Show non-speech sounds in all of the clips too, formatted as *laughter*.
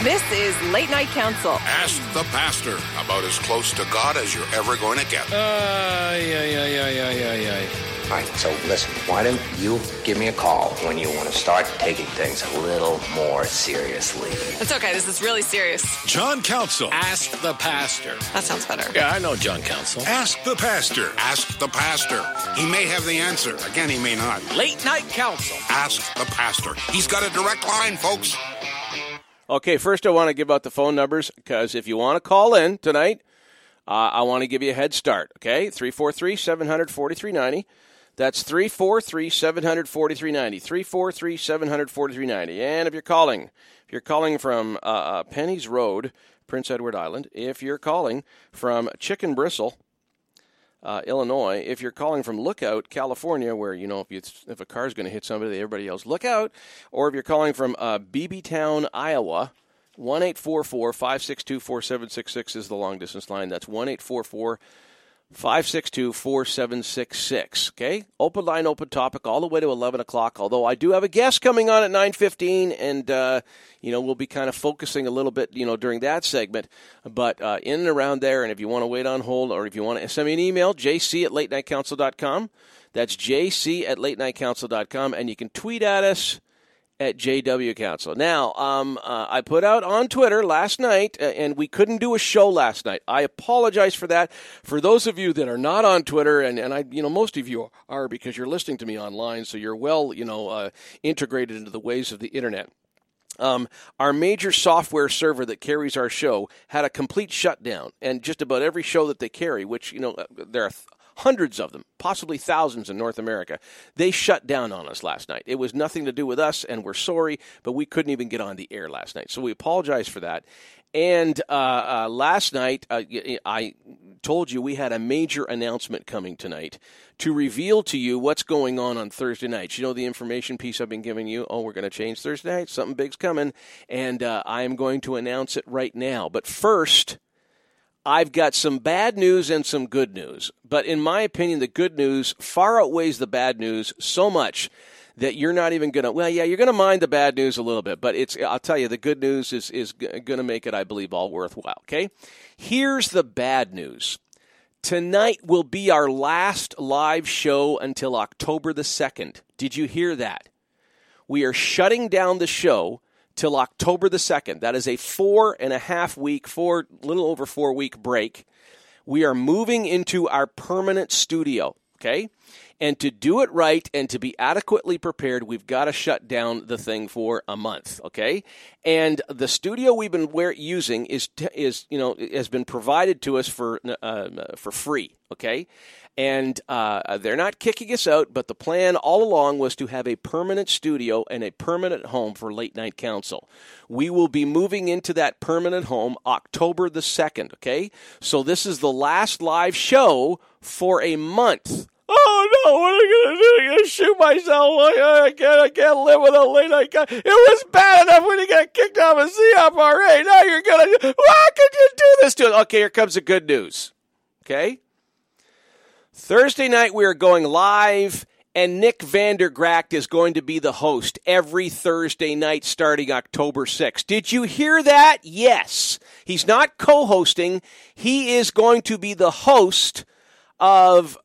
This is Late Night Council. Ask the pastor about as close to God as you're ever going to get. Uh, yeah, yeah, yeah, yeah, yeah, yeah. All right, so listen, why don't you give me a call when you want to start taking things a little more seriously? It's okay. This is really serious. John Council. Ask the pastor. That sounds better. Yeah, I know John Council. Ask the pastor. Ask the pastor. He may have the answer. Again, he may not. Late Night Council. Ask the pastor. He's got a direct line, folks. Okay, first I want to give out the phone numbers because if you want to call in tonight, uh, I want to give you a head start. Okay, 343 700 4390. That's 343 700 4390. 343 700 4390. And if you're calling, if you're calling from uh, uh, Penny's Road, Prince Edward Island, if you're calling from Chicken Bristle, uh, Illinois, if you're calling from Lookout, California, where you know if you, if a car's going to hit somebody, everybody yells "Look out!" or if you're calling from uh, Beebeetown, Iowa, one eight four four five six two four seven six six is the long distance line. That's one eight four four 562 4766. Okay? Open line, open topic, all the way to 11 o'clock. Although I do have a guest coming on at 9.15, and, uh, you know, we'll be kind of focusing a little bit, you know, during that segment. But uh, in and around there, and if you want to wait on hold or if you want to send me an email, jc at latenightcouncil.com. That's jc at latenightcouncil.com. And you can tweet at us at JW Council. Now, um, uh, I put out on Twitter last night, uh, and we couldn't do a show last night. I apologize for that. For those of you that are not on Twitter, and, and I, you know, most of you are because you're listening to me online, so you're well, you know, uh, integrated into the ways of the internet. Um, our major software server that carries our show had a complete shutdown, and just about every show that they carry, which you know uh, there are hundreds of them, possibly thousands in North America. They shut down on us last night. It was nothing to do with us, and we're sorry, but we couldn't even get on the air last night. So we apologize for that. And uh, uh, last night, uh, I told you we had a major announcement coming tonight to reveal to you what's going on on Thursday nights. You know the information piece I've been giving you. Oh, we're going to change Thursday night. Something big's coming, and uh, I am going to announce it right now. But first, I've got some bad news and some good news. But in my opinion, the good news far outweighs the bad news so much that you're not even going to, well, yeah, you're going to mind the bad news a little bit, but it's, I'll tell you, the good news is, is going to make it, I believe, all worthwhile. Okay. Here's the bad news. Tonight will be our last live show until October the 2nd. Did you hear that? We are shutting down the show till October the 2nd. That is a four and a half week, four, little over four week break. We are moving into our permanent studio, okay? And to do it right and to be adequately prepared, we've got to shut down the thing for a month, okay? And the studio we've been using is is you know has been provided to us for uh, for free, okay? And uh, they're not kicking us out, but the plan all along was to have a permanent studio and a permanent home for Late Night Council. We will be moving into that permanent home October the 2nd, okay? So this is the last live show for a month. Oh no! What am I gonna do? I'm gonna shoot myself. I can't. I can't live without late night. It was bad enough when he got kicked off of CFRA. Now you're gonna. Why could you do this to us? Okay, here comes the good news. Okay, Thursday night, we are going live, and Nick Vandergragt is going to be the host every Thursday night starting October 6th. Did you hear that? Yes. He's not co hosting, he is going to be the host of.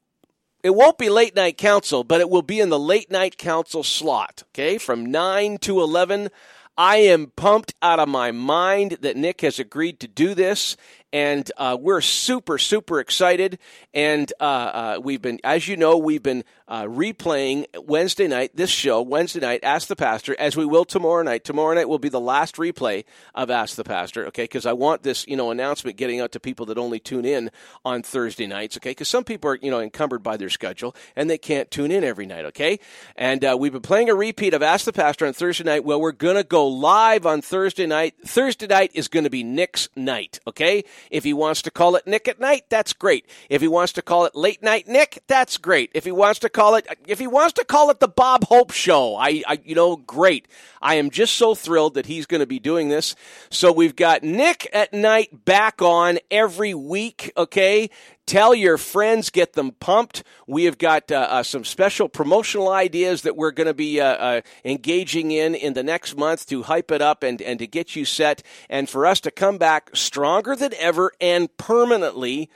It won't be late night council, but it will be in the late night council slot, okay, from 9 to 11. I am pumped out of my mind that Nick has agreed to do this and uh, we're super super excited. And uh, uh, we've been, as you know, we've been uh, replaying Wednesday night this show Wednesday night. Ask the Pastor, as we will tomorrow night. Tomorrow night will be the last replay of Ask the Pastor. Okay, because I want this you know announcement getting out to people that only tune in on Thursday nights. Okay, because some people are you know encumbered by their schedule and they can't tune in every night. Okay, and uh, we've been playing a repeat of Ask the Pastor on Thursday night. Well, we're gonna go live on Thursday night. Thursday night is going to be Nick's night. Okay, if he wants to call it Nick at Night, that's great. If he wants to call it Late Night Nick, that's great. If he wants to call it, if he wants to call it the Bob Hope Show, I, I you know, great. I am just so thrilled that he's going to be doing this. So we've got Nick at Night back on every week. Okay, Tell your friends, get them pumped. We have got uh, uh, some special promotional ideas that we're going to be uh, uh, engaging in in the next month to hype it up and, and to get you set and for us to come back stronger than ever and permanently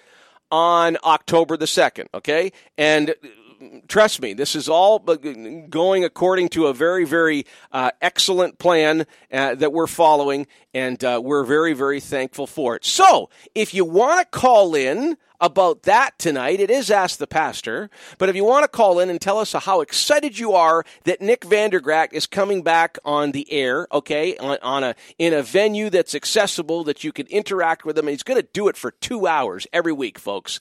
on October the 2nd, okay? And trust me, this is all going according to a very, very uh, excellent plan uh, that we're following, and uh, we're very, very thankful for it. So, if you want to call in, about that tonight. It is Ask the Pastor. But if you want to call in and tell us how excited you are that Nick Vandergragt is coming back on the air, okay, on, on a in a venue that's accessible that you can interact with him, and he's going to do it for two hours every week, folks.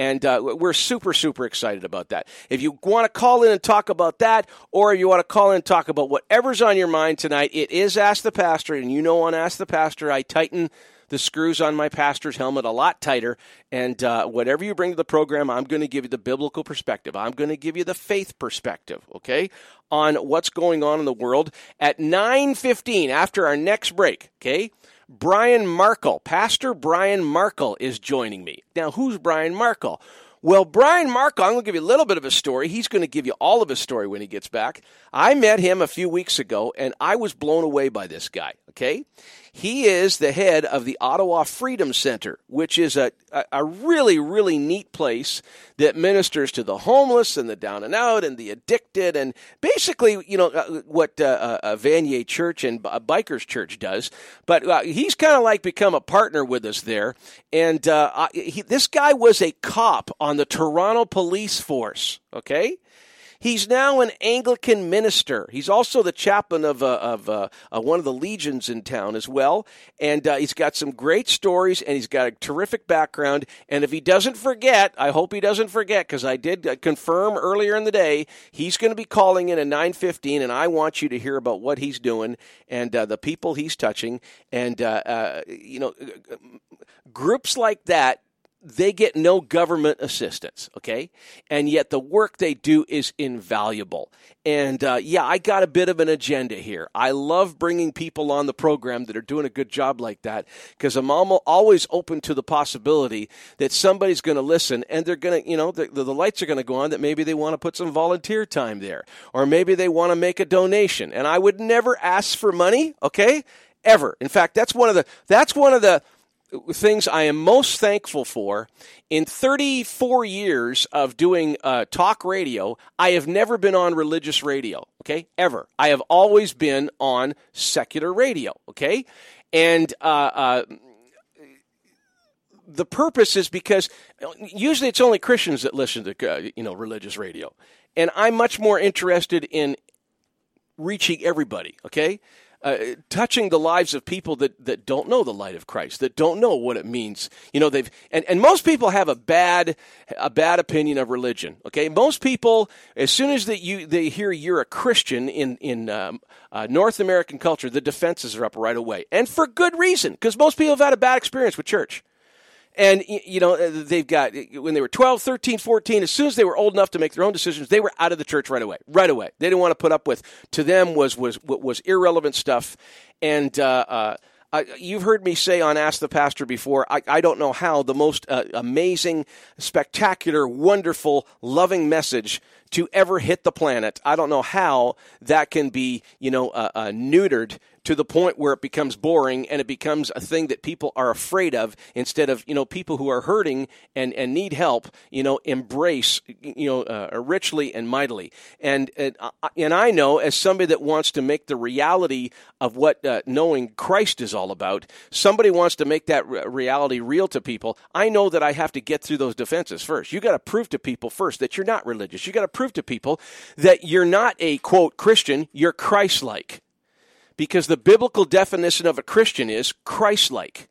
And uh, we're super, super excited about that. If you want to call in and talk about that, or you want to call in and talk about whatever's on your mind tonight, it is Ask the Pastor. And you know, on Ask the Pastor, I tighten the screws on my pastor's helmet a lot tighter. And uh, whatever you bring to the program, I'm going to give you the biblical perspective. I'm going to give you the faith perspective, okay, on what's going on in the world. At 9.15, after our next break, okay, Brian Markle, Pastor Brian Markle is joining me. Now, who's Brian Markle? Well, Brian Markle, I'm going to give you a little bit of a story. He's going to give you all of his story when he gets back. I met him a few weeks ago, and I was blown away by this guy, okay? He is the head of the Ottawa Freedom Center, which is a, a, really, really neat place that ministers to the homeless and the down and out and the addicted and basically, you know, uh, what uh, uh, Vanier Church and uh, Bikers Church does. But uh, he's kind of like become a partner with us there. And uh, he, this guy was a cop on the Toronto Police Force, okay? He's now an Anglican minister. He's also the chaplain of, uh, of uh, uh, one of the legions in town as well. And uh, he's got some great stories and he's got a terrific background. And if he doesn't forget, I hope he doesn't forget because I did uh, confirm earlier in the day, he's going to be calling in at 915 and I want you to hear about what he's doing and uh, the people he's touching. And, you know, groups like that they get no government assistance, okay? And yet the work they do is invaluable. And uh, yeah, I got a bit of an agenda here. I love bringing people on the program that are doing a good job like that because I'm always open to the possibility that somebody's going to listen and they're going to, you know, the, the lights are going to go on that maybe they want to put some volunteer time there or maybe they want to make a donation. And I would never ask for money, okay? Ever. In fact, that's one of the, that's one of the, things I am most thankful for. In 34 years of doing uh, talk radio, I have never been on religious radio, okay? Ever. I have always been on secular radio, okay? And, uh, uh, the purpose is because usually it's only Christians that listen to uh, you know religious radio, and I'm much more interested in reaching everybody. Okay, uh, touching the lives of people that, that don't know the light of Christ, that don't know what it means. You know, they've and, and most people have a bad a bad opinion of religion. Okay, most people, as soon as that you they hear you're a Christian in in um, uh, North American culture, the defenses are up right away, and for good reason, because most people have had a bad experience with church. And, you know, uh, they've got, when they were 12, 13, 14, as soon as they were old enough to make their own decisions, they were out of the church right away. Right away. They didn't want to put up with, to them, was, was, was irrelevant stuff. And, uh, uh, you've heard me say on Ask the Pastor before, I, I don't know how the most uh, amazing, spectacular, wonderful, loving message to ever hit the planet. I don't know how that can be, you know, uh, uh neutered to the point where it becomes boring and it becomes a thing that people are afraid of instead of you know people who are hurting and, and need help you know embrace you know uh, richly and mightily. And and, uh, and I know as somebody that wants to make the reality of what uh, knowing Christ is all about somebody wants to make that re- reality real to people I know that I have to get through those defenses first. You got to prove to people first that you're not religious. You got to prove to people that you're not a quote Christian you're Christ like because the biblical definition of a Christian is Christ like.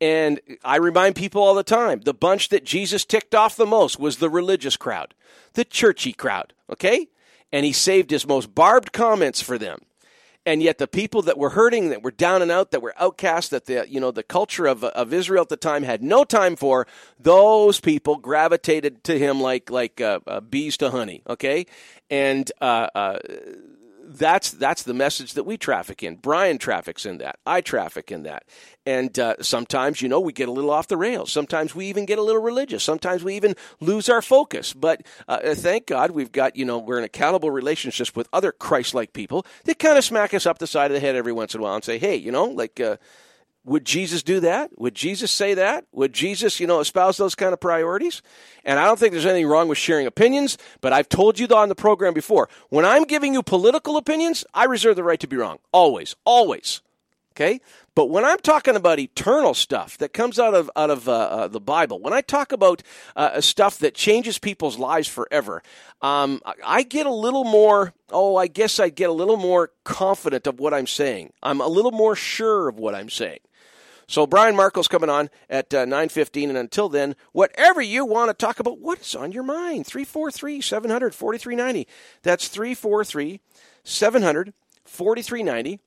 And I remind people all the time the bunch that Jesus ticked off the most was the religious crowd, the churchy crowd, okay? And he saved his most barbed comments for them. And yet the people that were hurting, that were down and out, that were outcast, that the you know the culture of, of Israel at the time had no time for, those people gravitated to him like like uh, uh, bees to honey. Okay, and uh, uh that's that's the message that we traffic in. Brian traffics in that. I traffic in that. And uh, sometimes, you know, we get a little off the rails. Sometimes we even get a little religious. Sometimes we even lose our focus. But uh, thank God we've got, you know, we're in accountable relationships with other Christ-like people that kind of smack us up the side of the head every once in a while and say, hey, you know, like. Uh, would Jesus do that? Would Jesus say that? Would Jesus, you know, espouse those kind of priorities? And I don't think there's anything wrong with sharing opinions, but I've told you on the program before, when I'm giving you political opinions, I reserve the right to be wrong. Always. Always. Okay? But when I'm talking about eternal stuff that comes out of out of uh, uh, the Bible, when I talk about uh, stuff that changes people's lives forever, um, I get a little more. Oh, I guess I get a little more confident of what I'm saying. I'm a little more sure of what I'm saying. So Brian Markle's coming on at uh, 9.15, and until then, whatever you want to talk about, what is on your mind? 343-700-4390. That's 343-700-4390.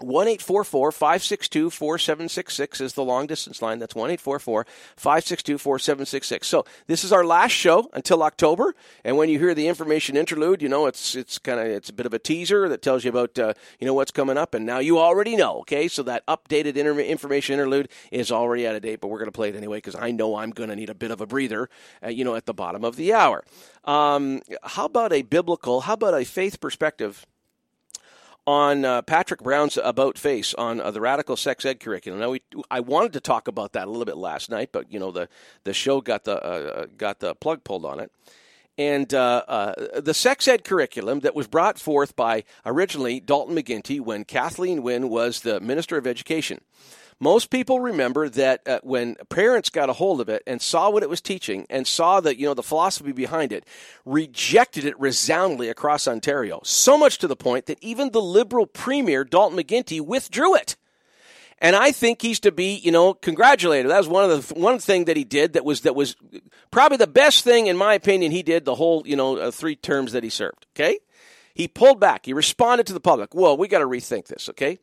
1 562 4766 is the long distance line. That's 1 562 4766. So, this is our last show until October. And when you hear the information interlude, you know, it's it's kind of it's a bit of a teaser that tells you about, uh, you know, what's coming up. And now you already know, okay? So, that updated inter- information interlude is already out of date, but we're going to play it anyway because I know I'm going to need a bit of a breather, uh, you know, at the bottom of the hour. Um, how about a biblical, how about a faith perspective? On uh, Patrick Brown's About Face on uh, the Radical Sex Ed curriculum. Now, we I wanted to talk about that a little bit last night, but you know the the show got the uh, got the plug pulled on it. And uh, uh, the sex ed curriculum that was brought forth by originally Dalton McGuinty when Kathleen Wynne was the Minister of Education. Most people remember that uh, when parents got a hold of it and saw what it was teaching and saw that you know the philosophy behind it, rejected it resoundingly across Ontario. So much to the point that even the Liberal Premier Dalton McGuinty withdrew it. And I think he's to be, you know, congratulated. That was one of the one thing that he did that was that was probably the best thing, in my opinion, he did the whole, you know, uh, three terms that he served. Okay, he pulled back. He responded to the public. Well, we got to rethink this. Okay,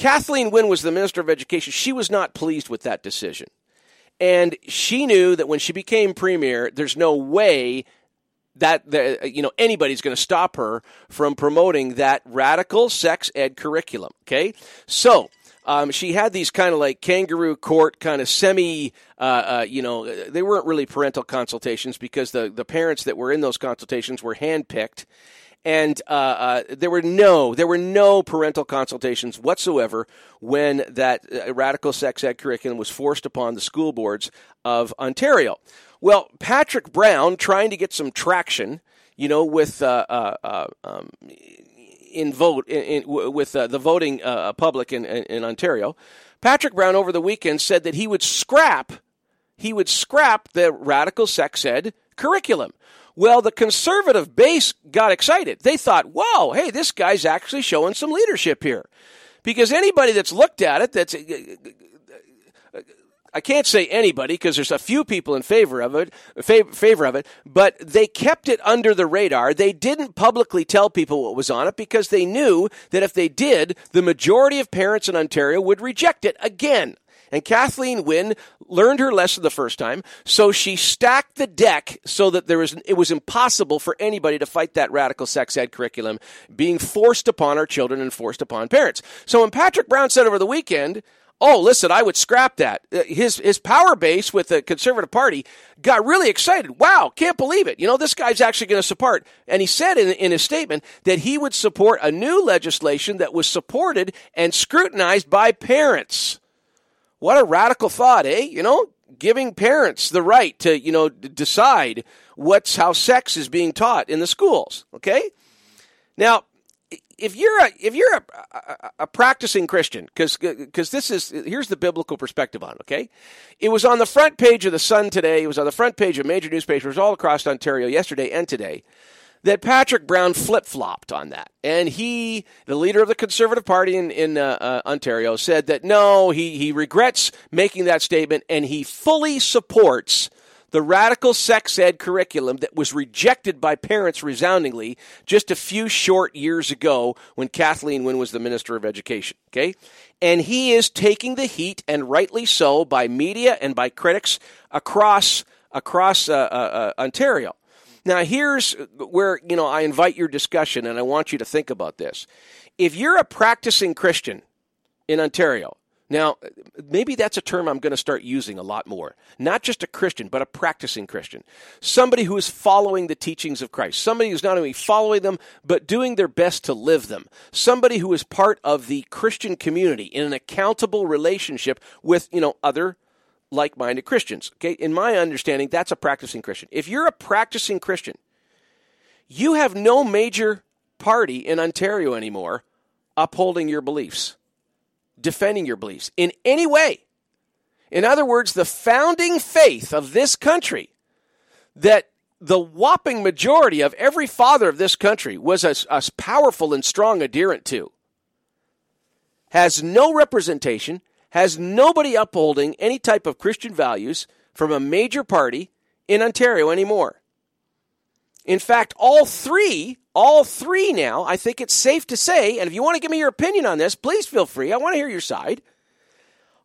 Kathleen Wynne was the Minister of Education. She was not pleased with that decision. And she knew that when she became premier, there's no way that the, you know anybody's going to stop her from promoting that radical sex ed curriculum. Okay, so um, she had these kind of like kangaroo court kind of semi, uh, uh, you know, they weren't really parental consultations because the the parents that were in those consultations were handpicked and uh, uh, there were no there were no parental consultations whatsoever when that uh, radical sex ed curriculum was forced upon the school boards of Ontario. Well, Patrick Brown, trying to get some traction, you know, with uh, uh, uh, um, in vote in, in, with the voting public in, in Ontario, Patrick Brown over the weekend said that he would scrap he would scrap the radical sex ed curriculum. Well, the conservative base got excited. They thought, whoa, hey, this guy's actually showing some leadership here. Because anybody that's looked at it, that's, I can't say anybody because there's a few people in favor of it, favor of it, but they kept it under the radar. They didn't publicly tell people what was on it because they knew that if they did, the majority of parents in Ontario would reject it again. And Kathleen Wynne learned her lesson the first time, so she stacked the deck so that there was it was impossible for anybody to fight that radical sex ed curriculum being forced upon our children and forced upon parents. So when Patrick Brown said over the weekend, Oh, listen, I would scrap that. Uh, his his power base with the Conservative Party got really excited. Wow, can't believe it. You know, this guy's actually going to support. And he said in, in his statement that he would support a new legislation that was supported and scrutinized by parents. What a radical thought, eh? You know, giving parents the right to, you know, decide what's how sex is being taught in the schools. Okay, now if you're a if you're a, a, a practicing Christian, because because this is here's the biblical perspective on. Okay, it was on the front page of the Sun today. It was on the front page of major newspapers all across Ontario yesterday and today that Patrick Brown flip flopped on that. And he, the leader of the Conservative Party in, in uh, uh, Ontario, said that no, he, he regrets making that statement and he fully supports the radical sex ed curriculum that was rejected by parents resoundingly just a few short years ago when Kathleen Wynne was the Minister of Education. Okay? And he is taking the heat, and rightly so, by media and by critics across, across uh, uh, uh Ontario. Now, here's where, you know, I invite your discussion and I want you to think about this. If you're a practicing Christian in Ontario, now, maybe that's a term I'm going to start using a lot more. Not just a Christian, but a practicing Christian. Somebody who is following the teachings of Christ. Somebody who's not only following them, but doing their best to live them. Somebody who is part of the Christian community in an accountable relationship with, you know, other like minded Christians. Okay, in my understanding, that's a practicing Christian. If you're a practicing Christian, you have no major party in Ontario anymore upholding your beliefs defending your beliefs in any way. In other words, the founding faith of this country that the whopping majority of every father of this country was as, powerful and strong adherent to has no representation, has nobody upholding any type of Christian values from a major party in Ontario anymore. In fact, all three all three now, I think it's safe to say, and if you want to give me your opinion on this, please feel free. I want to hear your side.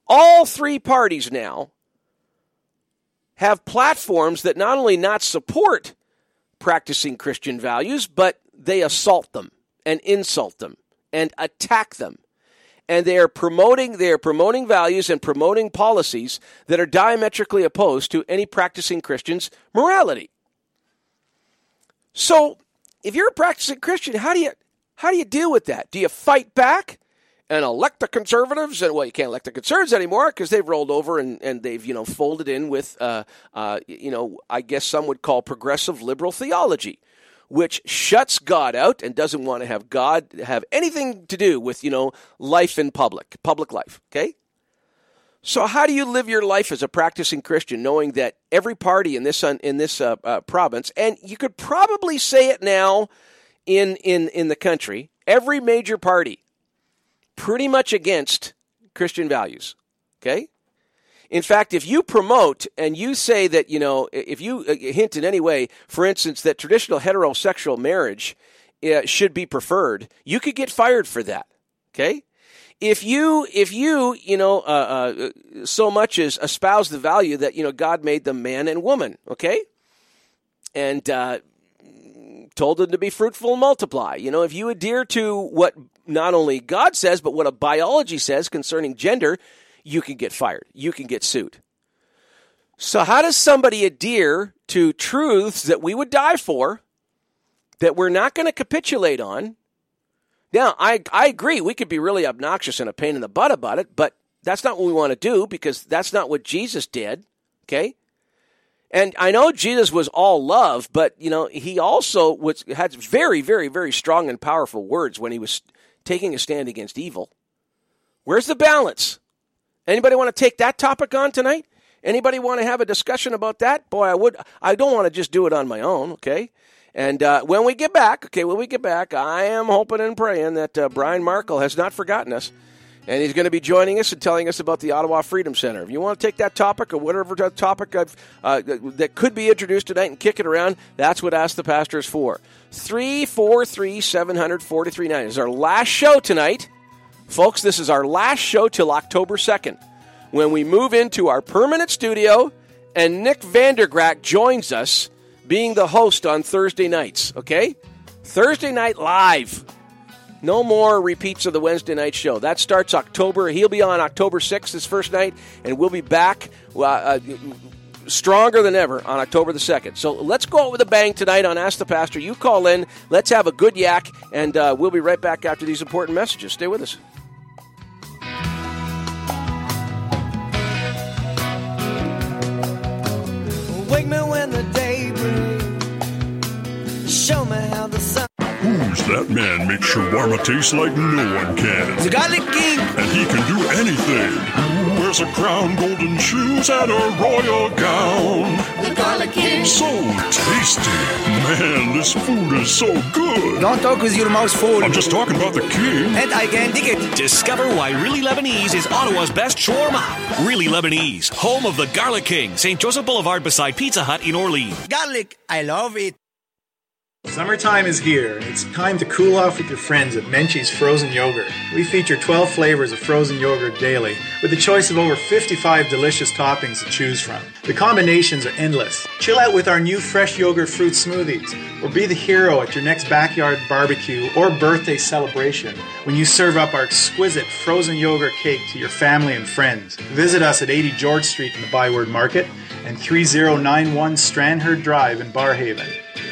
All three parties now have platforms that not only not support practicing Christian values, but they assault them and insult them and attack them. And they are promoting they are promoting values and promoting policies that are diametrically opposed to any practicing Christian's morality. So if you're a practicing Christian, how do you how do you deal with that? Do you fight back and elect the conservatives? And well, you can't elect the conservatives anymore because they've rolled over and, and they've you know folded in with uh, uh, you know I guess some would call progressive liberal theology, which shuts God out and doesn't want to have God have anything to do with you know life in public, public life. Okay. So, how do you live your life as a practicing Christian, knowing that every party in this in this uh, uh, province, and you could probably say it now in in in the country, every major party, pretty much against Christian values. Okay. In fact, if you promote and you say that you know, if you uh, hint in any way, for instance, that traditional heterosexual marriage uh, should be preferred, you could get fired for that. Okay if you if you you know uh, uh, so much as espouse the value that you know God made them man and woman, okay, and uh, told them to be fruitful and multiply. You know, if you adhere to what not only God says but what a biology says concerning gender, you can get fired. You can get sued. So how does somebody adhere to truths that we would die for, that we're not going to capitulate on? Now, I, I agree, we could be really obnoxious and a pain in the butt about it, but that's not what we want to do because that's not what Jesus did. Okay? And I know Jesus was all love, but you know, he also was had very, very, very strong and powerful words when he was taking a stand against evil. Where's the balance? Anybody want to take that topic on tonight? Anybody want to have a discussion about that? Boy, I would I don't want to just do it on my own, okay? And uh, when we get back, okay, when we get back, I am hoping and praying that uh, Brian Markle has not forgotten us. And he's going to be joining us and telling us about the Ottawa Freedom Center. If you want to take that topic or whatever topic uh, that could be introduced tonight and kick it around, that's what Ask the Pastor is for. 343 743 9 is our last show tonight. Folks, this is our last show till October 2nd when we move into our permanent studio and Nick Vandergragt joins us being the host on Thursday nights, okay? Thursday night live. No more repeats of the Wednesday night show. That starts October. He'll be on October 6th, his first night, and we'll be back uh, uh, stronger than ever on October the 2nd. So let's go out with a bang tonight on Ask the Pastor. You call in, let's have a good yak, and uh, we'll be right back after these important messages. Stay with us. Wake me when the day breaks. Show me how the sun. Who's that man makes shawarma taste like no one can? The Garlic King. And he can do anything. Who wears a crown, golden shoes, and a royal gown? The Garlic King. So tasty. Man, this food is so good. Don't talk with your mouth full. I'm just talking about the king. And I can dig it. Discover why Really Lebanese is Ottawa's best shawarma. Really Lebanese, home of the Garlic King, St. Joseph Boulevard beside Pizza Hut in Orleans. Garlic, I love it. Summertime is here, and it's time to cool off with your friends at Menchie's Frozen Yogurt. We feature 12 flavors of frozen yogurt daily, with a choice of over 55 delicious toppings to choose from. The combinations are endless. Chill out with our new fresh yogurt fruit smoothies, or be the hero at your next backyard barbecue or birthday celebration when you serve up our exquisite frozen yogurt cake to your family and friends. Visit us at 80 George Street in the Byward Market and 3091 Strandherd Drive in Barrhaven.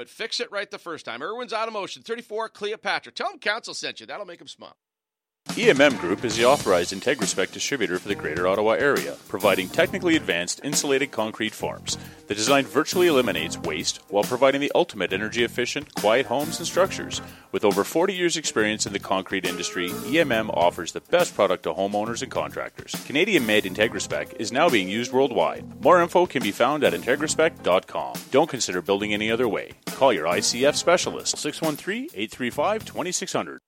but fix it right the first time. Irwin's Automotion, 34 Cleopatra. Tell them Council sent you. That'll make them smile. EMM Group is the authorized IntegraSpec distributor for the Greater Ottawa area, providing technically advanced insulated concrete forms. The design virtually eliminates waste while providing the ultimate energy efficient, quiet homes and structures. With over 40 years' experience in the concrete industry, EMM offers the best product to homeowners and contractors. Canadian made IntegraSpec is now being used worldwide. More info can be found at IntegraSpec.com. Don't consider building any other way. Call your ICF specialist 613 835 2600.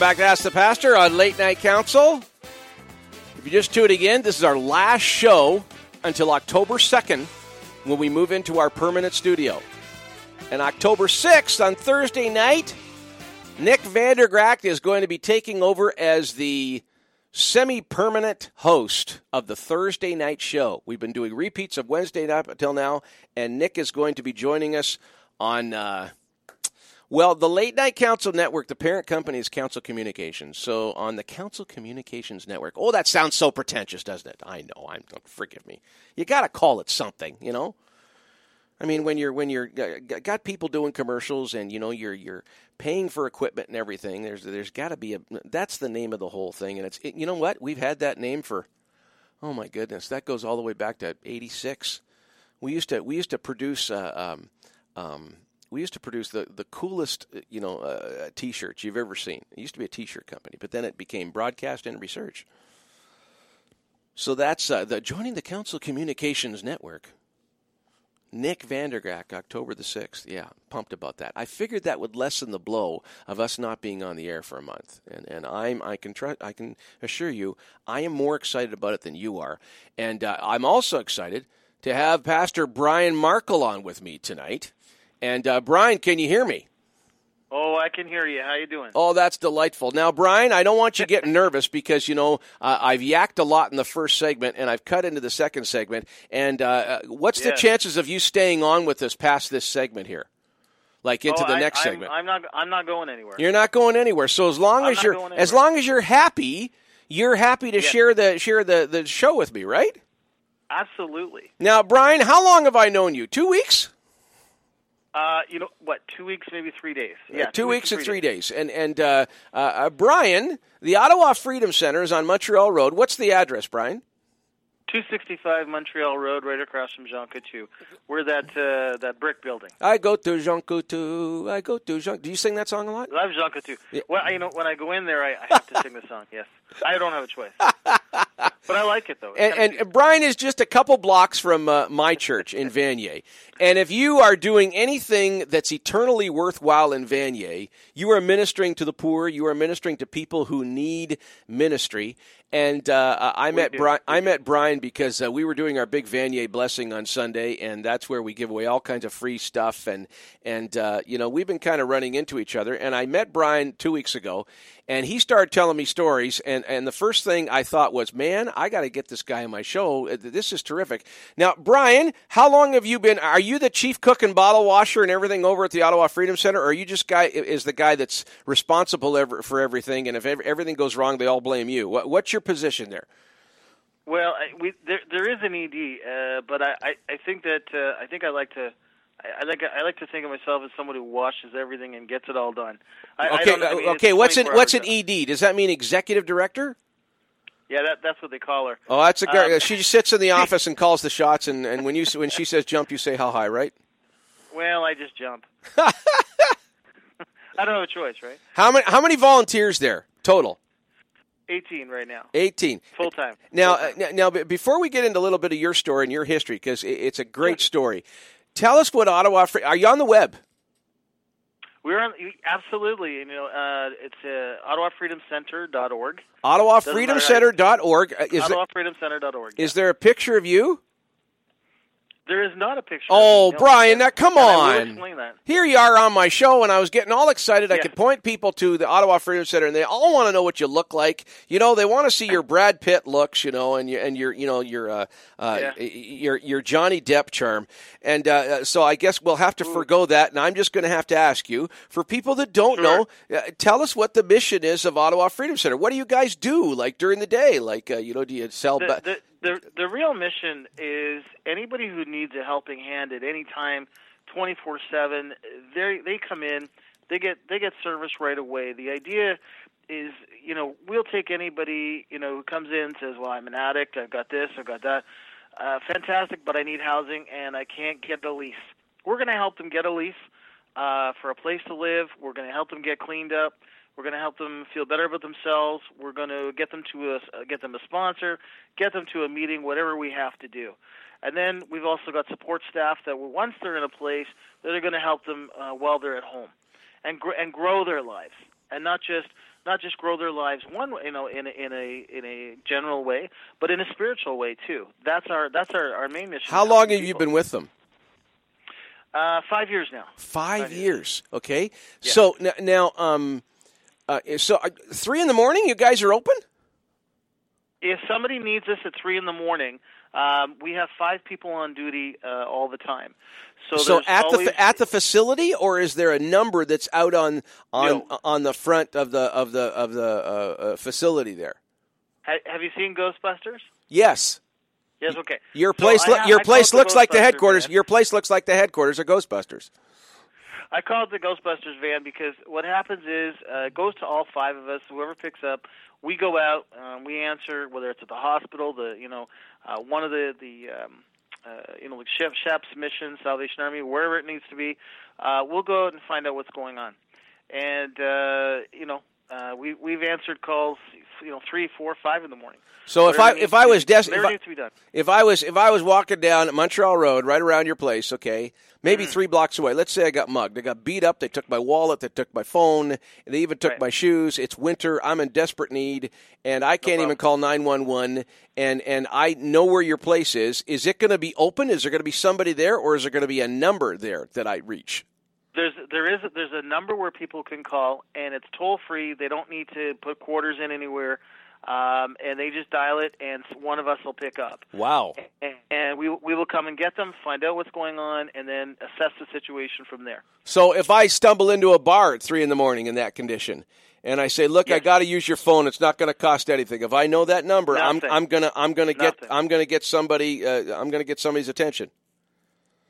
Welcome back to Ask the Pastor on Late Night Council. If you just tuned in, this is our last show until October 2nd when we move into our permanent studio. And October 6th on Thursday night, Nick Vandergragt is going to be taking over as the semi permanent host of the Thursday night show. We've been doing repeats of Wednesday night until now, and Nick is going to be joining us on. Uh, well, the Late Night Council Network, the parent company is Council Communications. So on the Council Communications Network, oh, that sounds so pretentious, doesn't it? I know. I'm forgive me. You got to call it something, you know. I mean, when you're when you're got people doing commercials and you know you're you're paying for equipment and everything, there's there's got to be a that's the name of the whole thing, and it's it, you know what we've had that name for, oh my goodness, that goes all the way back to '86. We used to we used to produce. Uh, um, um, we used to produce the, the coolest you know uh, t-shirts you've ever seen. It used to be a t-shirt company, but then it became Broadcast and Research. So that's uh, the joining the Council Communications Network. Nick Vandergragt, October the sixth. Yeah, pumped about that. I figured that would lessen the blow of us not being on the air for a month, and and I'm I can try I can assure you I am more excited about it than you are, and uh, I'm also excited to have Pastor Brian Markle on with me tonight. And uh, Brian, can you hear me? Oh, I can hear you. How you doing? Oh, that's delightful. Now, Brian, I don't want you getting *laughs* nervous because you know uh, I've yacked a lot in the first segment and I've cut into the second segment. And uh, what's the chances of you staying on with us past this segment here, like into oh, the I, next I'm, segment? I'm not. I'm not going anywhere. You're not going anywhere. So as long I'm as you're as long as you're happy, you're happy to Yeah. share the share the the show with me, right? Absolutely. Now, Brian, how long have I known you? Two weeks. Uh, you know what? Two weeks, maybe three days. Yeah, two, weeks and three days. And and uh, uh, uh, Brian, the Ottawa Freedom Center is on Montreal Road. What's the address, Brian? 265 Montreal Road, right across from Jean Coutu. We're that uh, that brick building. I go to Jean Coutu. I go to Jean. Do you sing that song a lot? I love Jean Coutu. Well, you know, when I go in there, I, I have to sing the song. Yes, I don't have a choice. *laughs* but I like it though. And, and, and Brian is just a couple blocks from uh, my church in Vanier. And if you are doing anything that's eternally worthwhile in Vanier, you are ministering to the poor. You are ministering to people who need ministry. And uh, I met do. Brian. I met Brian because uh, we were doing our big Vanier blessing on Sunday, and that's where we give away all kinds of free stuff. And and uh, you know we've been kind of running into each other. And I met Brian two weeks ago, and he started telling me stories. And and the first thing I thought was, man, I got to get this guy on my show. Uh, This is terrific. Now, Brian, how long have you been? Are you the chief cook and bottle washer and everything over at the Ottawa Freedom Center, or are you just guy is the guy that's responsible for everything? And if everything goes wrong, they all blame you. What's your position there? Well, I, we, there there is an ED, uh, but I, I, I think that uh, I think I like to. I I like I like to think of myself as someone who washes everything and gets it all done. I, Okay, I mean, uh, okay. What's an what's an ED? Does that mean executive director? Yeah, that, that's what they call her. Oh, that's a girl. Um, she just sits in the *laughs* office and calls the shots, and, and when you when she says jump, you say how high, right? Well, I just jump. *laughs* I don't have a choice, right? How many how many volunteers there total? 18 right now, Eighteen. full time. Now, uh, now, now, before we get into a little bit of your story and your history, because it's a great story, tell us what Ottawa. Free- Are you on the web? We're on absolutely. You know, uh, it's uh, OttawaFreedomCenter.org. OttawaFreedomCenter.org. Uh, Is OttawaFreedomCenter.org. is there a picture of you? There is not a picture. Oh. Brian, now come And I will on. Here you are on my show, and I was getting all excited. I could point people to the Ottawa Freedom Center, and they all want to know what you look like. You know, they want to see your Brad Pitt looks, you know, and your and your you know your uh, uh, your your Johnny Depp charm. And uh, so I guess we'll have to forego that. And I'm just going to have to ask you, for people that don't know, uh, tell us what the mission is of Ottawa Freedom Center. What do you guys do, like during the day? Like, uh, you know, do you sell? the, ba- the, the the real mission is anybody who needs a helping hand at any time, twenty four seven. They they come in, they get they get service right away. The idea is, you know, we'll take anybody you know who comes in and says, "Well, I'm an addict. I've got this. I've got that. Uh, fantastic, but I need housing and I can't get a lease." We're going to help them get a lease uh, for a place to live. We're going to help them get cleaned up. We're going to help them feel better about themselves. We're going to get them to a get them a sponsor, get them to a meeting, whatever we have to do. And then we've also got support staff that once they're in a place, that are going to help them uh, while they're at home, and gr- and grow their lives, and not just not just grow their lives one you know in a, in a in a general way, but in a spiritual way too. That's our that's our, our main mission. How long have you been with them? Uh, five years now. Five, years. Okay. So n- now, um, uh, so uh, three in the morning, you guys are open. If somebody needs us at three in the morning, um, we have five people on duty uh, all the time. So, So at always, the at the facility, or is there a number that's out on on on the front of the of the of the uh, uh, facility there? Have you seen Ghostbusters? Yes. Yes. Okay. Your So place loo- ha- your I place looks like the headquarters. van. Your place looks like the headquarters of Ghostbusters. I call it the Ghostbusters van because what happens is uh, it goes to all five of us. Whoever picks up, we go out, um, we answer whether it's at the hospital, the you know, uh, one of the the um, uh, you know like Chef Shep's mission, Salvation Army, wherever it needs to be. Uh, we'll go out and find out what's going on, and uh, you know. Uh, we we've answered calls, you know, three, four, five in the morning. So if I if I was des- if I, to be done. if I was if I was walking down Montreal Road right around your place, okay, maybe Mm-hmm. three blocks away. Let's say I got mugged. I got beat up. They took my wallet. They took my phone. They even took my shoes. It's winter. I'm in desperate need, and I can't even call nine one one. And and I know where your place is. Is it going to be open? Is there going to be somebody there, or is there going to be a number there that I reach? There's there is there's a number where people can call, and it's toll free. They don't need to put quarters in anywhere, um, and they just dial it, and one of us will pick up. Wow. And, and we we will come and get them, find out what's going on, and then assess the situation from there. So if I stumble into a bar at three in the morning in that condition, and I say, "Look, I got to use your phone. It's not going to cost anything." If I know that number, I'm I'm gonna I'm gonna get I'm gonna get somebody uh, I'm gonna get somebody's attention.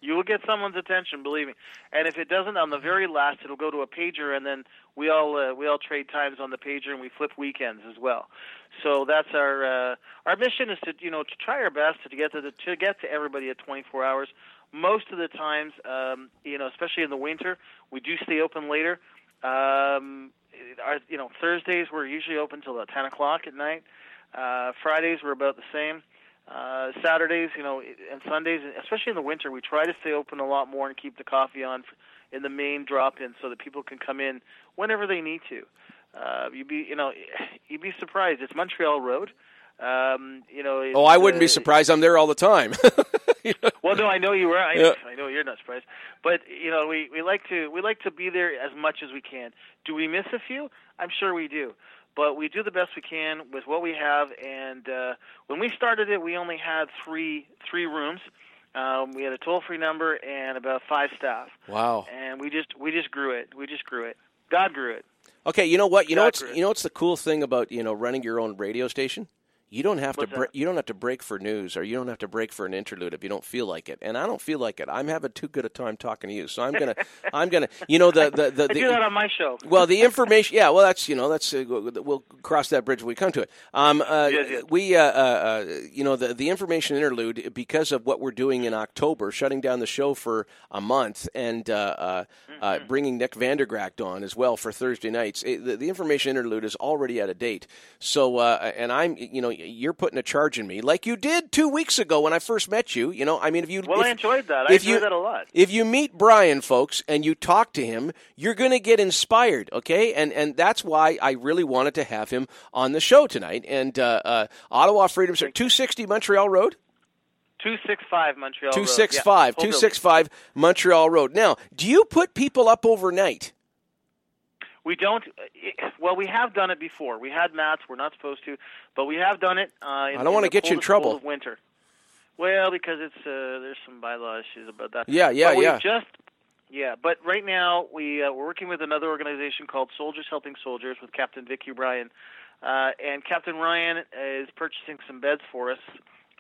You will get someone's attention, believe me. And if it doesn't, on the very last, it'll go to a pager, and then we all uh, we all trade times on the pager, and we flip weekends as well. So that's our uh, our mission is to you know to try our best to get to the, to get to everybody at 24 hours. Most of the times, um, you know, especially in the winter, we do stay open later. Um, our, you know, Thursdays we're usually open till about 10 o'clock at night. Uh, Fridays we're about the same. Uh, Saturdays, you know, and Sundays, especially in the winter, we try to stay open a lot more and keep the coffee on in the main drop-in so that people can come in whenever they need to. Uh, you'd be, you know, you'd be surprised. It's Montreal Road. Um, you know. Oh, I wouldn't be uh, surprised. I'm there all the time. *laughs* Well, no, I know you were. I, Yeah. I know you're not surprised, but you know, we we like to we like to be there as much as we can. Do we miss a few? I'm sure we do, but we do the best we can with what we have. And uh, when we started it, we only had three three rooms. Um, we had a toll free number and about five staff, Wow. and we just we just grew it. We just grew it. God grew it. Okay, you know what? You know what's you know what's the cool thing about you know running your own radio station? You don't have What's to bre- you don't have to break for news or you don't have to break for an interlude if you don't feel like it. And I don't feel like it. I'm having too good a time talking to you, so I'm gonna *laughs* I'm gonna you know the the the, I the do that on my show. well, the information, yeah. Well, that's you know that's uh, we'll cross that bridge when we come to it. Um, uh, Yes, yes. we uh, uh, uh, you know the the information interlude because of what we're doing in October, shutting down the show for a month and uh, uh, uh, Mm-hmm. bringing Nick Vandergragt on as well for Thursday nights. It, the, the information interlude is already out of date. So uh, and I'm you know you're putting a charge in me like you did two weeks ago when I first met you. You know I mean if you Well, if, I enjoyed that. I if enjoyed you- that a lot. if you meet Brian, folks, and you talk to him, you're going to get inspired, okay? And and that's why I really wanted to have him on the show tonight. And uh, uh, Ottawa Freedom Center, 260 Montreal Road? Two six five Montreal. Road. 265, Yeah, 265 Montreal Road. Now, do you put people up overnight? We don't. uh, Well, we have done it before. We had mats. We're not supposed to, but we have done it. Uh, in, I don't wanna get you in trouble. of winter. Well, because it's uh, there's some bylaw issues about that. Yeah, yeah, But yeah. Just yeah, but right now we uh, we're working with another organization called Soldiers Helping Soldiers with Captain Vicky Ryan, uh, and Captain Ryan is purchasing some beds for us.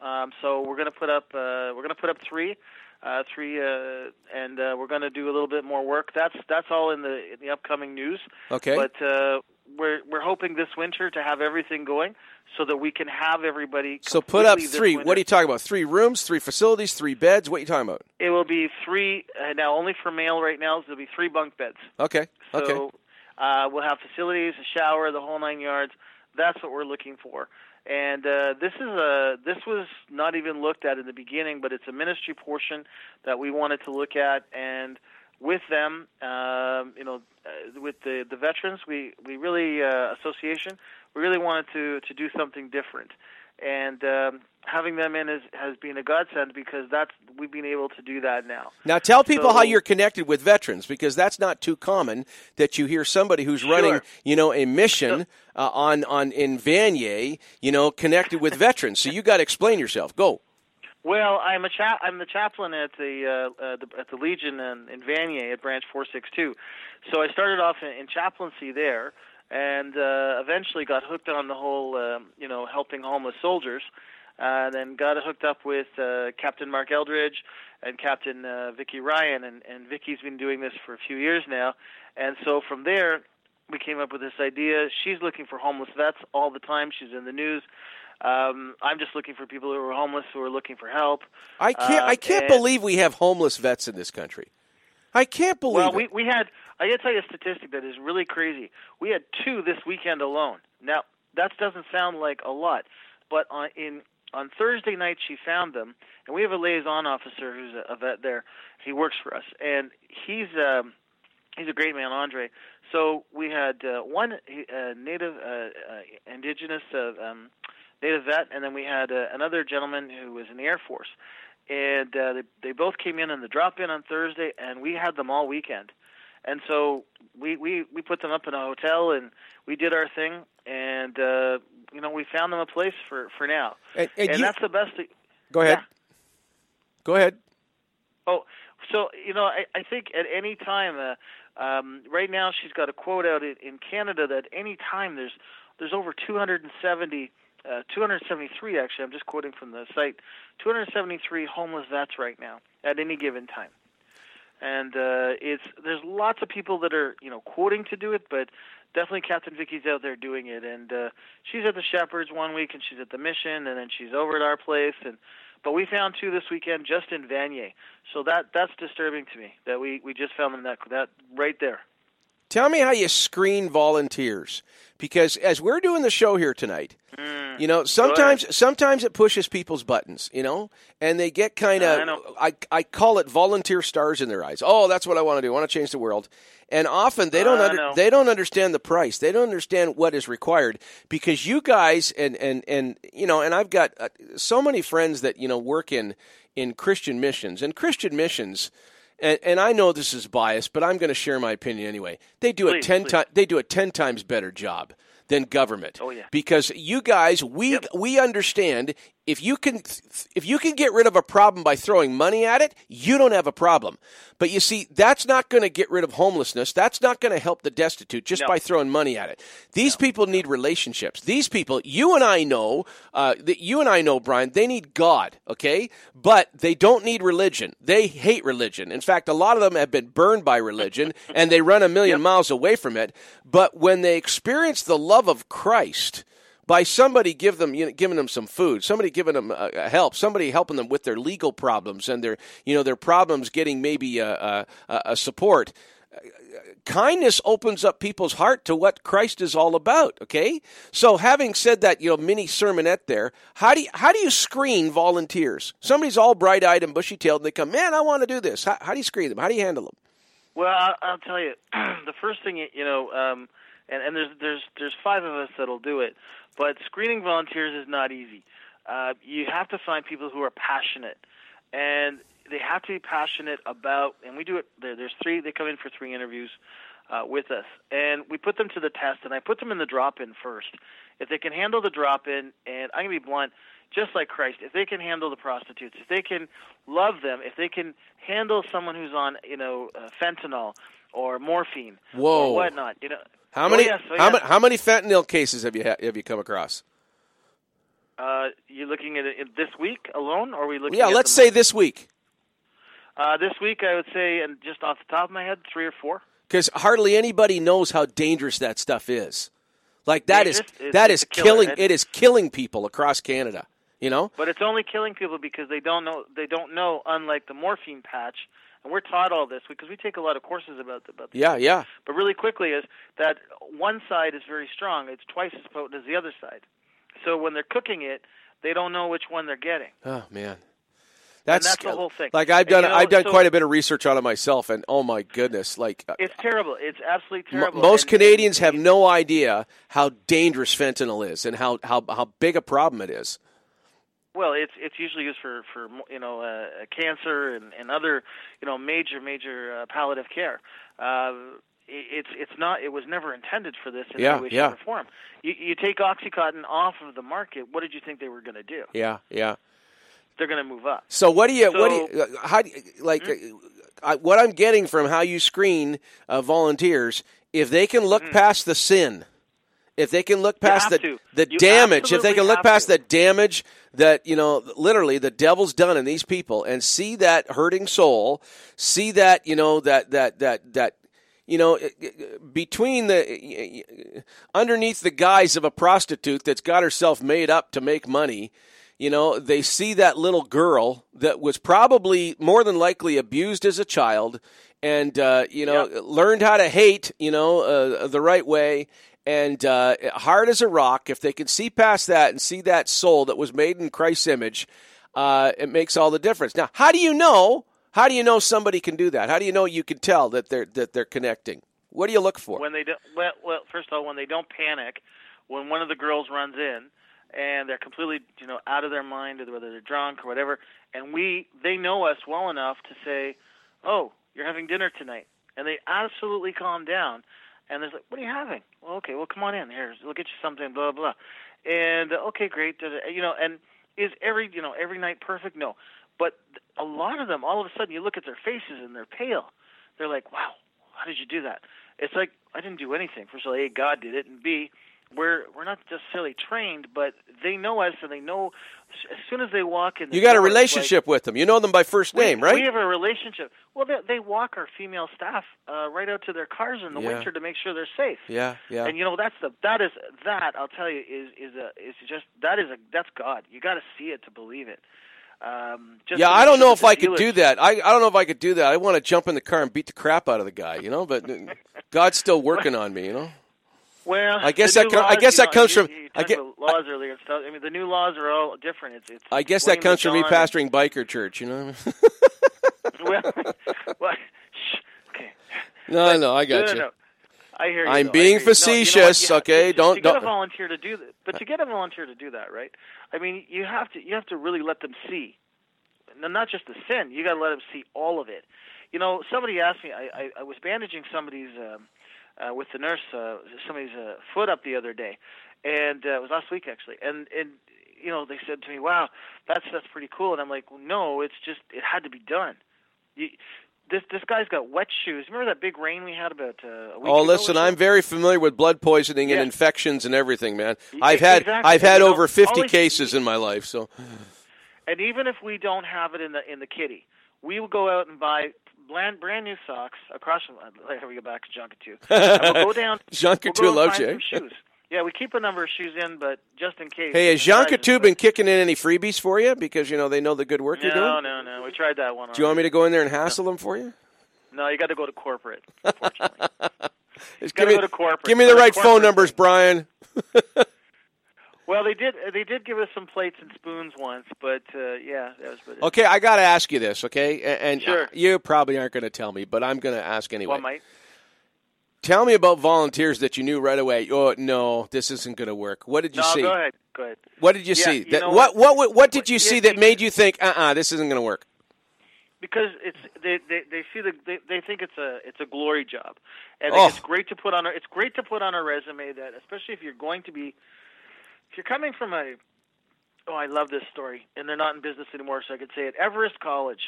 Um, so we're going to put up uh, we're going to put up three, uh, three, uh, and uh, we're going to do a little bit more work. That's that's all in the in the upcoming news. Okay. But uh, we're we're hoping this winter to have everything going so that we can have everybody. So put up three. winter. What are you talking about? Three rooms, three facilities, three beds? What are you talking about? It will be three uh, now. Only for male right now. So there'll be three bunk beds. Okay, So okay. uh, we'll have facilities, a shower, the whole nine yards. That's what we're looking for. And uh, this is a this was not even looked at in the beginning, but it's a ministry portion that we wanted to look at. And with them, um, you know, uh, with the the veterans, we we really uh, association, we really wanted to to do something different. And um, having them in is, has been a godsend because that's we've been able to do that now. Now tell people So- how you're connected with veterans because that's not too common that you hear somebody who's running, you know, a mission uh, on on in Vanier, you know, connected with veterans. So you got to explain yourself. Go. Well, I'm a cha- I'm the chaplain at the, uh, uh, the at the Legion in, in Vanier at Branch 462. So I started off in, in chaplaincy there, and uh, eventually got hooked on the whole um, you know helping homeless soldiers. Uh, then got hooked up with uh, Captain Mark Eldridge and Captain uh, Vicky Ryan, and, and Vicky's been doing this for a few years now. And so from there, we came up with this idea. She's looking for homeless vets all the time. She's in the news. Um, I'm just looking for people who are homeless who are looking for help. I can't. I Um, can't and- believe we have homeless vets in this country. I can't believe Well, it. we we had. I got to tell you a statistic that is really crazy. We had two this weekend alone. Now that doesn't sound like a lot, but on in on Thursday night she found them, and we have a liaison officer who's a, vet there. He works for us, and he's um, he's a great man, Andre. So we had uh, one uh, native, uh, uh, indigenous, uh, um, native vet, and then we had uh, another gentleman who was in the Air Force, and uh, they they both came in on the drop in on Thursday, and we had them all weekend, and so we we we put them up in a hotel, and we did our thing, and uh, you know we found them a place for for now, And- and you- that's the best. Thing. Go ahead. Go ahead. Oh, so you know, I, I think at any time, uh, um, right now she's got a quote out in, in Canada that any time there's there's over 270, uh, 273 actually. I'm just quoting from the site, 273 homeless vets right now at any given time, and uh, it's there's lots of people that are you know quoting to do it, but definitely Captain Vicky's out there doing it, and uh, she's at the Shepherds one week, and she's at the Mission, and then she's over at our place, and but we found two this weekend just in Vanier, so that that's disturbing to me that we we just found them that that right there. Tell me how you screen volunteers because as we're doing the show here tonight, Mm. you know, sometimes sometimes it pushes people's buttons, you know, and they get kind I of know. I, I call it volunteer stars in their eyes. Oh, that's what I want to do. I want to change the world. And often they don't I under, they don't understand the price. They don't understand what is required because you guys and and and you know, and I've got uh, so many friends that you know work in in Christian missions. And Christian missions, and, and I know this is biased, but I'm going to share my opinion anyway. They do a ten please. times they do a ten times better job than government. Oh, yeah. Because you guys, we we understand if you can if you can get rid of a problem by throwing money at it, you don't have a problem. But you see, that's not going to get rid of homelessness. That's not going to help the destitute just No. by throwing money at it. These people need relationships. These people, you and I know, uh, that you and I know, Brian, they need God, okay? But they don't need religion. They hate religion. In fact, a lot of them have been burned by religion *laughs* and they run a million miles away from it. But when they experience the love of Christ, by somebody give them you know, giving them some food, somebody giving them uh, uh, help, somebody helping them with their legal problems and their you know their problems getting maybe a, a, a support. Kindness opens up people's heart to what Christ is all about. Okay, so having said that, you know, mini sermonette there. How do you, how do you screen volunteers? Somebody's all bright eyed and bushy tailed, and they come, man, I want to do this. How, how do you screen them? How do you handle them? Well, I'll, I'll tell you, *clears throat* the first thing you know, um, and, and there's there's there's five of us that'll do it, but screening volunteers is not easy. Uh, you have to find people who are passionate, and they have to be passionate about. And we do it. There, there's three. They come in for three interviews uh, with us, and we put them to the test. And I put them in the drop-in first. If they can handle the drop-in, and I'm gonna be blunt, just like Christ, if they can handle the prostitutes, if they can love them, if they can handle someone who's on, you know, uh, fentanyl or morphine Whoa. or whatnot, you know. How Oh, many yes, oh, how, yes. how many fentanyl cases have you ha- have you come across? Uh, you looking at it this week alone, or are we looking? Yeah, let's say this week. Uh, this week, I would say, and just off the top of my head, three or four. because hardly anybody knows how dangerous that stuff is. Like that is? It's- it's is killing. It is killing people across Canada. You know. But it's only killing people because they don't know. They don't know. Unlike the morphine patch, and we're taught all this because we take a lot of courses about the, about. The Yeah, yeah. But really quickly is that one side is very strong. It's twice as potent as the other side. So when they're cooking it, they don't know which one they're getting. Oh man. That's, that's the whole thing. Like I've done, you know, I've done so- quite a bit of research on it myself, and oh my goodness, like uh, It's terrible. It's absolutely terrible. most And- Canadians have no idea how dangerous fentanyl is and how, how how big a problem it is. Well, it's it's usually used for for you know uh, cancer and, and other you know major major uh, palliative care. Uh, it- it's it's not it was never intended for this in Yeah, any way, yeah. shape, or form. You, you take OxyContin off of the market. What did you think they were going to do? Yeah, yeah. They're going to move up. So what do you what do you uh, how do you, like uh, I, what I'm getting from how you screen uh, volunteers if they can look past the sin if they can look past the to. the You damage if they can look past to. the damage that you know literally the devil's done in these people and see that hurting soul see that you know that that that that you know between the underneath the guise of a prostitute that's got herself made up to make money you know they see that little girl that was probably more than likely abused as a child and uh, you know learned how to hate you know uh, the right way and uh, hard as a rock if they can see past that and see that soul that was made in christ's image uh, it makes all the difference. Now how do you know how do you know somebody can do that? How do you know you can tell that they're that they're connecting? What do you look for? When they don't, well, well, first of all, when they don't panic, when one of the girls runs in and they're completely, you know, out of their mind, or whether they're drunk or whatever, and we, they know us well enough to say, "Oh, you're having dinner tonight," and they absolutely calm down, and they're like, "What are you having?" Well, okay, well, come on in here. We'll get you something. Blah blah. And uh, okay, great. da, You know, and is every, you know, every night perfect? No, but a lot of them, all of a sudden, you look at their faces and they're pale. They're like, "Wow, how did you do that?" It's like I didn't do anything. First of all, A, God did it, and B, we're we're not necessarily trained, but they know us, and they know as soon as they walk in. The you got a door, it's relationship with them you know them by first like, name we, right We have a relationship. Well, they, they walk our female staff uh, right out to their cars in the Yeah. winter to make sure they're safe. yeah yeah And you know that's the that is that I'll tell you is is a is just that is a that's God. You got to see it to believe it. Um, just yeah, I don't know if I could do that. I, I don't know if I could do that. I want to jump in the car and beat the crap out of the guy, you know. But *laughs* God's still working on me, you know. Well, I guess that com- I guess that know, comes you- from- You, I get- laws earlier and stuff. I mean, the new laws are all different. It's it's. I guess that comes from me pastoring biker church, you know. *laughs* well, *laughs* well, okay. no, no, I got no, you. No. I hear you. I'm though. Being you. No, you know facetious, You okay? to- Don't- to get a don't- volunteer to do that, but to get a volunteer to do that, right? I mean, you have to you have to really let them see. no, not just the sin. You got to let them see all of it. You know, somebody asked me. I I, I was bandaging somebody's um, uh, with the nurse uh, somebody's uh, foot up the other day, and uh, it was last week actually. And and you know they said to me, "Wow, that's that's pretty cool." And I'm like, well, "No, it's just it had to be done." You, this this guy's got wet shoes. Remember that big rain we had about uh, a week ago? Oh, ago listen. I'm very familiar with blood poisoning Yeah. and infections and everything, man. I've had exactly. I've had You know, over 50 always- cases in my life, so And even if we don't have it in the in the kitty, we will go out and buy brand brand new socks across from. uh, Here we go back to Junket *laughs* And we'll go down. Jean we'll Coutu loves you, eh? shoes. Yeah, we keep a number of shoes in, but just in case. Hey, has Jean Coutu been kicking in any freebies for you? Because you know they know the good work No, you're doing. no, no. No. We tried that one. Do you want me to go in there and hassle them for you? No, you got to go to corporate. *laughs* Gotta give me, go to corporate. give me the right phone numbers, Brian. *laughs* Well, they did. They did give us some plates and spoons once, but uh, yeah, that was about it. Okay, I got to ask you this, okay? A- And, Sure. you probably aren't going to tell me, but I'm going to ask anyway. Well, Mike. Tell me about volunteers that you knew right away. Oh no, this isn't going to work. What did you no, see? go ahead. Go ahead. What did you Yeah, see? you That, know what, what what what did you Yeah, see that made you think, uh, uh this isn't going to work? because it's they they, they see the they, they think it's a it's a glory job, and Oh. it's great to put on a it's great to put on a resume that especially if you're going to be if you're coming from a oh I love this story and they're not in business anymore so I could say it Everest College,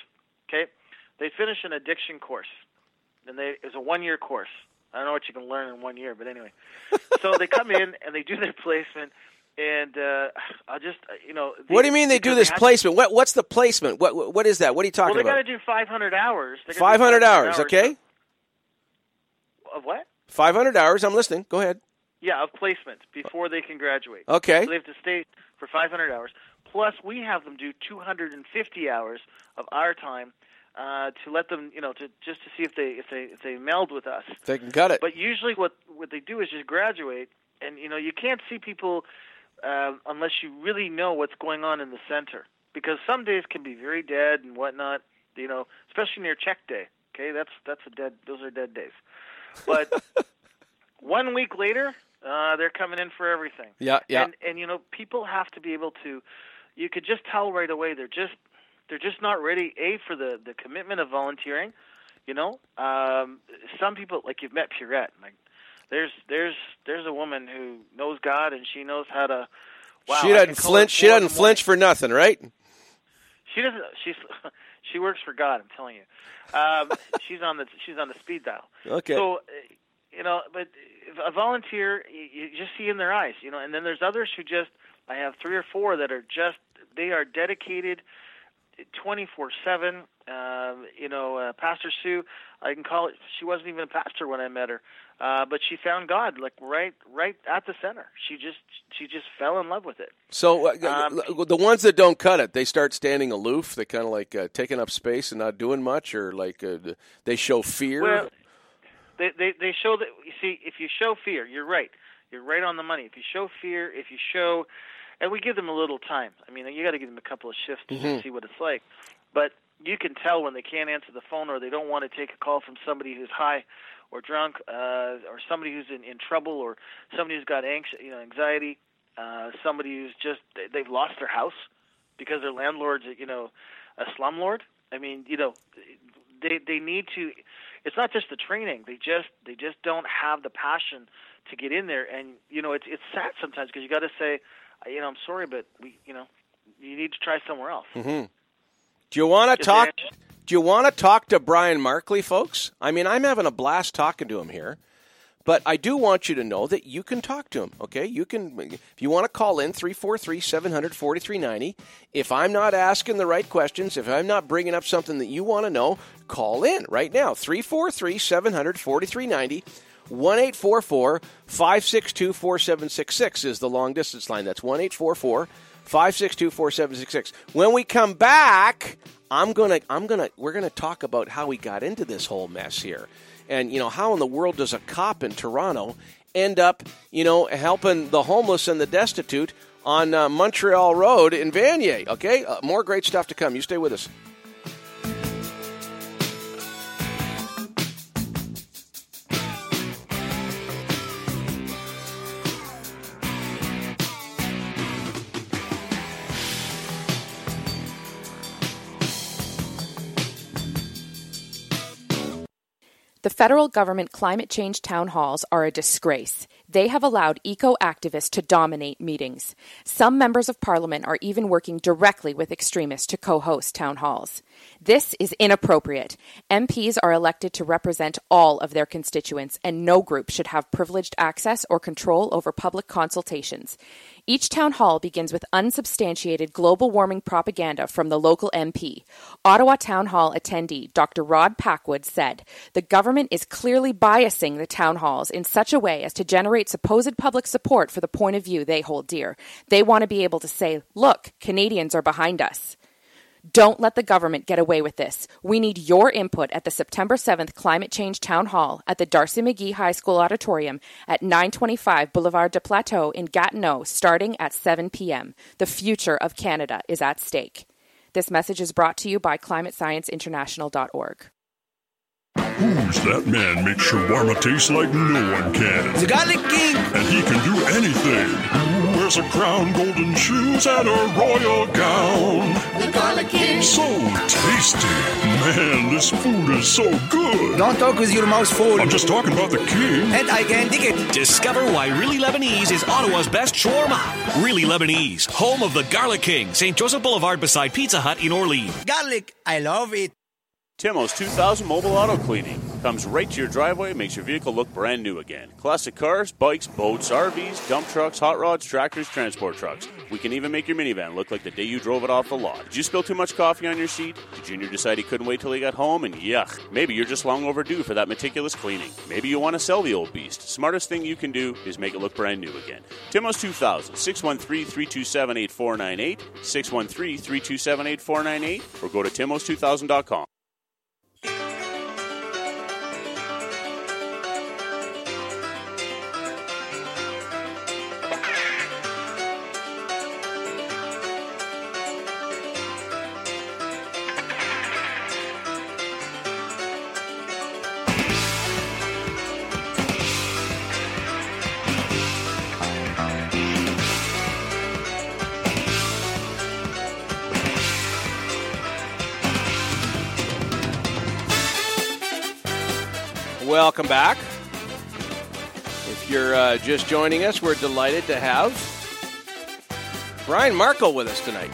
okay, they finish an addiction course, and they it's a one year course. I don't know what you can learn in one year, but anyway, so they come in *laughs* and they do their placement. And uh, I just, you know. what do you mean they do this have- placement? What what's the placement? What what is that? What are you talking well, they got to do 500 hours. They gotta 500 hours, okay? Of what? 500 hours. I'm listening. Go ahead. Yeah, of placement before they can graduate. Okay. So they have to stay for 500 hours. Plus, we have them do 250 hours of our time uh, to let them, you know, to just to see if they if they if they meld with us. They can cut it. But usually, what what they do is just graduate, and you know, you can't see people uh, unless you really know what's going on in the center, because some days can be very dead and whatnot. You know, especially near check day. Okay, that's that's a dead. Those are dead days. But *laughs* one week later, uh, they're coming in for everything. Yeah, yeah. And and you know, people have to be able to. You could just tell right away they're just they're just not ready. A for the the commitment of volunteering. You know, um, some people like you've met Purette. Like, there's there's there's a woman who knows God and she knows how to. Wow, she doesn't can call her flinch. She doesn't flinch for nothing, right? She doesn't. She's *laughs* she works for God. I'm telling you. Um, *laughs* she's on the she's on the speed dial. Okay. So, uh, you know, but a volunteer, you, you just see in their eyes, you know, and then there's others who just. I have three or four that are just they are dedicated, twenty four seven. Um, You know, uh, Pastor Sue, I can call it. She wasn't even a pastor when I met her, uh, but she found God like right right at the center. She just she just fell in love with it. So uh, Um, the ones that don't cut it, they start standing aloof. They kind of like uh, taking up space and not doing much, or like uh, they show fear. Well, they, they they show that you see if you show fear, you're right. You're right on the money. If you show fear, if you show, and we give them a little time. I mean, you got to give them a couple of shifts to Mhm. see what it's like. But you can tell when they can't answer the phone or they don't want to take a call from somebody who's high or drunk, uh, or somebody who's in, in trouble, or somebody who's got anx- you know, anxiety, uh, somebody who's just they- they've lost their house because their landlord's you know a slumlord. I mean, you know, they they need to. It's not just the training; they just they just don't have the passion to get in there. And you know, it's it's sad sometimes because you got to say, you know, I'm sorry, but we, you know, you need to try somewhere else. hmm Do you want to talk? Do you want to talk to Brian Markley, folks? I mean, I'm having a blast talking to him here, but I do want you to know that you can talk to him. Okay, you can if you want to call in 343-700-4390. If I'm not asking the right questions, if I'm not bringing up something that you want to know, call in right now 343-700-4390. 1 562 4766 is the long distance line. That's 1 562 4766. When we come back, I'm going to I'm going to we're going to talk about how we got into this whole mess here. And you know, how in the world does a cop in Toronto end up, you know, helping the homeless and the destitute on uh, Montreal Road in Vanier, okay? Uh, more great stuff to come. You stay with us. The federal government climate change town halls are a disgrace. They have allowed eco activists to dominate meetings. Some members of parliament are even working directly with extremists to co host town halls. This is inappropriate. MPs are elected to represent all of their constituents, and no group should have privileged access or control over public consultations. Each town hall begins with unsubstantiated global warming propaganda from the local MP. Ottawa Town Hall attendee Dr. Rod Packwood said, The government is clearly biasing the town halls in such a way as to generate supposed public support for the point of view they hold dear. They want to be able to say, Look, Canadians are behind us. Don't let the government get away with this. We need your input at the September 7th Climate Change Town Hall at the D'Arcy McGee High School Auditorium at 925 Boulevard de Plateau in Gatineau starting at 7 p.m. The future of Canada is at stake. This message is brought to you by climatescienceinternational.org. Who's that man makes shawarma taste like no one can? The Garlic King! And he can do anything. Who wears a crown, golden shoes, and a royal gown? The Garlic King! So tasty. Man, this food is so good. Don't talk with your mouth full. I'm just talking about the king. And I can dig it. Discover why Really Lebanese is Ottawa's best shawarma. Really Lebanese, home of the Garlic King, St. Joseph Boulevard beside Pizza Hut in Orleans. Garlic, I love it. Timo's 2000 Mobile Auto Cleaning comes right to your driveway, makes your vehicle look brand new again. Classic cars, bikes, boats, RVs, dump trucks, hot rods, tractors, transport trucks. We can even make your minivan look like the day you drove it off the lot. Did you spill too much coffee on your seat? Did Junior decide he couldn't wait till he got home? And yuck, maybe you're just long overdue for that meticulous cleaning. Maybe you want to sell the old beast. Smartest thing you can do is make it look brand new again. Timo's 2000, 613 327 8498, 613 327 8498, or go to timos2000.com. Welcome back. If you're uh, just joining us, we're delighted to have Brian Markle with us tonight.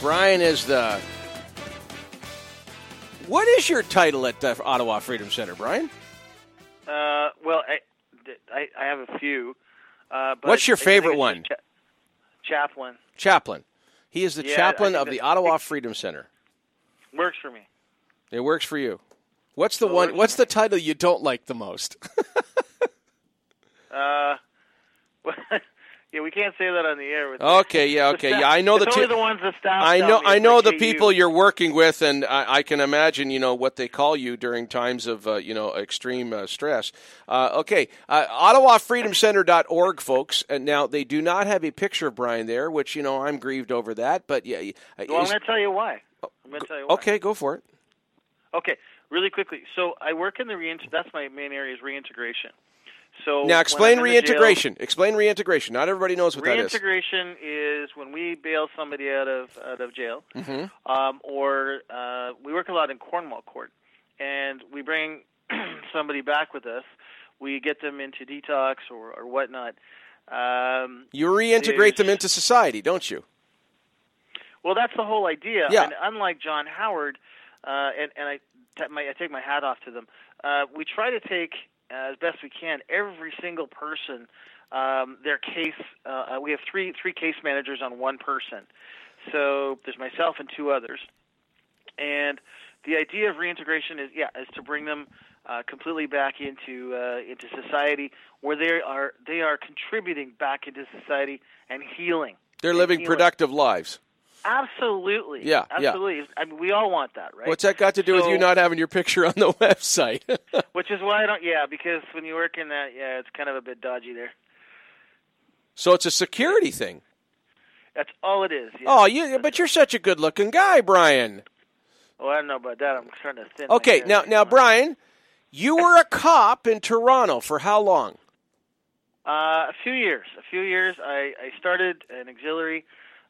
Brian is the. What is your title at the Ottawa Freedom Center, Brian? Uh, well, I, I, I have a few. Uh, but What's your favorite one? cha- chaplain Chaplain. He is the Yeah, chaplain of the Ottawa Freedom Center. works for me. It works for you. What's the one? What's the title you don't like the most? *laughs* Uh, *laughs* yeah, we can't say that on the air. With Okay, yeah, *laughs* okay, yeah. I know the only two- the ones the staff. I know. I know the people you. you're working with, and I, I can imagine, you know, what they call you during times of, uh, you know, extreme uh, stress. Uh, okay, uh, OttawaFreedomCenter.org, folks. And now they do not have a picture of Brian there, which you know I'm grieved over that. But yeah, Well, I'm going to tell you why. I'm going to tell you why. okay, go for it. Okay, really quickly. So I work in the reint. That's my main area is reintegration. So Now explain the jail- reintegration. Explain reintegration. Not everybody knows what that is. Reintegration is when we bail somebody out of out of jail, Mhm. um, or uh, we work a lot in Cornwall Court, and we bring *clears throat* somebody back with us. We get them into detox or, or whatnot. Um, You reintegrate them into society, don't you? well, that's the whole idea. Yeah. And unlike John Howard, uh, and, and I, my, I take my hat off to them, uh, we try to take, uh, as best we can, every single person, um, their case. Uh, uh, we have three three case managers on one person. So there's myself and two others. And the idea of reintegration is, yeah, is to bring them uh, completely back into uh, into society, where they are they are contributing back into society and healing. They're And living healing. productive lives. Absolutely. Yeah, yeah. absolutely. I mean, we all want that, right? What's that got to do with you not having your picture on the *laughs* website? *laughs* Which is why I don't. Yeah, because when you work in that, yeah, it's kind of a bit dodgy there. so it's a security thing. That's all it is. Yeah. Oh, you, but you're such a good-looking guy, Brian. Well, I don't know about that. I'm trying to thin. Okay, now, now, Brian, you were a *laughs* cop in Toronto for how long? Uh, a few years. A few years. I, I started an auxiliary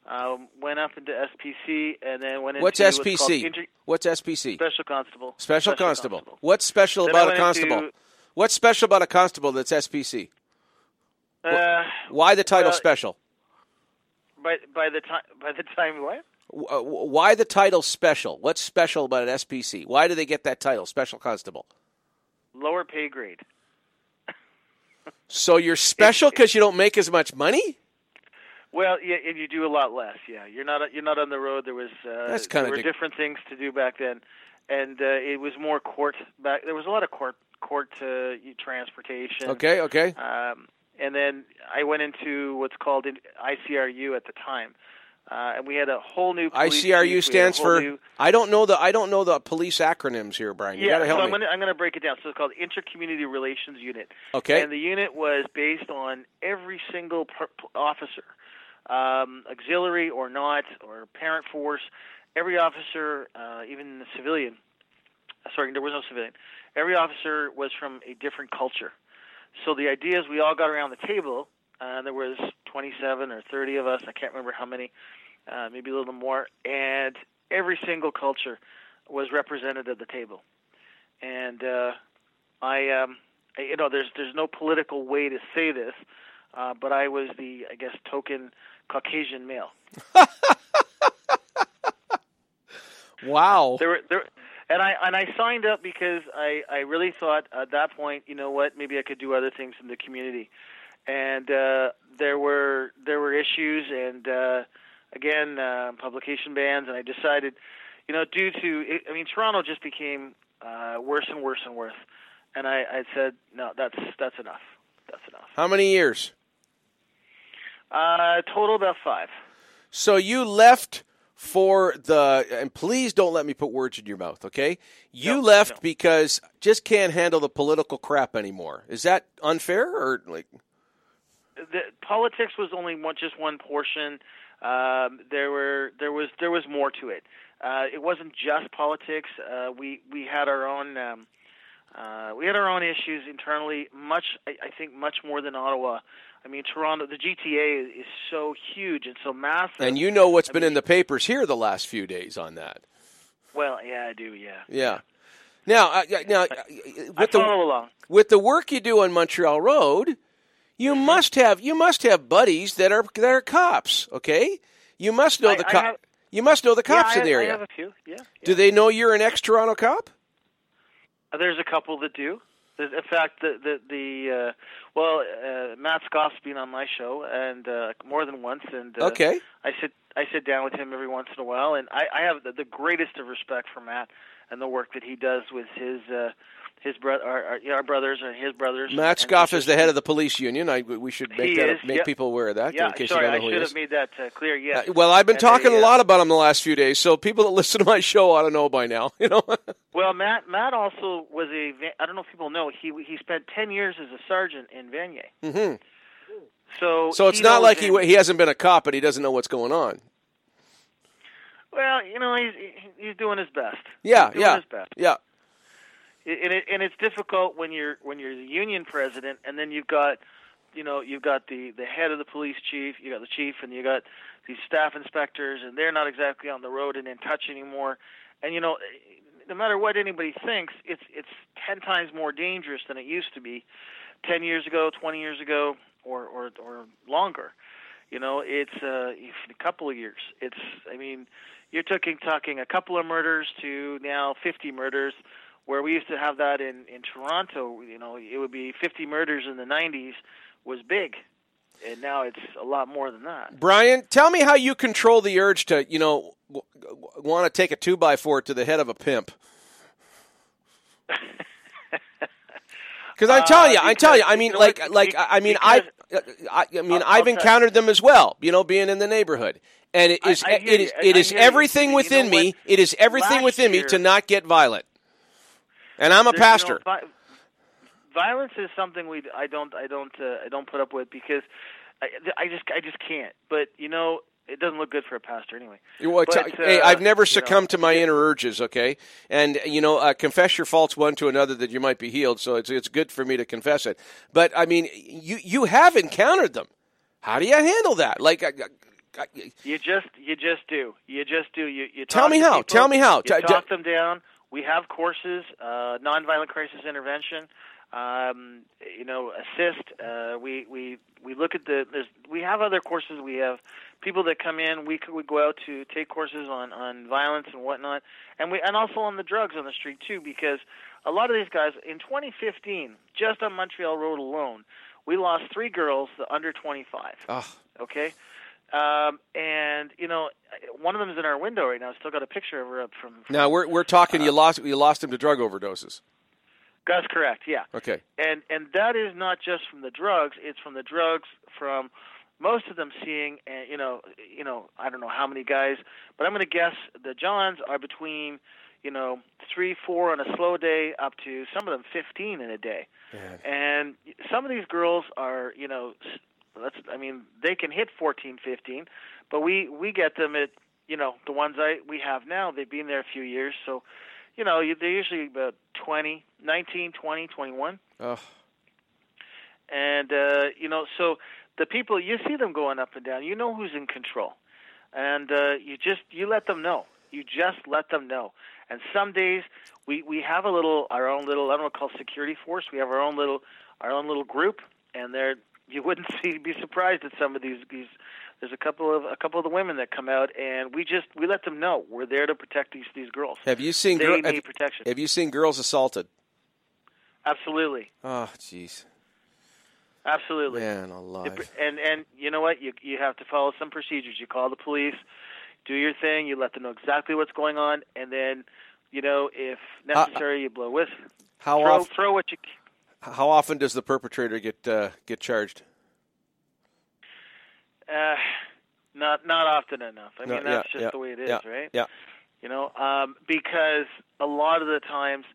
Um, went up into SPC, and then went into What's what's SPC? inter- What's SPC? Special Constable. Special, constable. What's special Then about a constable? into- What's special about a constable that's SPC? Uh, Why the title special? by by the time by the time what? Uh, Why the title special? What's special about an SPC? Why do they get that title, special constable? Lower pay grade. So you're special *laughs* because you don't make as much money? Well, yeah, and you do a lot less. Yeah, you're not you're not on the road. There was uh, That's there were dic- different things to do back then, and uh, it was more court back. There was a lot of court court uh, transportation. Okay, okay. Um, and then I went into what's called ICRU at the time, uh, and we had a whole new police chief, we had ICRU stands for. new- I don't know the I don't know the police acronyms here, Brian. You yeah, got to help so me. I'm gonna I'm gonna break it down. So it's called Intercommunity Relations Unit. Okay. And the unit was based on every single per- officer, um, auxiliary or not, or parent force. Every officer, uh, even the civilian. Sorry, there was no civilian. Every officer was from a different culture. So the idea is we all got around the table. Uh, there was 27 or 30 of us. I can't remember how many. Uh, maybe a little more. And every single culture was represented at the table. And uh, I, um, I- you know, there's there's no political way to say this, uh, but I was the, I guess, token Caucasian male. *laughs* Wow. There were there, and I and I signed up because I I really thought at that point, you know what, maybe I could do other things in the community, and uh, there were there were issues and uh, again uh, publication bans, and I decided, you know, due to I mean Toronto just became uh, worse and worse and worse, and I I said no, that's that's enough, that's enough. How many years? Uh, total about five. So you left for the and please don't let me put words in your mouth, okay? You left because just can't handle the political crap anymore. Is that unfair or like the politics was only one, just one portion. Um, there were there was there was more to it. Uh, it wasn't just politics. Uh, we we had our own um, uh, we had our own issues internally. Much I, I think much more than Ottawa. I mean Toronto. The GTA is, so huge and so massive. and you know what's been in the papers here the last few days on that. Well, yeah, I do. Yeah. Yeah. Now, uh, now uh, I with the along. with the work you do on Montreal Road, you Mm-hmm. must have you must have buddies that are that are cops. Okay, you must know I- the cop. have- you must know the cops yeah, in the area. I have a few. Yeah. Do they know you're an ex Toronto cop? Uh, There's a couple that do. In fact, the the, the uh, well, uh, Matt Skof's been on my show and uh, more than once, and uh, Okay. I sit I sit down with him every once in a while, and I, I have the, the greatest of respect for Matt and the work that he does with his uh, his brother, our, our, our brothers and his brothers. Matt Skof is the head of the police union. I, we should make that is, make yep. people aware of that Yeah, in case sorry, you don't I know who should have made that uh, clear. Yes. Uh, well, I've been And talking they, a uh, lot about him the last few days, so people that *laughs* listen to my show ought to know by now. *laughs* You know. Well, Matt Matt also was a. I don't know if people know he he spent ten years as a sergeant in Vanier. hmm So So it's not like he he hasn't been a cop but he doesn't know what's going on. Well, you know, he's he's doing his best. Yeah, he's doing yeah, his best. yeah. And it, and it's difficult when you're when you're the union president, and then you've got, you know, you've got the the head of the police chief, you got the chief, and you got these staff inspectors, and they're not exactly on the road and in touch anymore. And you know, no matter what anybody thinks, it's it's ten times more dangerous than it used to be, ten years ago, twenty years ago, or or or longer. You know, it's uh, a couple of years. It's, I mean, you're talking talking a couple of murders to now 50 murders, where we used to have that in in Toronto. You know, it would be 50 murders in the 90s was big, and now it's a lot more than that. Brian, tell me how you control the urge to, you know, w- w- want to take a two by four to the head of a pimp. *laughs* Uh, because I'm telling you, I'm telling you. I mean, like, like, I I mean, I, I, I mean, I've encountered them as well. You know, being in the neighborhood, and it is, I- I it you. is, I- it is you. everything You know within me. It is everything Last within me to not get violent. And I'm a There's, you know, pastor. vi- violence is something we I don't I don't uh, I don't put up with because I, I just I just can't. But you know, it doesn't look good for a pastor anyway. Know, But, t- hey, uh, I've never you know, succumbed to my inner urges. Okay, and you know, uh, confess your faults one to another that you might be healed. So it's it's good for me to confess it. But I mean, you you have encountered them. How do you handle that? Like, uh, You just you just do. You just do. You, you Tell me how. people, Tell me how. You talk them down. We have courses, uh, nonviolent crisis intervention. Um, you know, assist. Uh, we we we look at the. There's, we have other courses. We have people that come in. We we go out to take courses on on violence and whatnot, and we and also on the drugs on the street too, because a lot of these guys in 2015, just on Montreal Road alone, we lost three girls under 25. Oh. Okay. Um, and you know, one of them is in our window right now. Still got a picture of her up from. from Now we're we're talking. you lost you lost him to drug overdoses. That's correct. Yeah. Okay. And and that is not just from the drugs. It's from the drugs from most of them seeing, uh, you know, you know, I don't know how many guys, but I'm going to guess the Johns are between, you know, three, four on a slow day, up to some of them 15 in a day. And some of these girls are, you know, s- let's I mean, they can hit 14, 15, but we we get them at, you know, the ones I we have now, they've been there a few years, so you know, they're usually about 20, 19, 20, 21. Oh. And uh, you know, so the people you see them going up and down, you know who's in control. And uh, you just you let them know. You just let them know. And some days we we have a little our own little I don't know called security force. We have our own little our own little group and they're you wouldn't *laughs* see be surprised at some of these these there's a couple of a couple of the women that come out and we just we let them know we're there to protect these these girls. Have you seen they need have, protection. have you seen girls assaulted? Absolutely. Oh, jeez. Absolutely. Man alive. And and you know what? You you have to follow some procedures. You call the police, do your thing. You let them know exactly what's going on, and then, you know, if uh, necessary, you blow with. How throw, throw what you. How often does the perpetrator get uh, get charged? Uh, not not often enough. I No, mean, that's yeah, just yeah, the way it is, yeah, right? Yeah. You know, um, because a lot of the times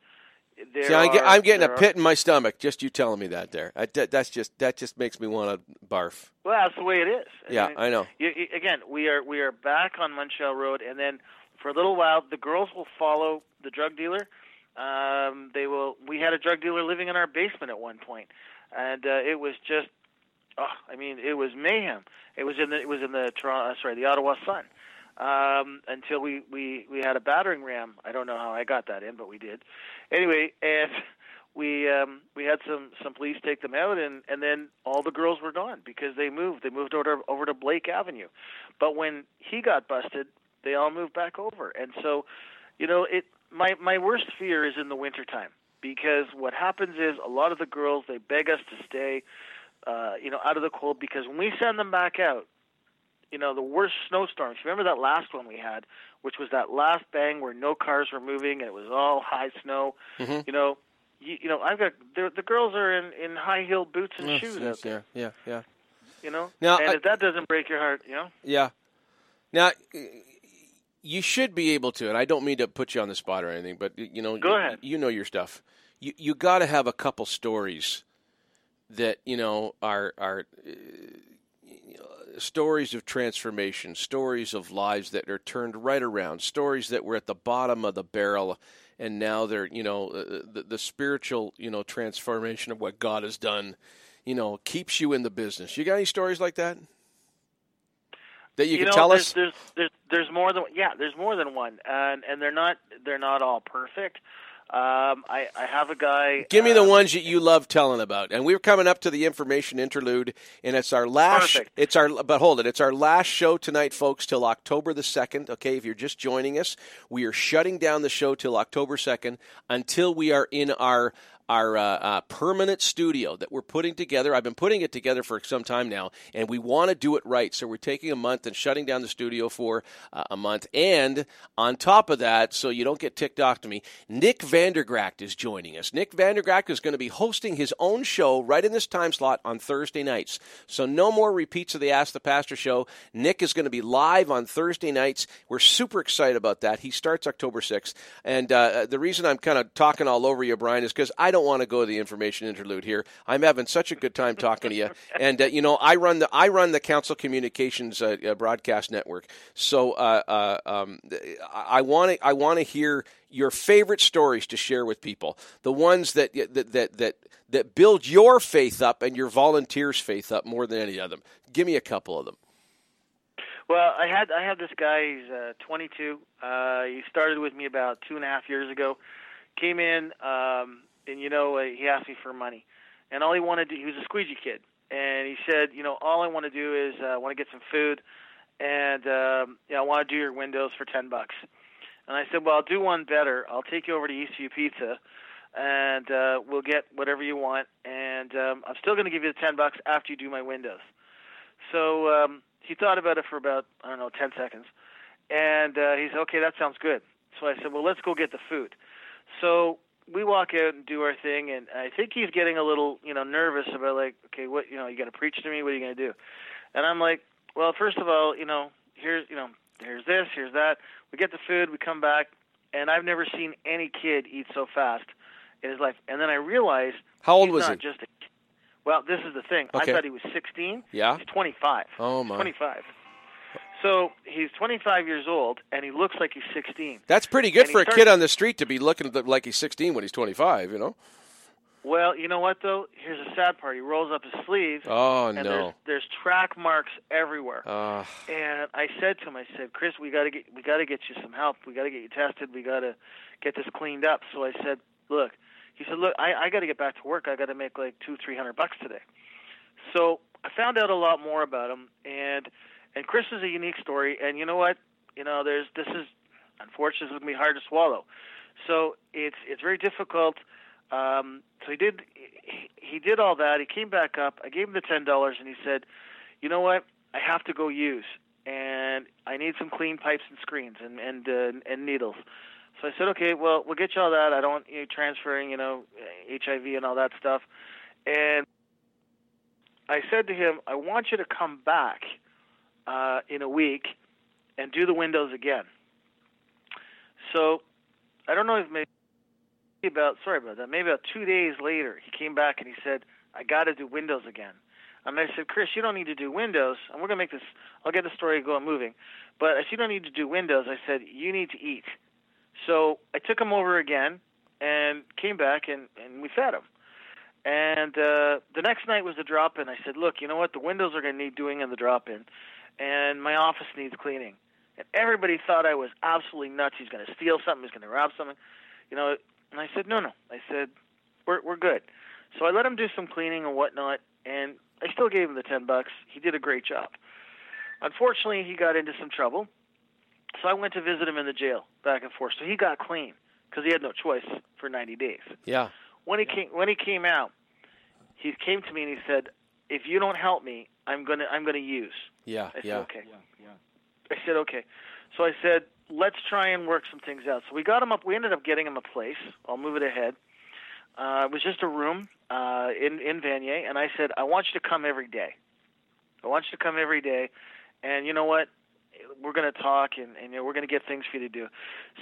there See, I'm, get, are- I'm getting a are- pit in my stomach just you telling me that. There, I, that, that's just that just makes me want to barf. Well, that's the way it is. Yeah, mean, I know. You, you- again, we are we are back on Montreal Road, and then for a little while, the girls will follow the drug dealer. Um, they will. We had a drug dealer living in our basement at one point, and uh, it was just. Oh, I mean, it was mayhem. It was in the it was in the Toronto, uh, sorry, the Ottawa Sun. Um, until we, we we had a battering ram. I don't know how I got that in, but we did. Anyway, and *laughs* we um, we had some some police take them out, and and then all the girls were gone because they moved. They moved over over to Blake Avenue. But when he got busted, they all moved back over, and so you know it. My my worst fear is in the wintertime because what happens is a lot of the girls they beg us to stay, uh, you know, out of the cold because when we send them back out, you know, the worst snowstorms. Remember that last one we had, which was that last bang where no cars were moving and it was all high snow. Mhm. You know, you, you know, I've got the, the girls are in in high heel boots and Oh, shoes jeez, out there. yeah, yeah, yeah. You know, Now, and I- if that doesn't break your heart, you know. Yeah. Now, you should be able to, and I don't mean to put you on the spot or anything, but you know, Go ahead. You know your stuff. You you got to have a couple stories that you know are are uh, stories of transformation, stories of lives that are turned right around, stories that were at the bottom of the barrel. And now they're, you know, uh, the, the spiritual, you know, transformation of what God has done, you know, keeps you in the business. You got any stories like that? That you, can know, tell there's, us? There's, there's there's more than yeah, there's more than one, and and they're not they're not all perfect. Um, I I have a guy. Give me the uh, ones that you love telling about. And we're coming up to the information interlude, and it's our last. Perfect. It's our, but hold it. It's our last show tonight, folks, till October the second. Okay, if you're just joining us, we are shutting down the show till October second until we are in our our uh, uh, permanent studio that we're putting together. I've been putting it together for some time now, and we want to do it right. So we're taking a month and shutting down the studio for uh, a month. And on top of that, so you don't get ticked off to me, Nick Vandergragt is joining us. Nick Vandergragt is going to be hosting his own show right in this time slot on Thursday nights. So no more repeats of the Ask the Pastor show. Nick is going to be live on Thursday nights. We're super excited about that. He starts October 6th. And uh, the reason I'm kind of talking all over you, Brian, is because I don't want to go to the information interlude here. I'm having such a good time talking to you. And, uh, you know, I run the, I run the Council Communications uh, uh, Broadcast Network. So uh, uh, um, I want to I want to hear your favorite stories to share with people. The ones that that that that, that build your faith up and your volunteers' faith up more than any of them. Give me a couple of them. Well, I had I have this guy. He's uh, 22. Uh, he started with me about two and a half years ago. Came in, um, and you know, he asked me for money, and all he wanted to. He was a squeegee kid, and he said, you know, all I want to do is uh, I want to get some food, and um, yeah, I want to do your windows for ten bucks. And I said, well, I'll do one better. I'll take you over to Eastview Pizza, and uh, we'll get whatever you want, and um, I'm still going to give you the ten bucks after you do my windows. So um, he thought about it for about I don't know ten seconds, and uh, he said, "Okay, that sounds good." So I said, "Well, let's go get the food." So we walk out and do our thing, and I think he's getting a little you know nervous about like, okay, what you know, you got to preach to me? What are you going to do? And I'm like, well, first of all, you know, here's you know, here's this, here's that. We get the food, we come back, and I've never seen any kid eat so fast in his life. And then I realized How old he's was not he? Just a, well, this is the thing. Okay. I thought he was 16. Yeah? He's 25. Oh, my. 25. So he's 25 years old, and he looks like he's 16. That's pretty good And for a starts- kid on the street to be looking like he's 16 when he's 25. You know. Well, you know what though? Here's a sad part. He rolls up his sleeve. Oh, and no. There's, there's track marks everywhere. Uh, And I said to him, I said, Chris, we got to get we got to get you some help. We got to get you tested. We got to get this cleaned up. So I said, look. He said, look, I, I got to get back to work. I got to make like two, three hundred bucks today. So I found out a lot more about him, and and Chris is a unique story. And you know what? You know, there's this is unfortunately it's going to be hard to swallow. So it's it's very difficult. Um, so he did he, he did all that. He came back up. I gave him the ten dollars, and he said, "You know what? I have to go use, and I need some clean pipes and screens and and uh, and needles." So I said, "Okay, well, we'll get you all that. I don't want you transferring, you know, HIV and all that stuff." And I said to him, "I want you to come back uh, in a week and do the windows again." So I don't know if maybe about sorry about that. Maybe about two days later, he came back and he said, "I got to do windows again." And I said, "Chris, you don't need to do windows, and we're gonna make this. I'll get the story going moving, but if you don't need to do windows, I said you need to eat." So I took him over again and came back and and we fed him. And uh, the next night was the drop in. I said, "Look, you know what? The windows are going to need doing in the drop in, and my office needs cleaning." And everybody thought I was absolutely nuts. He's going to steal something. He's going to rob something, you know. And I said, "No, no." I said, "We're we're good." So I let him do some cleaning and whatnot, and I still gave him the ten bucks. He did a great job. Unfortunately, he got into some trouble, so I went to visit him in the jail back and forth. So he got clean because he had no choice for 90 days. yeah. When he came when he came out, he came to me and he said, "If you don't help me, I'm gonna I'm gonna use." Yeah. I said, yeah. "Okay." I said, "Okay." So I said, "Let's try and work some things out." So we got him up. We ended up getting him a place. I'll move it ahead. Uh, it was just a room uh, in in Vanier, and I said, "I want you to come every day. I want you to come every day, and you know what? We're going to talk, and, and you know, we're going to get things for you to do."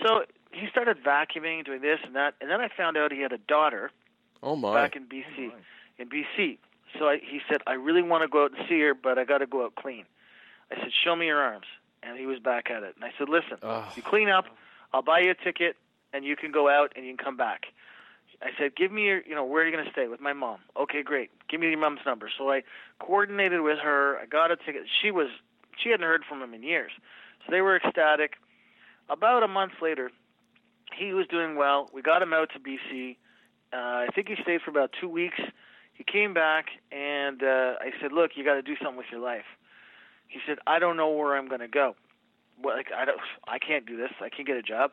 So he started vacuuming, doing this and that, and then I found out he had a daughter Oh my. back in BC. In BC, so I, he said, "I really want to go out and see her, but I got to go out clean." I said, "Show me your arms," and he was back at it. And I said, "Listen, Ugh. you clean up, I'll buy you a ticket, and you can go out and you can come back." I said, "Give me your, you know, where are you going to stay with my mom?" Okay, great. Give me your mom's number. So I coordinated with her. I got a ticket. She was, she hadn't heard from him in years, so they were ecstatic. About a month later, he was doing well. We got him out to BC. Uh, I think he stayed for about two weeks. He came back, and uh, I said, "Look, you got to do something with your life." He said, "I don't know where I'm going to go. Well, like I don't, I can't do this. I can't get a job."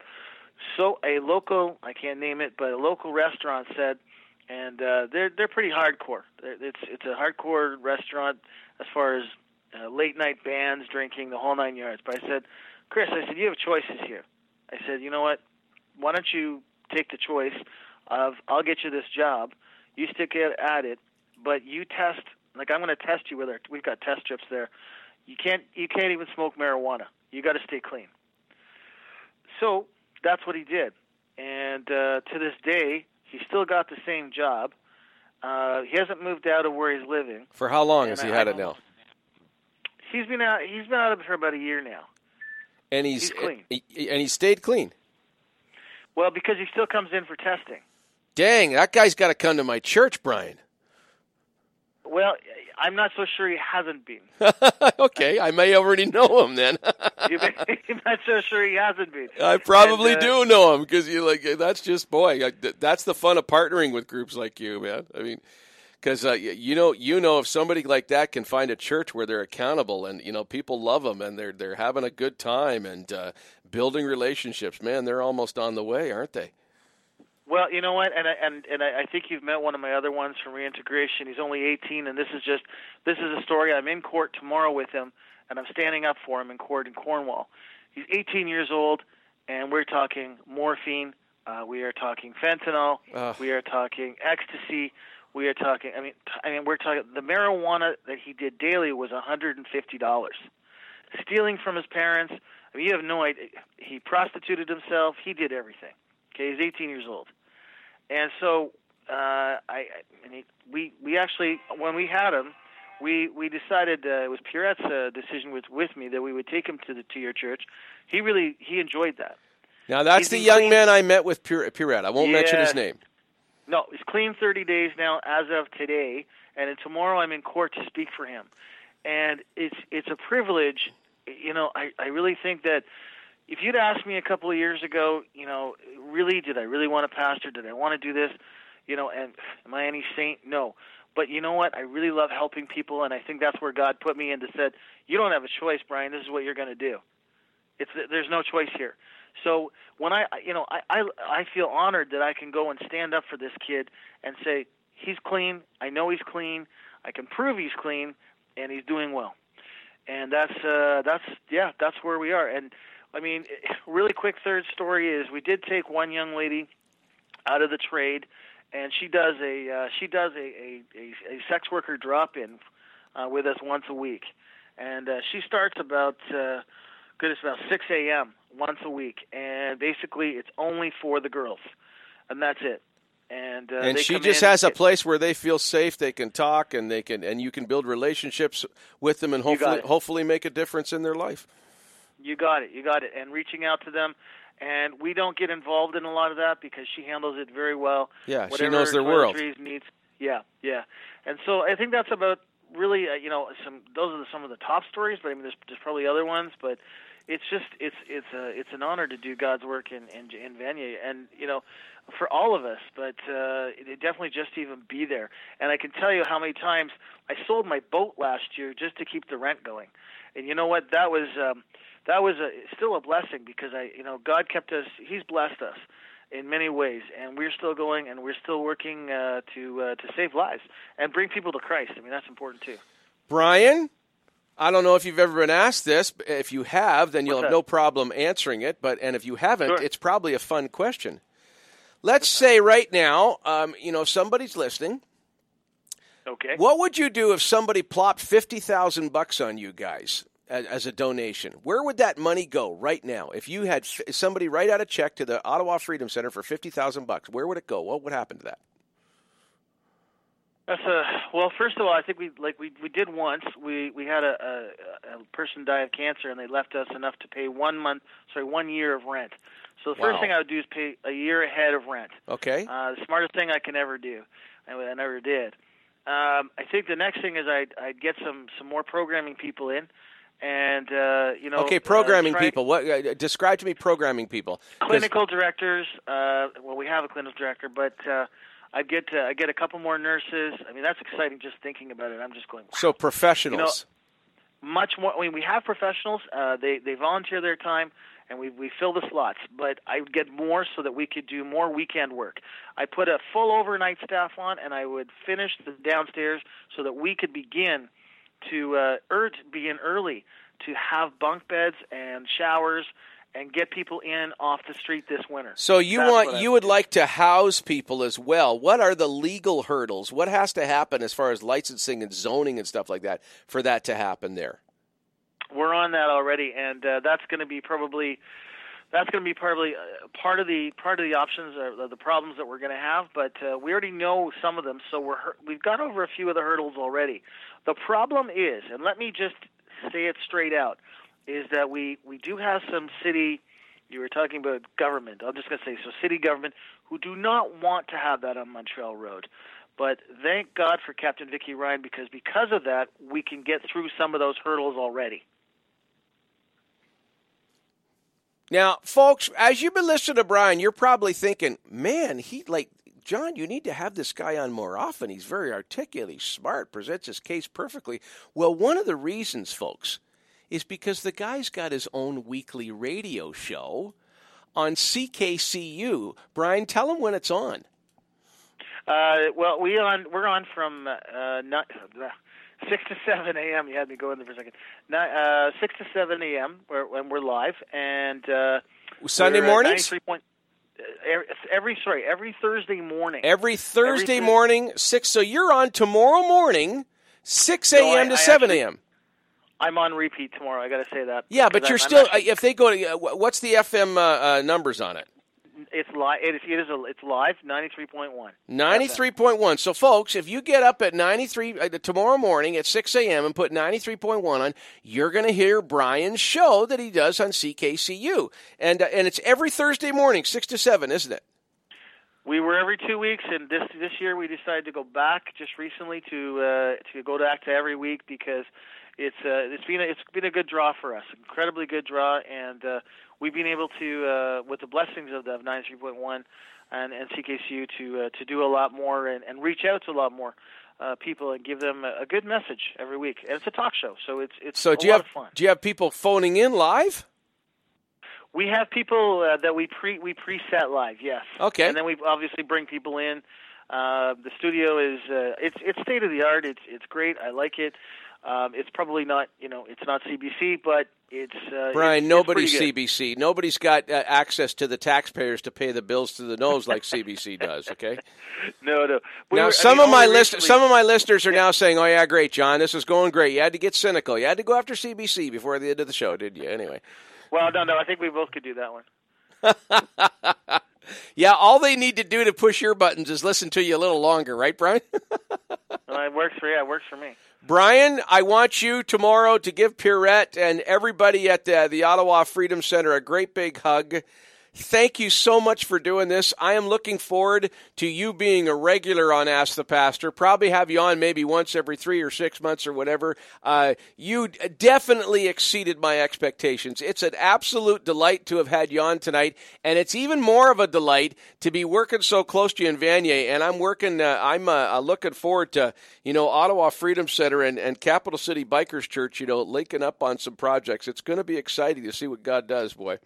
So a local, I can't name it, but a local restaurant said, and uh, they're they're pretty hardcore. It's it's a hardcore restaurant as far as uh, late night bands, drinking, the whole nine yards. But I said, Chris, I said you have choices here. I said, you know what? Why don't you take the choice of I'll get you this job, you stick it at it, but you test. Like I'm going to test you with our. We've got test strips there. You can't you can't even smoke marijuana. You got to stay clean. So that's what he did, and uh, to this day, he still got the same job. Uh, he hasn't moved out of where he's living. For how long And has he I- had I it now? He's been out. He's been out of it for about a year now. And he's, He's clean. and he stayed clean. Well, because he still comes in for testing. Dang, that guy's got to come to my church, Brian. well, I'm not so sure he hasn't been. *laughs* okay, I may already know him then. *laughs* You may- *laughs* I'm not so sure he hasn't been. I probably And, uh, do know him because you like that's just boy. That's the fun of partnering with groups like you, man. I mean, because uh, you know, you know, if somebody like that can find a church where they're accountable and you know people love them and they're they're having a good time and uh, building relationships, man, they're almost on the way, aren't they? Well, you know what, and I, and and I I think you've met one of my other ones from reintegration. He's only 18, and this is just this is a story. I'm in court tomorrow with him, and I'm standing up for him in court in Cornwall. He's 18 years old, and we're talking morphine. Uh, we are talking fentanyl. Ugh. We are talking ecstasy. We are talking. I mean, I mean, we're talking. The marijuana that he did daily was 150 dollars. Stealing from his parents. I mean, you have no idea. He prostituted himself. He did everything. Okay, he's 18 years old. And so uh, I, and he, we we actually when we had him, we we decided uh, it was Pierrette's uh, decision with with me that we would take him to the to your church. He really he enjoyed that. Now that's He's the young clean- man I met with Pure, Pierrette. I won't mention his name. No, he's clean 30 days now as of today, and then tomorrow I'm in court to speak for him. And it's it's a privilege. You know, I I really think that if you'd asked me a couple of years ago, you know, really did I really want to pastor? Did I want to do this? You know, and am I any saint? No. But you know what? I really love helping people, and I think that's where God put me in to said, you don't have a choice, Brian. This is what you're going to do. It's there's no choice here. So when I, you know, I, I I feel honored that I can go and stand up for this kid and say he's clean. I know he's clean. I can prove he's clean, and he's doing well. And that's uh, that's yeah, that's where we are. And I mean, *laughs* really quick third story is we did take one young lady out of the trade, and she does a uh, she does a a, a, a sex worker drop in uh, with us once a week, and uh, she starts about uh, goodness about 6 a.m. once a week, and basically it's only for the girls, and that's it. And uh, and she just has a place where they feel safe. They can talk and they can and you can build relationships with them and hopefully hopefully make a difference in their life. You got it. You got it. And reaching out to them, and we don't get involved in a lot of that because she handles it very well. Yeah, she knows their world. Needs. Yeah, yeah. And so I think that's about really, uh, you know, some. Those are the, some of the top stories, but I mean, there's, there's probably other ones, but it's just it's it's a it's an honor to do God's work in in, in Vanier, and you know, for all of us. But uh, it definitely just to even be there, and I can tell you how many times I sold my boat last year just to keep the rent going, and you know what? That was um, that was a, still a blessing because I you know God kept us. He's blessed us in many ways, and we're still going and we're still working uh, to uh, to save lives and bring people to Christ. I mean, that's important too. Brian, I don't know if you've ever been asked this. but If you have, then you'll What's have that? no problem answering it. But and if you haven't, Sure. it's probably a fun question. Let's say right now, um, you know, somebody's listening. Okay. What would you do if somebody plopped fifty thousand bucks on you guys as, as a donation? Where would that money go right now? If you had f- somebody write out a check to the Ottawa Freedom Center for fifty thousand bucks, where would it go? What would happen to that? That's a well. First of all, I think we like we we did once. We we had a, a a person die of cancer, and they left us enough to pay one month, sorry, one year of rent. So the first thing I would do is pay a year ahead of rent. Okay. Uh, the smartest thing I can ever do. I, I never did. Um, I think the next thing is I'd I'd get some some more programming people in, and uh, you know. okay, uh, programming try- people. What uh, describe to me programming people? clinical directors. Uh, well, we have a clinical director, but uh, I get uh, I get a couple more nurses. I mean, that's exciting just thinking about it. I'm just going. So professionals. much more. I mean, we have professionals. Uh, they they volunteer their time, and we we fill the slots. But I would get more so that we could do more weekend work. I put a full overnight staff on, and I would finish the downstairs so that we could begin to uh, ur- begin early to have bunk beds and showers and get people in off the street this winter. So you That's want you would like to house people as well. What are the legal hurdles? What has to happen as far as licensing and zoning and stuff like that for that to happen there? we're on that already, and uh, that's going to be probably that's going to be probably uh, part of the part of the options or the problems that we're going to have. But uh, we already know some of them, so we're we've got over a few of the hurdles already. The problem is, and let me just say it straight out, is that we we do have some city. You were talking about government. I'm just going to say so. City government who do not want to have that on Montreal Road. But thank God for Captain Vicky Ryan because because of that, we can get through some of those hurdles already. Now, folks, as you've been listening to Brian, you're probably thinking, man, he like John, you need to have this guy on more often. He's very articulate, he's smart, presents his case perfectly. Well, one of the reasons, folks, is because the guy's got his own weekly radio show on CKCU. Brian, tell him when it's on. Uh, well, we on we're on from uh, not, *laughs* uh, six to seven a.m. You had me go in there for a second. Not, uh, six to seven a.m. When we're live and uh, Sunday mornings? point- every, sorry every Thursday morning. Every Thursday Every morning, 6. So you're on tomorrow morning, 6 No, I- a.m. to I 7 a.m. I'm on repeat tomorrow. I got to say that. Yeah, but you're I'm- I'm still, actually- if they go to, uh, what's the FM uh, uh, numbers on it? It's live. It is. It is a, it's live. Ninety three point one. 93.1. So, folks, if you get up at 93 uh, tomorrow morning at 6 a.m. and put 93.1 on, you're going to hear Brian's show that he does on CKCU. And, uh, and it's every Thursday morning, 6 to 7, isn't it? We were every two weeks, and this this year we decided to go back just recently to uh, to go back to every week because it's uh, it's been a, it's been a good draw for us, incredibly good draw, and uh, we've been able to uh, with the blessings of the 93.1 and, and CKCU to uh, to do a lot more and, and reach out to a lot more uh, people and give them a, a good message every week. And it's a talk show, so it's it's So, a do you lot have of fun. do you have people phoning in live? We have people uh, that we pre we preset live, yes. Okay. And then we obviously bring people in. Uh, the studio is uh, it's it's state of the art. It's it's great. I like it. Um, it's probably not you know it's not CBC, but it's uh, Brian, it's, nobody's it's. CBC. Nobody's got uh, access to the taxpayers to pay the bills to the nose like CBC *laughs* does. Okay. No, no. We now, were- I some mean, of my list, recently- some of my listeners are now saying, "Oh yeah, great, John, this is going great. You had to get cynical. You had to go after CBC before the end of the show, didn't you?" Anyway, Well, no, no. I think we both could do that one. *laughs* *laughs* yeah, all they need to do to push your buttons is listen to you a little longer, right, Brian? *laughs* Well, it works for yeah, it works for me. Brian, I want you tomorrow to give Pierrette and everybody at the, the Ottawa Freedom Center a great big hug. Thank you so much for doing this. I am looking forward to you being a regular on Ask the Pastor. Probably have you on maybe once every three or six months or whatever. Uh, you definitely exceeded my expectations. It's an absolute delight to have had you on tonight, and it's even more of a delight to be working so close to you in Vanier. And I'm working. Uh, I'm uh, looking forward to you know Ottawa Freedom Center and, and Capital City Bikers Church. You know, linking up on some projects. It's going to be exciting to see what God does, boy.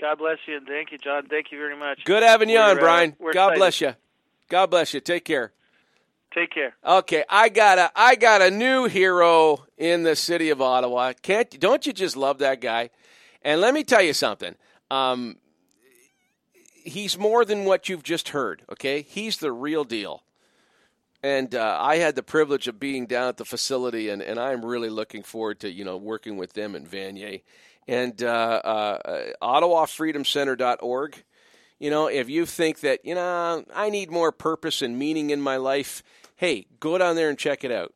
God bless you and thank you, John. Thank you very much. Good having you on, We're, uh, Brian. we're God excited. bless you. God bless you. Take care. Take care. Okay, I got a I got a new hero in the city of Ottawa. Can't don't you just love that guy? And let me tell you something. Um, he's more than what you've just heard. Okay, he's the real deal. And uh, I had the privilege of being down at the facility, and, and I'm really looking forward to you know working with them and Vanier and uh, uh, OttawaFreedomCenter.org. You know, if you think that, you know, I need more purpose and meaning in my life, hey, go down there and check it out.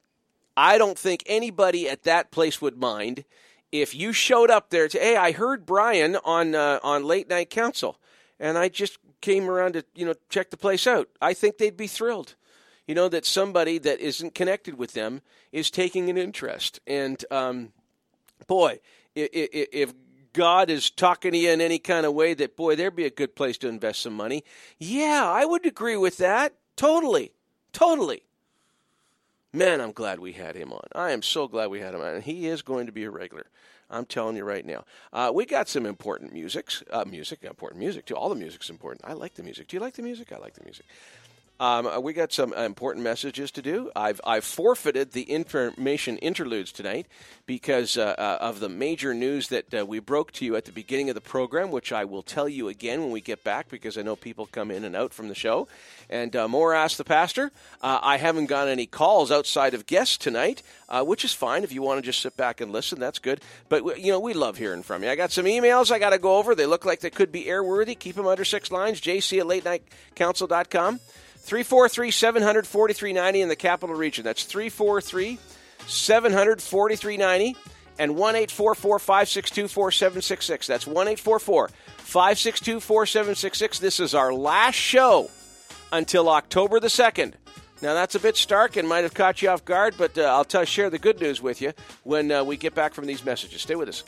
I don't think anybody at that place would mind if you showed up there to, hey, I heard Brian on uh, on Late Night Council, and I just came around to, you know, check the place out. I think they'd be thrilled. You know, that somebody that isn't connected with them is taking an interest. And, um, boy, if God is talking to you in any kind of way that, boy, there'd be a good place to invest some money. Yeah, I would agree with that. Totally. Totally. Man, I'm glad we had him on. I am so glad we had him on. And he is going to be a regular. I'm telling you right now. Uh, we got some important musics. Uh, music, important music too. All the music's important. I like the music. Do you like the music? I like the music. Um, uh, we got some important messages to do. I've I've forfeited the information interludes tonight because uh, uh, of the major news that uh, we broke to you at the beginning of the program, which I will tell you again when we get back because I know people come in and out from the show. And uh, more ask the pastor. I haven't got any calls outside of guests tonight, which is fine. If you want to just sit back and listen, that's good. But you know we love hearing from you. I got some emails I got to go over. They look like they could be airworthy. Keep them under six lines. JC at late night latenightcouncil.com. 343 700 4390 in the capital region. That's 343 700 4390 and 1 844 562 4766. That's 1 844 562 4766. This is our last show until October the 2nd. Now that's a bit stark and might have caught you off guard, but uh, I'll tell, share the good news with you when uh, we get back from these messages. Stay with us.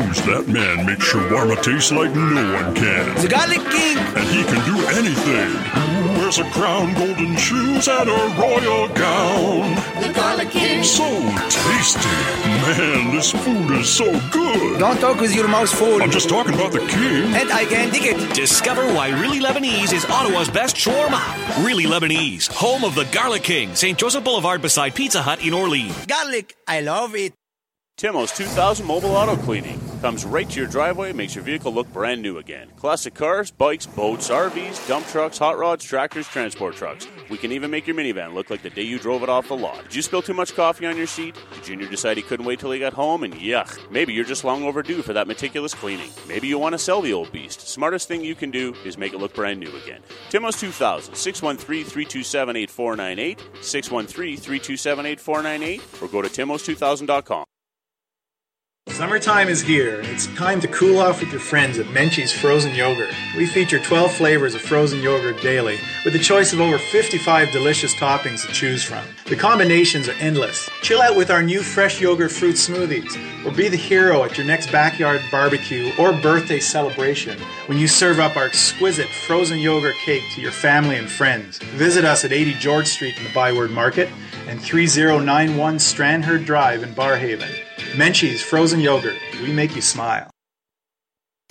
Who's that man makes shawarma taste like no one can? The Garlic King. And he can do anything. Wears a crown, golden shoes, and a royal gown. The Garlic King. So tasty. Man, this food is so good. Don't talk with your mouth full. I'm just talking about the king. And I can dig it. Discover why Really Lebanese is Ottawa's best shawarma. Really Lebanese, home of the Garlic King, St. Joseph Boulevard beside Pizza Hut in Orleans. Garlic. I love it. Timo's 2000 Mobile Auto Cleaning comes right to your driveway makes your vehicle look brand new again. Classic cars, bikes, boats, RVs, dump trucks, hot rods, tractors, transport trucks. We can even make your minivan look like the day you drove it off the lot. Did you spill too much coffee on your seat? Did Junior decide he couldn't wait till he got home? And yuck, maybe you're just long overdue for that meticulous cleaning. Maybe you want to sell the old beast. Smartest thing you can do is make it look brand new again. Timo's 2000, 613 327 8498, 613 327 8498, or go to timos2000.com. Summertime is here, it's time to cool off with your friends at Menchie's Frozen Yogurt. We feature 12 flavors of frozen yogurt daily, with a choice of over 55 delicious toppings to choose from. The combinations are endless. Chill out with our new fresh yogurt fruit smoothies, or be the hero at your next backyard barbecue or birthday celebration when you serve up our exquisite frozen yogurt cake to your family and friends. Visit us at 80 George Street in the Byward Market and 3091 Strandherd Drive in Barrhaven. Menchie's Frozen Yogurt. We make you smile.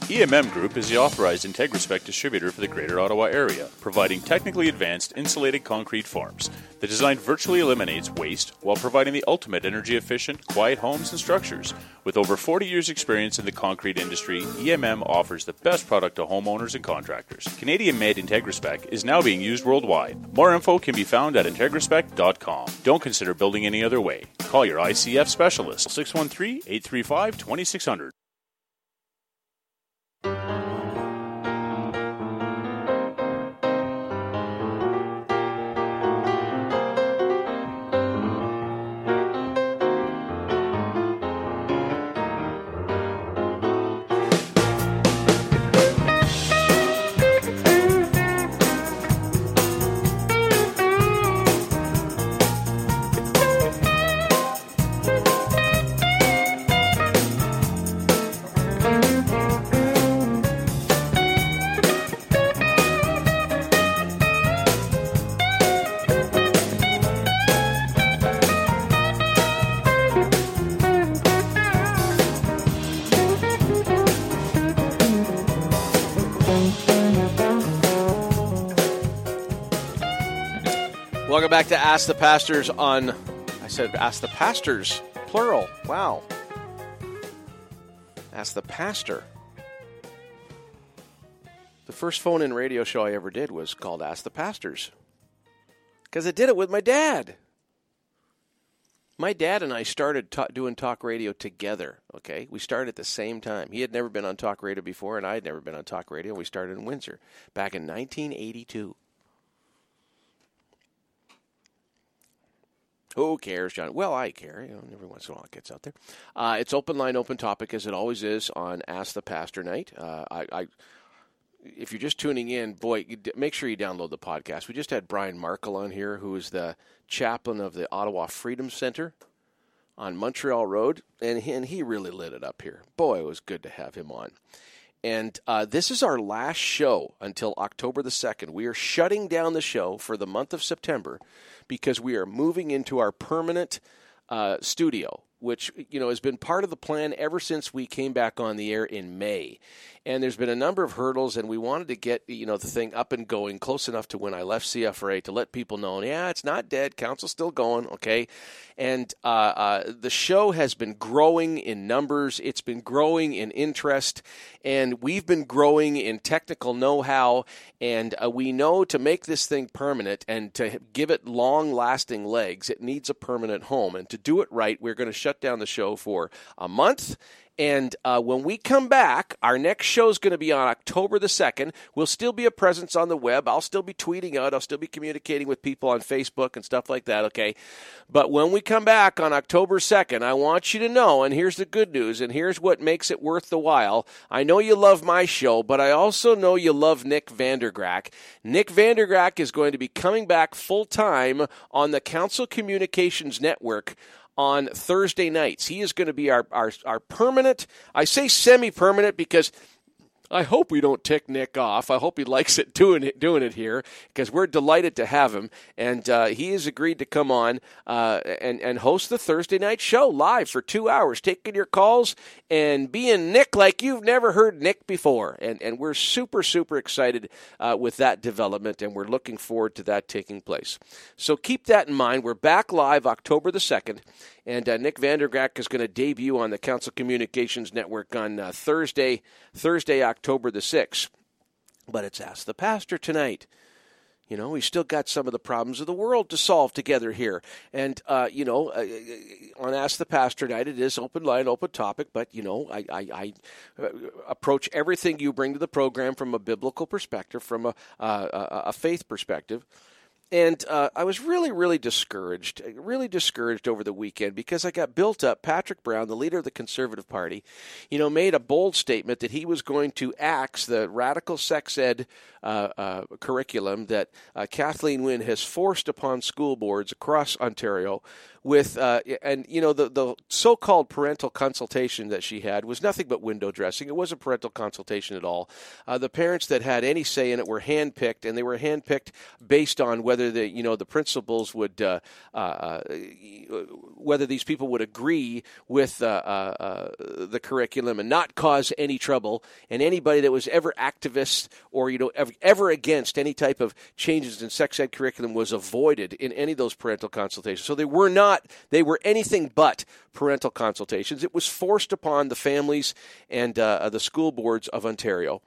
EMM Group is the authorized IntegraSpec distributor for the Greater Ottawa area, providing technically advanced insulated concrete forms. The design virtually eliminates waste while providing the ultimate energy efficient, quiet homes and structures. With over 40 years' experience in the concrete industry, EMM offers the best product to homeowners and contractors. Canadian made IntegraSpec is now being used worldwide. More info can be found at integraspec.com. Don't consider building any other way. Call your ICF specialist 613 835 2600. Welcome back to Ask the Pastors on. I said Ask the Pastors, plural. Wow. Ask the Pastor. The first phone in radio show I ever did was called Ask the Pastors. Because I did it with my dad. My dad and I started ta- doing talk radio together, okay? We started at the same time. He had never been on talk radio before, and I had never been on talk radio. We started in Windsor back in 1982. Who cares, John? Well, I care. You know, every once in a while it gets out there. Uh, it's open line, open topic, as it always is on Ask the Pastor night. Uh, I, I, if you're just tuning in, boy, make sure you download the podcast. We just had Brian Markle on here, who is the chaplain of the Ottawa Freedom Center on Montreal Road, and he, and he really lit it up here. Boy, it was good to have him on. And uh, this is our last show until October the 2nd. We are shutting down the show for the month of September because we are moving into our permanent uh, studio, which you know has been part of the plan ever since we came back on the air in May. And there's been a number of hurdles, and we wanted to get you know the thing up and going close enough to when I left CFRA to let people know, yeah, it's not dead. Council's still going, okay. And uh, uh, the show has been growing in numbers. It's been growing in interest, and we've been growing in technical know-how. And uh, we know to make this thing permanent and to give it long-lasting legs, it needs a permanent home. And to do it right, we're going to shut shut down the show for a month. And uh, when we come back, our next show is going to be on October the 2nd. We'll still be a presence on the web. I'll still be tweeting out. I'll still be communicating with people on Facebook and stuff like that, okay? But when we come back on October 2nd, I want you to know, and here's the good news, and here's what makes it worth the while. I know you love my show, but I also know you love Nick Vandergragt. Nick Vandergragt is going to be coming back full time on the Council Communications Network on Thursday nights. He is going to be our, our, our permanent, I say semi permanent because I hope we don't tick Nick off. I hope he likes it doing it doing it here because we're delighted to have him, and uh, he has agreed to come on uh, and and host the Thursday night show live for two hours, taking your calls and being Nick like you've never heard Nick before, and and we're super super excited uh, with that development, and we're looking forward to that taking place. So keep that in mind. We're back live October the second. And uh, Nick Vandergragt is going to debut on the Council Communications Network on uh, Thursday, Thursday, October the 6th. But it's Ask the Pastor tonight. You know, we still got some of the problems of the world to solve together here. And, uh, you know, uh, on Ask the Pastor night, it is open line, open topic, but, you know, I, I, I uh, approach everything you bring to the program from a biblical perspective, from a, uh, a faith perspective and uh, I was really, really discouraged, really discouraged over the weekend because I got built up. Patrick Brown, the leader of the Conservative Party, you know, made a bold statement that he was going to axe the radical sex ed uh, uh, curriculum that uh, Kathleen Wynne has forced upon school boards across Ontario with uh, and you know the the so-called parental consultation that she had was nothing but window dressing. It wasn't parental consultation at all. Uh, the parents that had any say in it were handpicked, and they were handpicked based on whether the you know the principals would uh, uh, uh whether these people would agree with uh, the curriculum and not cause any trouble. And anybody that was ever activist or you know ever, ever against any type of changes in sex ed curriculum was avoided in any of those parental consultations. So they were not not, they were anything but parental consultations. It was forced upon the families and uh, the school boards of Ontario.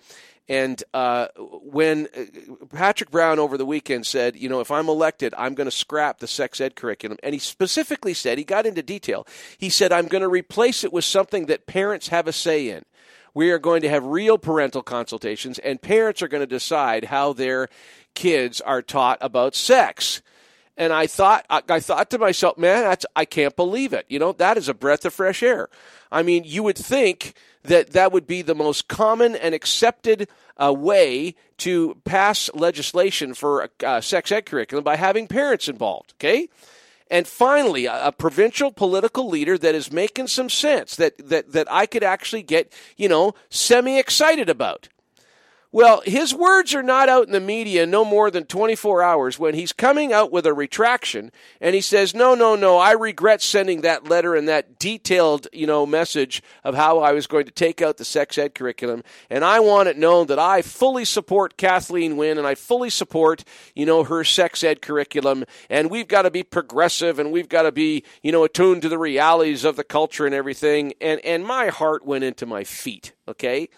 And uh, when uh, Patrick Brown over the weekend said, you know, if I'm elected, I'm going to scrap the sex ed curriculum, and he specifically said, he got into detail, he said, I'm going to replace it with something that parents have a say in. We are going to have real parental consultations, and parents are going to decide how their kids are taught about sex. And I thought, I, thought to myself, man, I can't believe it. You know, that is a breath of fresh air. I mean, you would think that that would be the most common and accepted uh, way to pass legislation for a, a sex ed curriculum by having parents involved. Okay. And finally, a, a, provincial political leader that is making some sense that, that, that I could actually get, you know, semi excited about. Well, his words are not out in the media no more than 24 hours when he's coming out with a retraction and he says, "No, no, no, I regret sending that letter and that detailed, you know, message of how I was going to take out the sex ed curriculum and I want it known that I fully support Kathleen Wynne and I fully support, you know, her sex ed curriculum and we've got to be progressive and we've got to be, you know, attuned to the realities of the culture and everything." And and my heart went into my feet, okay?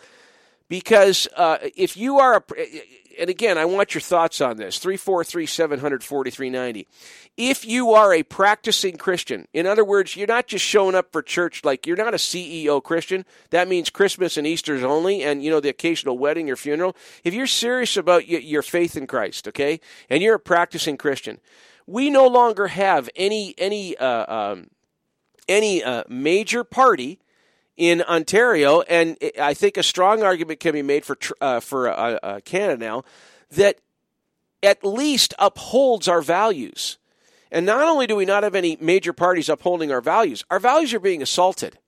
Because uh, if you are a and again i want your thoughts on this. 343 743 if you are a practicing christian in other words you're not just showing up for church like you're not a ceo christian. That means christmas and easter's only and you know the occasional wedding or funeral. If you're serious about your faith in christ okay and you're a practicing christian we no longer have any any uh, um, any uh, major party in Ontario, and I think a strong argument can be made for uh, for uh, Canada now that at least upholds our values. And not only do we not have any major parties upholding our values, our values are being assaulted.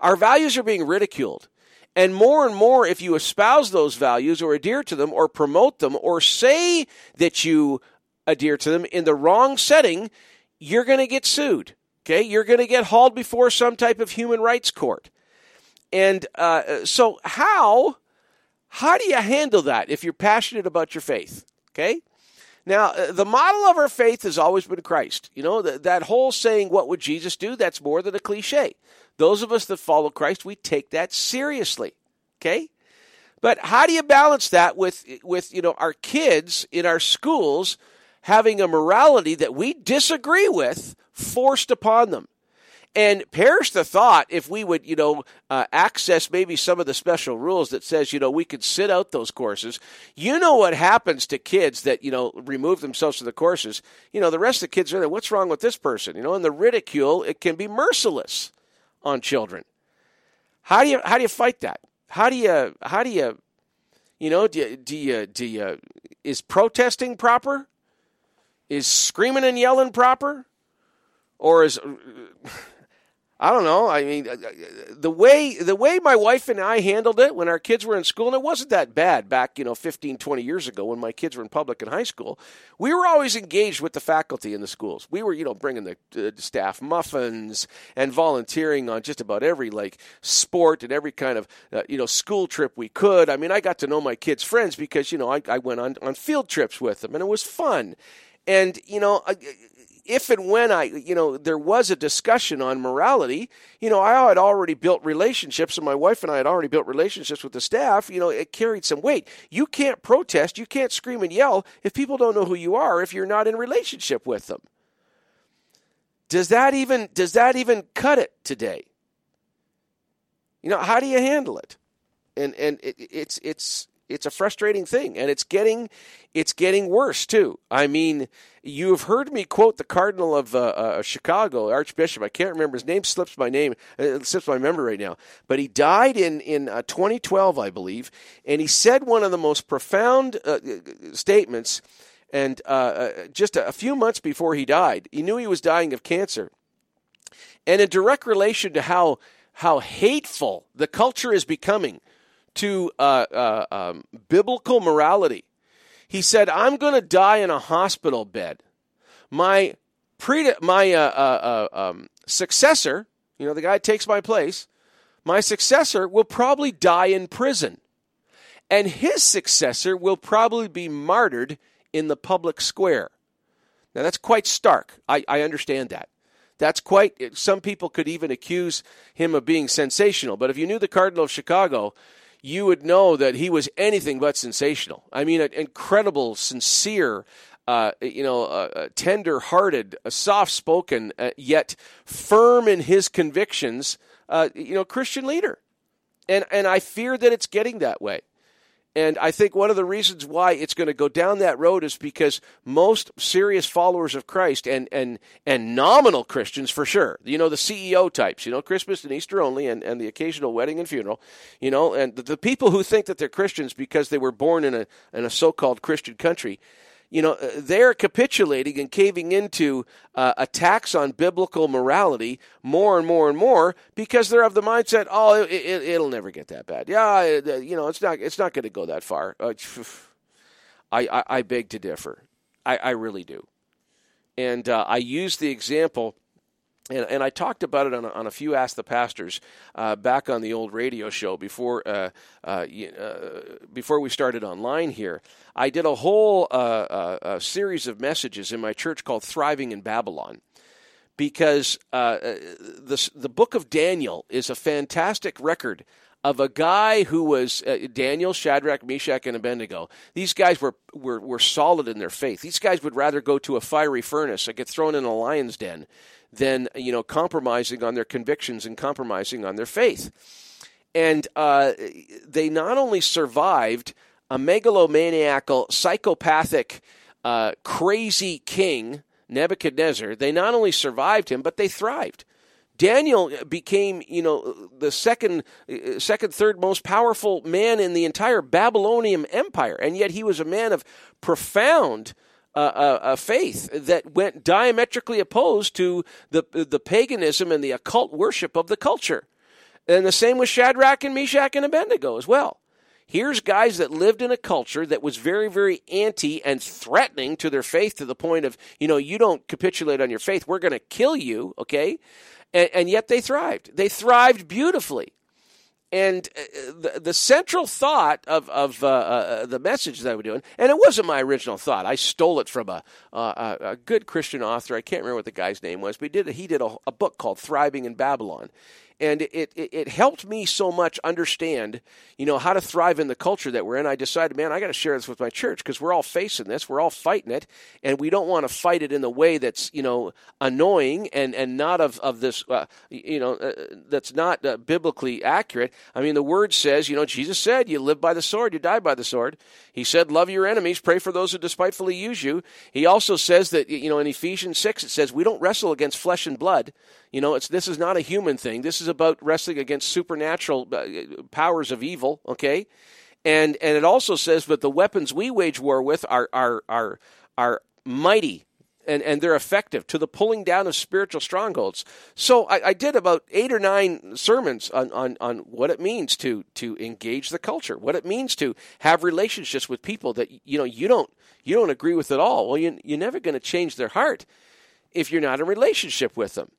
Our values are being ridiculed. And more and more, if you espouse those values or adhere to them or promote them or say that you adhere to them in the wrong setting, you're going to get sued. Okay? You're going to get hauled before some type of human rights court. And uh, so, how how do you handle that if you're passionate about your faith? Okay. Now, uh, the model of our faith has always been Christ. You know, that, that whole saying, what would Jesus do? That's more than a cliche. Those of us that follow Christ, we take that seriously. Okay? But how do you balance that with, with you know, our kids in our schools having a morality that we disagree with forced upon them? And perish the thought if we would, you know, uh, access maybe some of the special rules that says, you know, we could sit out those courses. You know what happens to kids that, you know, remove themselves from the courses. You know, the rest of the kids are there, what's wrong with this person? You know, and the ridicule, it can be merciless on children. How do you how do you fight that? How do you how do you you know, do you, do you, do you, is protesting proper? Is screaming and yelling proper? Or is, I don't know. I mean, the way the way my wife and I handled it when our kids were in school, and it wasn't that bad back, you know, 15, 20 years ago when my kids were in public and high school. We were always engaged with the faculty in the schools. We were, you know, bringing the uh, staff muffins and volunteering on just about every like sport and every kind of uh, you know school trip we could. I mean, I got to know my kids' friends because you know I, I went on on field trips with them, and it was fun. And you know. I, if and when I, you know, there was a discussion on morality, you know, I had already built relationships, and my wife and I had already built relationships with the staff. You know, it carried some weight. You can't protest, you can't scream and yell if people don't know who you are if you're not in relationship with them. Does that even does that even cut it today? You know, how do you handle it? And and it, it's it's it's a frustrating thing, and it's getting it's getting worse too. I mean, you have heard me quote the Cardinal of uh, uh, Chicago, Archbishop. I can't remember his name; slips my name, uh, slips my memory right now. But he died in in uh, 2012, I believe, and he said one of the most profound uh, statements. And uh, just a, a few months before he died, he knew he was dying of cancer, and in direct relation to how how hateful the culture is becoming to uh, uh, um, biblical morality. He said, "I'm going to die in a hospital bed. My pre my uh, uh, uh, um, successor, you know, the guy takes my place. My successor will probably die in prison, and his successor will probably be martyred in the public square." Now that's quite stark. I, I understand that. That's quite. Some people could even accuse him of being sensational. But if you knew the Cardinal of Chicago, you would know that he was anything but sensational. I mean, an incredible, sincere, uh, you know, uh, uh tender-hearted, soft-spoken, uh, yet firm in his convictions. Uh, you know, Christian leader, and and I fear that it's getting that way. And I think one of the reasons why it's going to go down that road is because most serious followers of Christ and, and, and nominal Christians for sure, you know, the CEO types, you know, Christmas and Easter only and, and the occasional wedding and funeral, you know, and the, the people who think that they're Christians because they were born in a, in a so called Christian country, you know, uh, they're capitulating and caving into uh, attacks on biblical morality more and more and more because they're of the mindset, oh, it, will it, never get that bad. Yeah, it, you know, it's not it's not going to go that far. Uh, *sighs* I, I, I beg to differ. I, I really do, and uh, I use the example and, and I talked about it on a, on a few Ask the Pastors uh, back on the old radio show before uh, uh, uh before we started online here. I did a whole uh, uh, series of messages in my church called Thriving in Babylon because the, the book of Daniel is a fantastic record of a guy who was uh, Daniel, Shadrach, Meshach, and Abednego. These guys were, were, were solid in their faith. These guys would rather go to a fiery furnace or get thrown in a lion's den than you know compromising on their convictions and compromising on their faith. And uh, they not only survived a megalomaniacal, psychopathic, uh, crazy king Nebuchadnezzar. They not only survived him, but they thrived. Daniel became, you know, the second, second, third most powerful man in the entire Babylonian Empire, and yet he was a man of profound a, faith that went diametrically opposed to the the paganism and the occult worship of the culture. And the same with Shadrach and Meshach and Abednego as well. Here's guys that lived in a culture that was very, very anti and threatening to their faith to the point of, you know, you don't capitulate on your faith, we're going to kill you, okay? And, and, yet they thrived. They thrived beautifully. And uh, the, the central thought of, of uh, uh, the message that was doing, and it wasn't my original thought. I stole it from a, uh, a good Christian author. I can't remember what the guy's name was, but he did, he did a, a book called Thriving in Babylon. And it, it, it helped me so much understand, you know, how to thrive in the culture that we're in. I decided, man, I got to share this with my church because we're all facing this, we're all fighting it, and we don't want to fight it in the way that's you know annoying and and not of of this, uh, you know, uh, that's not uh, biblically accurate. I mean, the word says, you know, Jesus said, "You live by the sword, you die by the sword." He said, "Love your enemies, pray for those who despitefully use you." He also says that you know in Ephesians six it says we don't wrestle against flesh and blood. You know, it's this is not a human thing. This is about wrestling against supernatural uh, powers of evil. Okay, and and it also says that the weapons we wage war with are are are are mighty. And, and they're effective to the pulling down of spiritual strongholds. So I, I did about eight or nine sermons on, on, on what it means to to engage the culture, what it means to have relationships with people that you know you don't you don't agree with at all. Well, you, you're never going to change their heart if you're not in relationship with them.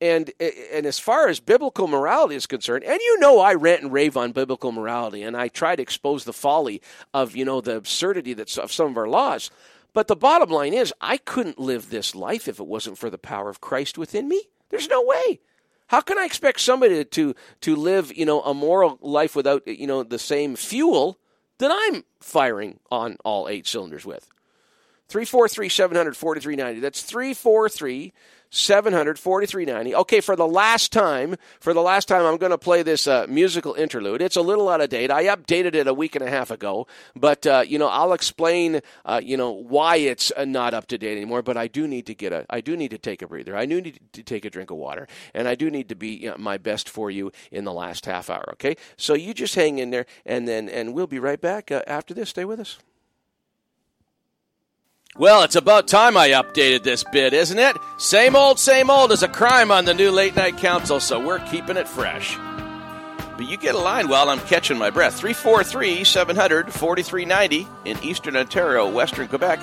And and as far as biblical morality is concerned, and you know I rant and rave on biblical morality, and I try to expose the folly of you know the absurdity that's of some of our laws. But the bottom line is, I couldn't live this life if it wasn't for the power of Christ within me. There's no way. How can I expect somebody to to live you know a moral life without you know the same fuel that I'm firing on all eight cylinders with? 343 700 4390. That's 343 700 4390. Okay, for the last time, for the last time, I'm going to play this uh, musical interlude. It's a little out of date. I updated it a week and a half ago, but uh, you know, I'll explain, uh, you know, why it's uh, not up to date anymore. But I do need to get a, I do need to take a breather. I do need to take a drink of water, and I do need to be you know, my best for you in the last half hour. Okay, so you just hang in there, and then and we'll be right back uh, after this. Stay with us. Well, it's about time I updated this bit, isn't it? Same old, same old is a crime on the new late night council, so we're keeping it fresh. But you get a line while I'm catching my breath. 343 700 4390 in Eastern Ontario, Western Quebec,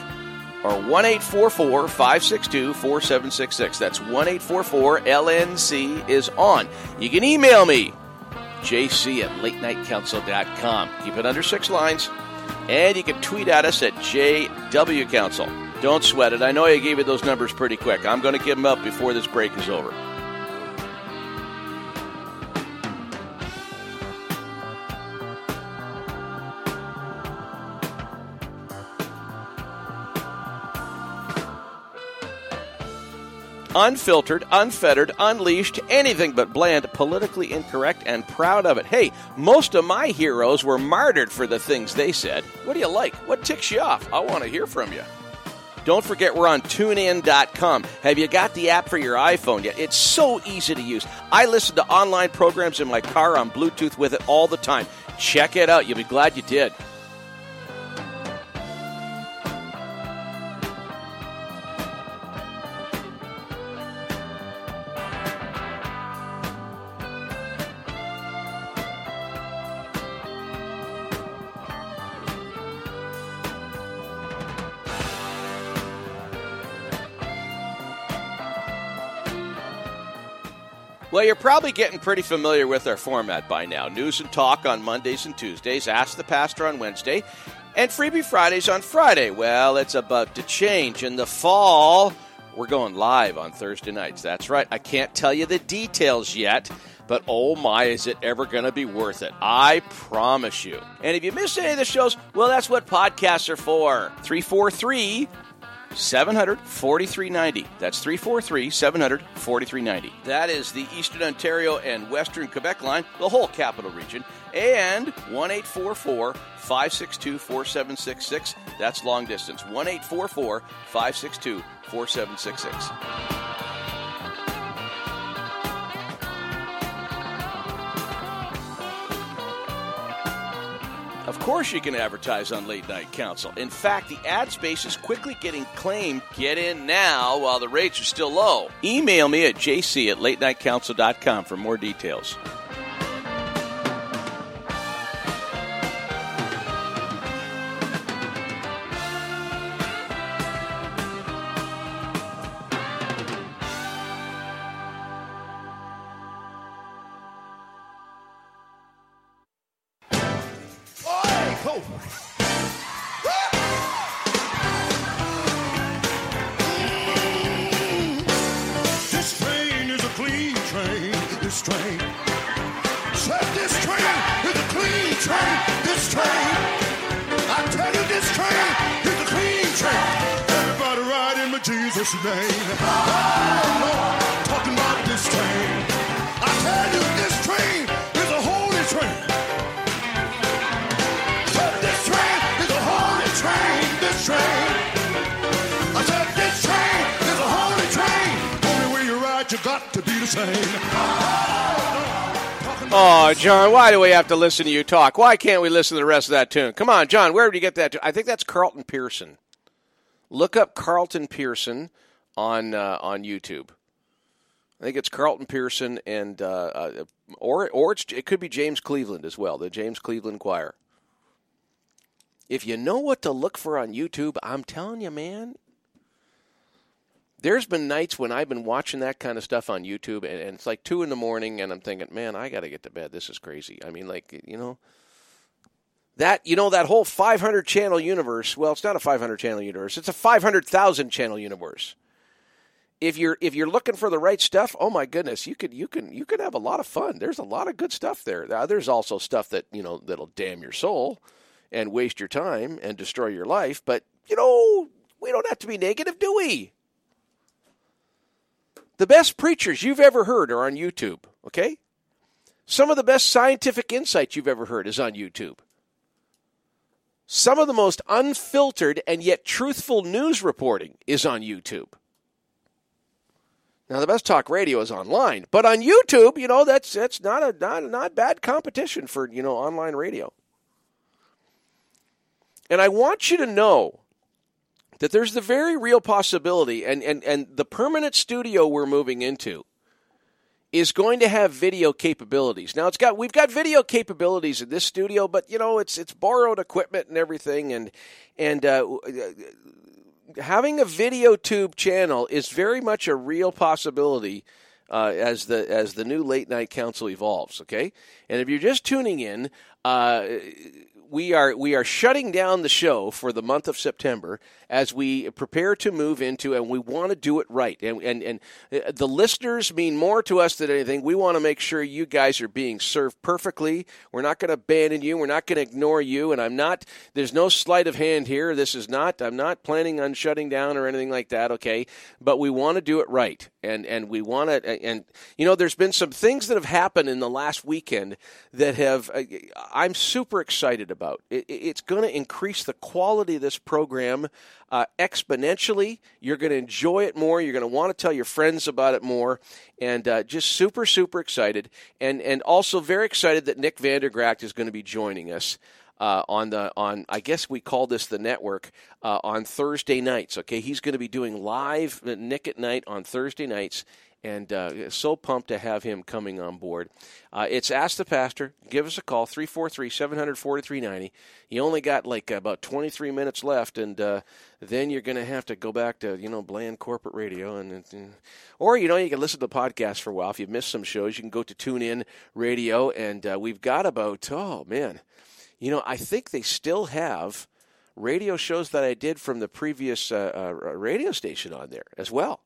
or 1 562 4766. That's 1 LNC is on. You can email me, jc at latenightcouncil.com. Keep it under six lines. And you can tweet at us at JW Council. Don't sweat it. I know I gave you those numbers pretty quick. I'm going to give them up before this break is over. Unfiltered, unfettered, unleashed, anything but bland, politically incorrect, and proud of it. Hey, most of my heroes were martyred for the things they said. What do you like? What ticks you off? I want to hear from you. Don't forget we're on tunein.com. Have you got the app for your iPhone yet? It's so easy to use. I listen to online programs in my car on Bluetooth with it all the time. Check it out. You'll be glad you did. Well, you're probably getting pretty familiar with our format by now. News and talk on Mondays and Tuesdays, Ask the Pastor on Wednesday, and Freebie Fridays on Friday. Well, it's about to change. In the fall, we're going live on Thursday nights. That's right. I can't tell you the details yet, but oh my, is it ever going to be worth it? I promise you. And if you missed any of the shows, well, that's what podcasts are for. 343 700 4390. That's 343 700 4390. That is the Eastern Ontario and Western Quebec line, the whole capital region, and 1 562 4766. That's long distance. 1 562 4766. Of course, you can advertise on Late Night Council. In fact, the ad space is quickly getting claimed. Get in now while the rates are still low. Email me at jc at latenightcouncil.com for more details. Oh, talking about this train. I tell you, this train is a holy train. This train is a holy train. This train. I said this train is a holy train. Only way you ride, you got to be the same. Oh, John, why do we have to listen to you talk? Why can't we listen to the rest of that tune? Come on, John, where did you get that? I think that's Carlton Pearson. Look up Carlton Pearson on uh, on YouTube. I think it's Carlton Pearson and uh, uh, or or it could be James Cleveland as well, the James Cleveland Choir. If you know what to look for on YouTube, I'm telling you, man, there's been nights when I've been watching that kind of stuff on YouTube, and, and it's like two in the morning, and I'm thinking, man, I got to get to bed. This is crazy. I mean, like you know, that you know that whole 500 channel universe. Well, it's not a 500 channel universe. It's a 500,000 channel universe. If you're if you're looking for the right stuff, oh my goodness, you could you can you can have a lot of fun. There's a lot of good stuff there. There's also stuff that you know that'll damn your soul and waste your time and destroy your life. But you know, we don't have to be negative, do we? The best preachers you've ever heard are on YouTube, okay? Some of the best scientific insights you've ever heard is on YouTube. Some of the most unfiltered and yet truthful news reporting is on YouTube. Now the best talk radio is online, but on YouTube, you know, that's that's not a not not bad competition for, you know, online radio. And I want you to know that there's the very real possibility, and, and, and the permanent studio we're moving into is going to have video capabilities. Now it's got we've got video capabilities in this studio, but you know it's it's borrowed equipment and everything, and and uh, having a video tube channel is very much a real possibility. Uh, as the as the new late night council evolves, okay, and if you're just tuning in, uh, we are we are shutting down the show for the month of September as we prepare to move into, and we want to do it right. And and and uh, the listeners mean more to us than anything. We want to make sure you guys are being served perfectly. We're not going to abandon you. We're not going to ignore you. And I'm not. There's no sleight of hand here. This is not. I'm not planning on shutting down or anything like that. Okay, but we want to do it right. And and we want to. And you know, there's been some things that have happened in the last weekend that have. Uh, I'm super excited about. It, it's going to increase the quality of this program uh, exponentially. You're going to enjoy it more. You're going to want to tell your friends about it more, and uh, just super, super excited, and and also very excited that Nick Vandergragt is going to be joining us. Uh, on the on I guess we call this the network uh, on Thursday nights. Okay, he's going to be doing live uh, Nick at Night on Thursday nights, and uh, so pumped to have him coming on board. Uh, it's Ask the Pastor. Give us a call, 343 700 4390. You only got like about 23 minutes left, and uh, then you're going to have to go back to, you know, bland corporate radio. and, and Or, you know, you can listen to the podcast for a while. If you've missed some shows, you can go to TuneIn Radio, and uh, we've got about, oh, man, you know, I think they still have radio shows that I did from the previous uh, uh, radio station on there as well.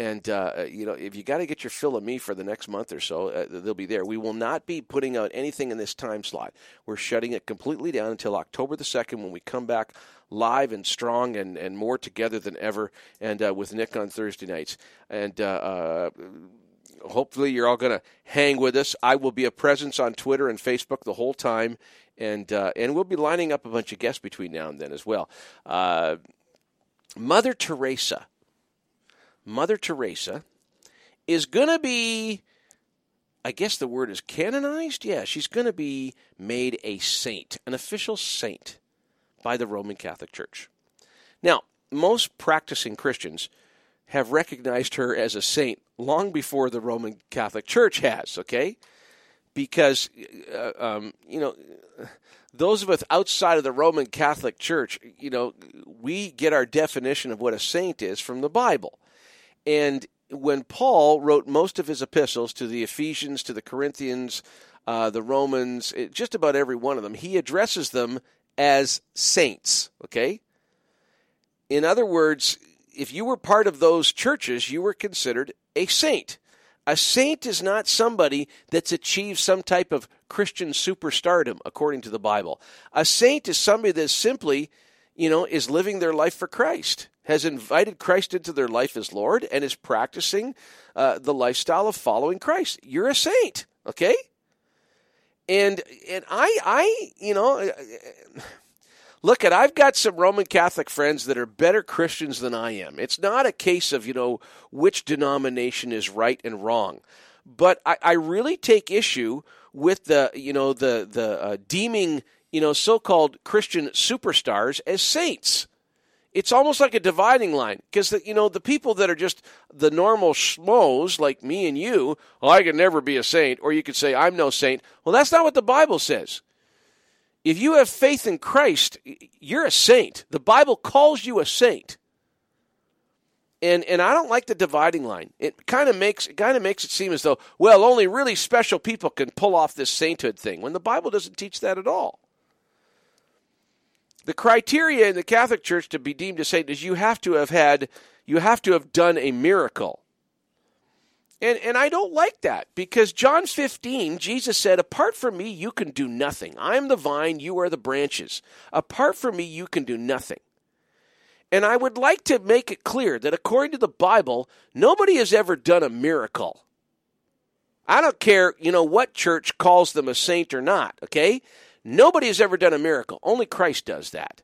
And uh, you know, if you got to get your fill of me for the next month or so, uh, they'll be there. We will not be putting out anything in this time slot. We're shutting it completely down until October the second, when we come back live and strong and, and more together than ever, and uh, with Nick on Thursday nights. And uh, uh, hopefully, you're all going to hang with us. I will be a presence on Twitter and Facebook the whole time, and uh, and we'll be lining up a bunch of guests between now and then as well. Mother Teresa Mother Teresa is going to be, I guess the word is canonized? Yeah, she's going to be made a saint, an official saint by the Roman Catholic Church. Now, most practicing Christians have recognized her as a saint long before the Roman Catholic Church has, okay? Because, uh, um, you know, those of us outside of the Roman Catholic Church, you know, we get our definition of what a saint is from the Bible. And when Paul wrote most of his epistles to the Ephesians, to the Corinthians, uh, the Romans, it, just about every one of them, he addresses them as saints, okay? In other words, if you were part of those churches, you were considered a saint. A saint is not somebody that's achieved some type of Christian superstardom, according to the Bible. A saint is somebody that simply, you know, is living their life for Christ, has invited Christ into their life as Lord, and is practicing uh, the lifestyle of following Christ. You're a saint, okay? And and I I you know. Look at I've got some Roman Catholic friends that are better Christians than I am. It's not a case of, you know, which denomination is right and wrong. But I, I really take issue with the, you know, the the uh, deeming, you know, so-called Christian superstars as saints. It's almost like a dividing line because you know the people that are just the normal schmoes like me and you. Well, I could never be a saint, or you could say I'm no saint. Well, that's not what the Bible says. If you have faith in Christ, you're a saint. The Bible calls you a saint. And and I don't like the dividing line. It kind of makes it kind of makes it seem as though well, only really special people can pull off this sainthood thing when the Bible doesn't teach that at all. The criteria in the Catholic Church to be deemed a saint is you have to have had you have to have done a miracle. And and I don't like that because John 15, Jesus said, "Apart from me you can do nothing. I am the vine, you are the branches. Apart from me you can do nothing." And I would like to make it clear that according to the Bible, nobody has ever done a miracle. I don't care, you know, what church calls them a saint or not, okay? Nobody has ever done a miracle. Only Christ does that.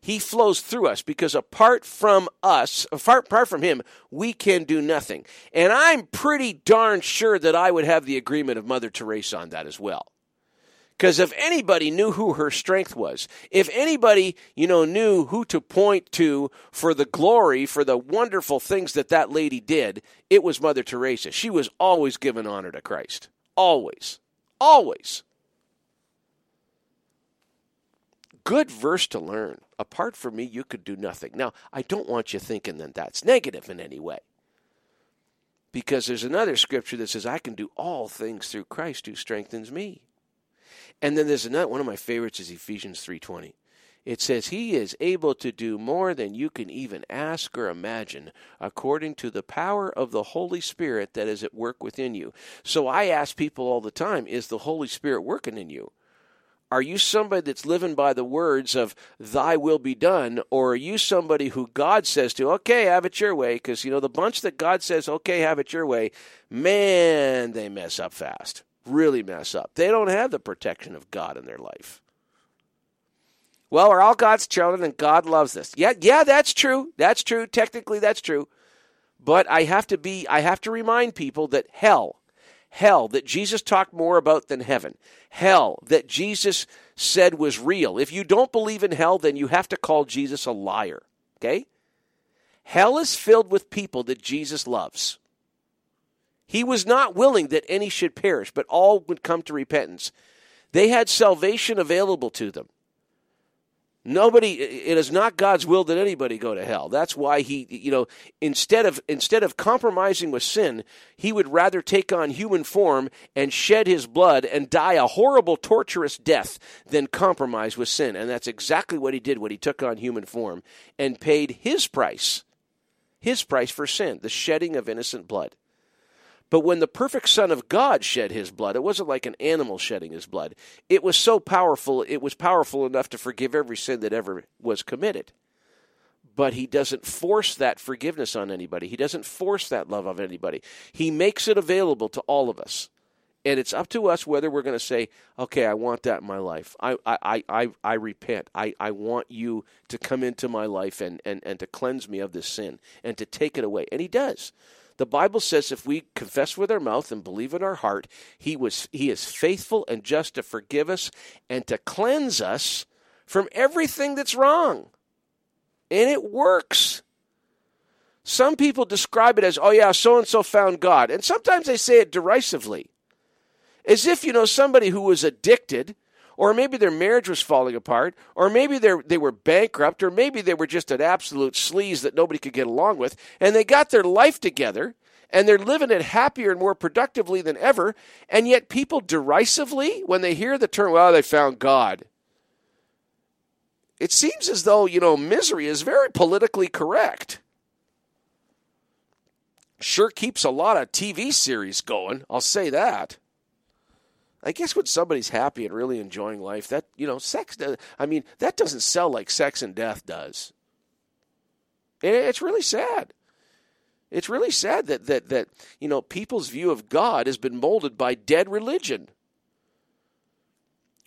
He flows through us because apart from us, apart, apart from Him, we can do nothing. And I'm pretty darn sure that I would have the agreement of Mother Teresa on that as well. Because if anybody knew who her strength was, if anybody, you know, knew who to point to for the glory, for the wonderful things that that lady did, it was Mother Teresa. She was always giving honor to Christ. Always. Always. Good verse to learn. Apart from me, you could do nothing. Now, I don't want you thinking that that's negative in any way. Because there's another scripture that says, I can do all things through Christ who strengthens me. And then there's another one of my favorites is Ephesians 3:20. It says he is able to do more than you can even ask or imagine according to the power of the Holy Spirit that is at work within you. So I ask people all the time, is the Holy Spirit working in you? Are you somebody that's living by the words of thy will be done or are you somebody who God says to, okay, have it your way because you know the bunch that God says, okay, have it your way, man, they mess up fast really mess up. They don't have the protection of God in their life. Well, we're all God's children and God loves us. Yeah, yeah, that's true. That's true. Technically that's true. But I have to be I have to remind people that hell, hell that Jesus talked more about than heaven. Hell that Jesus said was real. If you don't believe in hell, then you have to call Jesus a liar. Okay? Hell is filled with people that Jesus loves. He was not willing that any should perish, but all would come to repentance. They had salvation available to them. Nobody it is not God's will that anybody go to hell. That's why he you know instead of instead of compromising with sin, he would rather take on human form and shed his blood and die a horrible torturous death than compromise with sin. And that's exactly what he did when he took on human form and paid his price. His price for sin, the shedding of innocent blood. But when the perfect Son of God shed his blood, it wasn't like an animal shedding his blood. It was so powerful, it was powerful enough to forgive every sin that ever was committed. But he doesn't force that forgiveness on anybody. He doesn't force that love of anybody. He makes it available to all of us. And it's up to us whether we're going to say, okay, I want that in my life. I, I, I, I repent. I, I want you to come into my life and, and, and to cleanse me of this sin and to take it away. And he does. The Bible says if we confess with our mouth and believe in our heart, he was he is faithful and just to forgive us and to cleanse us from everything that's wrong. And it works. Some people describe it as, oh, yeah, so and so found God. And sometimes they say it derisively, as if, you know, somebody who was addicted or maybe their marriage was falling apart, or maybe they were bankrupt, or maybe they were just an absolute sleaze that nobody could get along with, and they got their life together, and they're living it happier and more productively than ever, and yet people derisively, when they hear the term, well, they found God, it seems as though, you know, misery is very politically correct. Sure keeps a lot of TV series going, I'll say that. I guess when somebody's happy and really enjoying life, that, you know, sex, does, I mean, that doesn't sell like sex and death does. It's really sad. It's really sad that, that, that, you know, people's view of God has been molded by dead religion.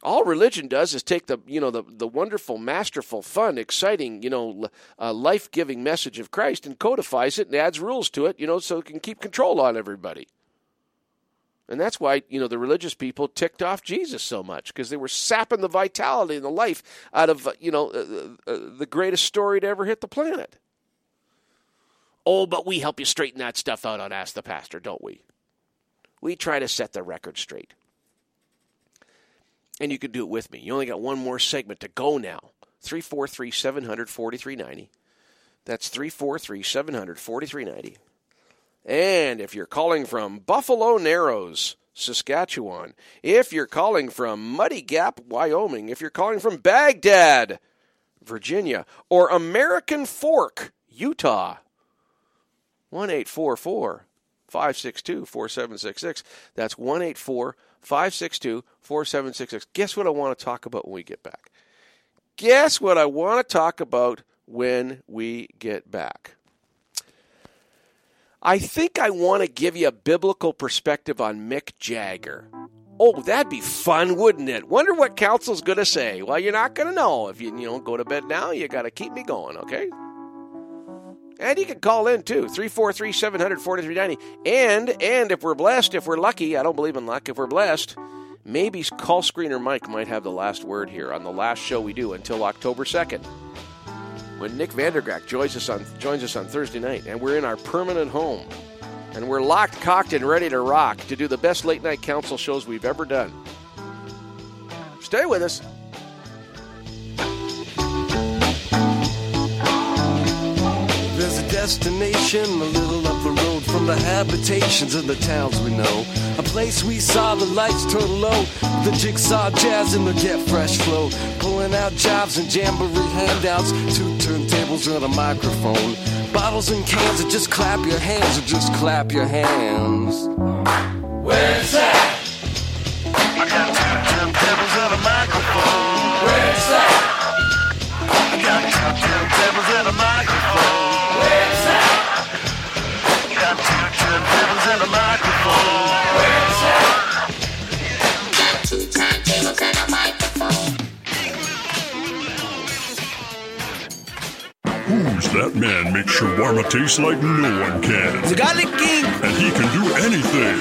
All religion does is take the, you know, the, the wonderful, masterful, fun, exciting, you know, uh, life-giving message of Christ and codifies it and adds rules to it, you know, so it can keep control on everybody. And that's why, you know, the religious people ticked off Jesus so much because they were sapping the vitality and the life out of, uh, you know, uh, uh, the greatest story to ever hit the planet. Oh, but we help you straighten that stuff out on Ask the Pastor, don't we? We try to set the record straight. And you can do it with me. You only got one more segment to go now. 343 700 4390. That's 343 700 4390. And if you're calling from Buffalo Narrows, Saskatchewan, if you're calling from Muddy Gap, Wyoming, if you're calling from Baghdad, Virginia, or American Fork, Utah, 1 562 4766. That's 1 562 4766. Guess what I want to talk about when we get back? Guess what I want to talk about when we get back? I think I want to give you a biblical perspective on Mick Jagger. Oh, that'd be fun, wouldn't it? Wonder what council's going to say. Well, you're not going to know. If you, you don't go to bed now, you got to keep me going, okay? And you can call in too, 343 700 4390. And, and if we're blessed, if we're lucky, I don't believe in luck, if we're blessed, maybe call screener Mike might have the last word here on the last show we do until October 2nd. When Nick Vandergragt joins us on joins us on Thursday night, and we're in our permanent home. And we're locked, cocked, and ready to rock to do the best late night council shows we've ever done. Stay with us. There's a destination a little up the road the habitations of the towns we know. A place we saw the lights turn low, the jigsaw jazz and the get fresh flow. Pulling out jobs and jamboree handouts, two turntables and a microphone. Bottles and cans, and just clap your hands, or just clap your hands. Where's that? That man makes shawarma taste like no one can? The Garlic King. And he can do anything.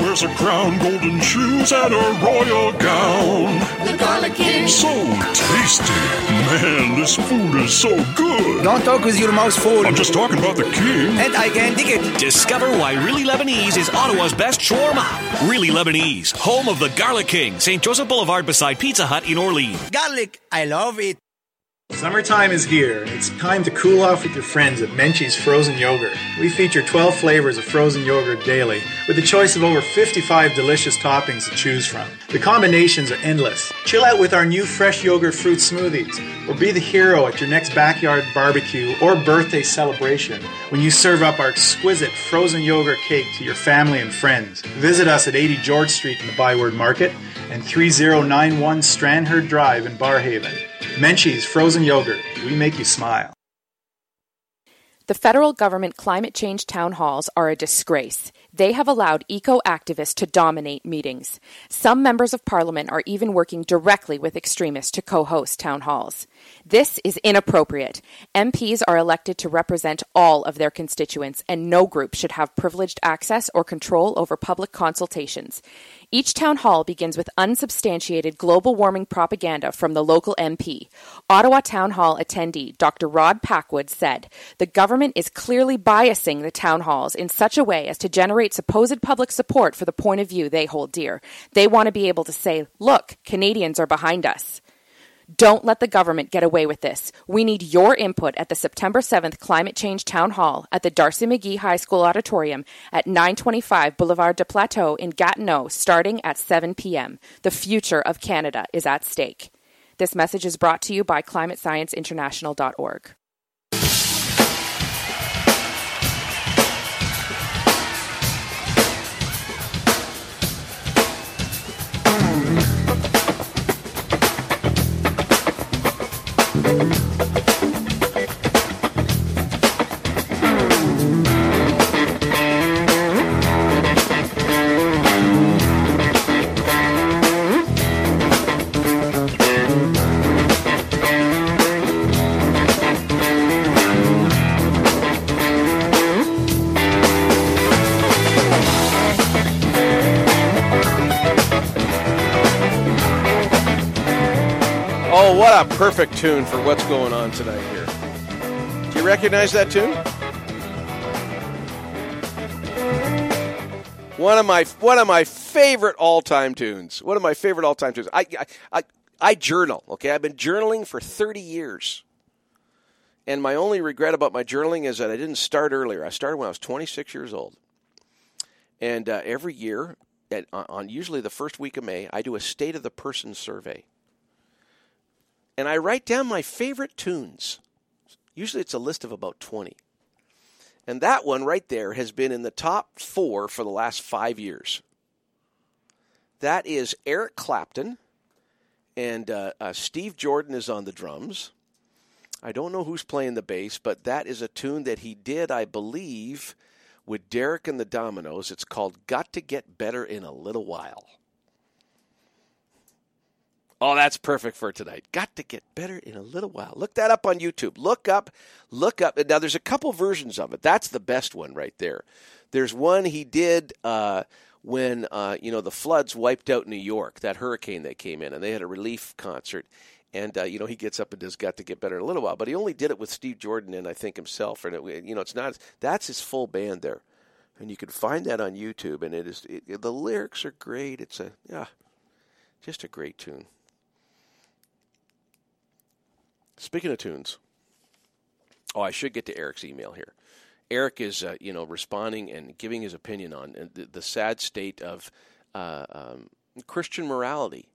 Wears a crown, golden shoes, and a royal gown. The Garlic King. So tasty. Man, this food is so good. Don't talk with your mouth full. I'm just talking about the king. And I can dig it. Discover why Really Lebanese is Ottawa's best shawarma. Really Lebanese, home of the Garlic King, St. Joseph Boulevard beside Pizza Hut in Orleans. Garlic. I love it. Summertime is here, it's time to cool off with your friends at Menchie's Frozen Yogurt. We feature 12 flavors of frozen yogurt daily, with a choice of over 55 delicious toppings to choose from. The combinations are endless. Chill out with our new fresh yogurt fruit smoothies, or be the hero at your next backyard barbecue or birthday celebration when you serve up our exquisite frozen yogurt cake to your family and friends. Visit us at 80 George Street in the Byward Market and 3091 Strandherd Drive in Barrhaven. Menchie's Frozen Yogurt. We make you smile. The federal government climate change town halls are a disgrace. They have allowed eco activists to dominate meetings. Some members of parliament are even working directly with extremists to co host town halls. This is inappropriate. MPs are elected to represent all of their constituents, and no group should have privileged access or control over public consultations. Each town hall begins with unsubstantiated global warming propaganda from the local MP. Ottawa Town Hall attendee Dr. Rod Packwood said, The government is clearly biasing the town halls in such a way as to generate supposed public support for the point of view they hold dear. They want to be able to say, Look, Canadians are behind us. Don't let the government get away with this. We need your input at the September 7th Climate Change Town Hall at the D'Arcy McGee High School Auditorium at 925 Boulevard de Plateau in Gatineau starting at 7 p.m. The future of Canada is at stake. This message is brought to you by climatescienceinternational.org. a perfect tune for what's going on tonight here. Do you recognize that tune? One of my one of my favorite all time tunes. One of my favorite all time tunes. I, I I I journal. Okay, I've been journaling for thirty years, and my only regret about my journaling is that I didn't start earlier. I started when I was twenty six years old, and uh, every year, at, on usually the first week of May, I do a state of the person survey, and I write down my favorite tunes. Usually, it's a list of about twenty. And that one right there has been in the top four for the last five years. That is Eric Clapton, and uh, uh, Steve Jordan is on the drums. I don't know who's playing the bass, but that is a tune that he did, I believe, with Derek and the Dominos. It's called Got to Get Better in a Little While. Oh, that's perfect for tonight. Got to get better in a little while. Look that up on YouTube. Look up, look up. Now, there's a couple versions of it. That's the best one right there. There's one he did uh, when uh, you know the floods wiped out New York, that hurricane that came in, and they had a relief concert. And uh, you know he gets up and does "Got to Get Better" in a little while, but he only did it with Steve Jordan and I think himself. And it, you know it's not that's his full band there, and you can find that on YouTube. And it is it, the lyrics are great. It's a yeah, just a great tune. Speaking of tunes, oh, I should get to Eric's email here. Eric is, uh, you know, responding and giving his opinion on the, the sad state of uh, um, Christian morality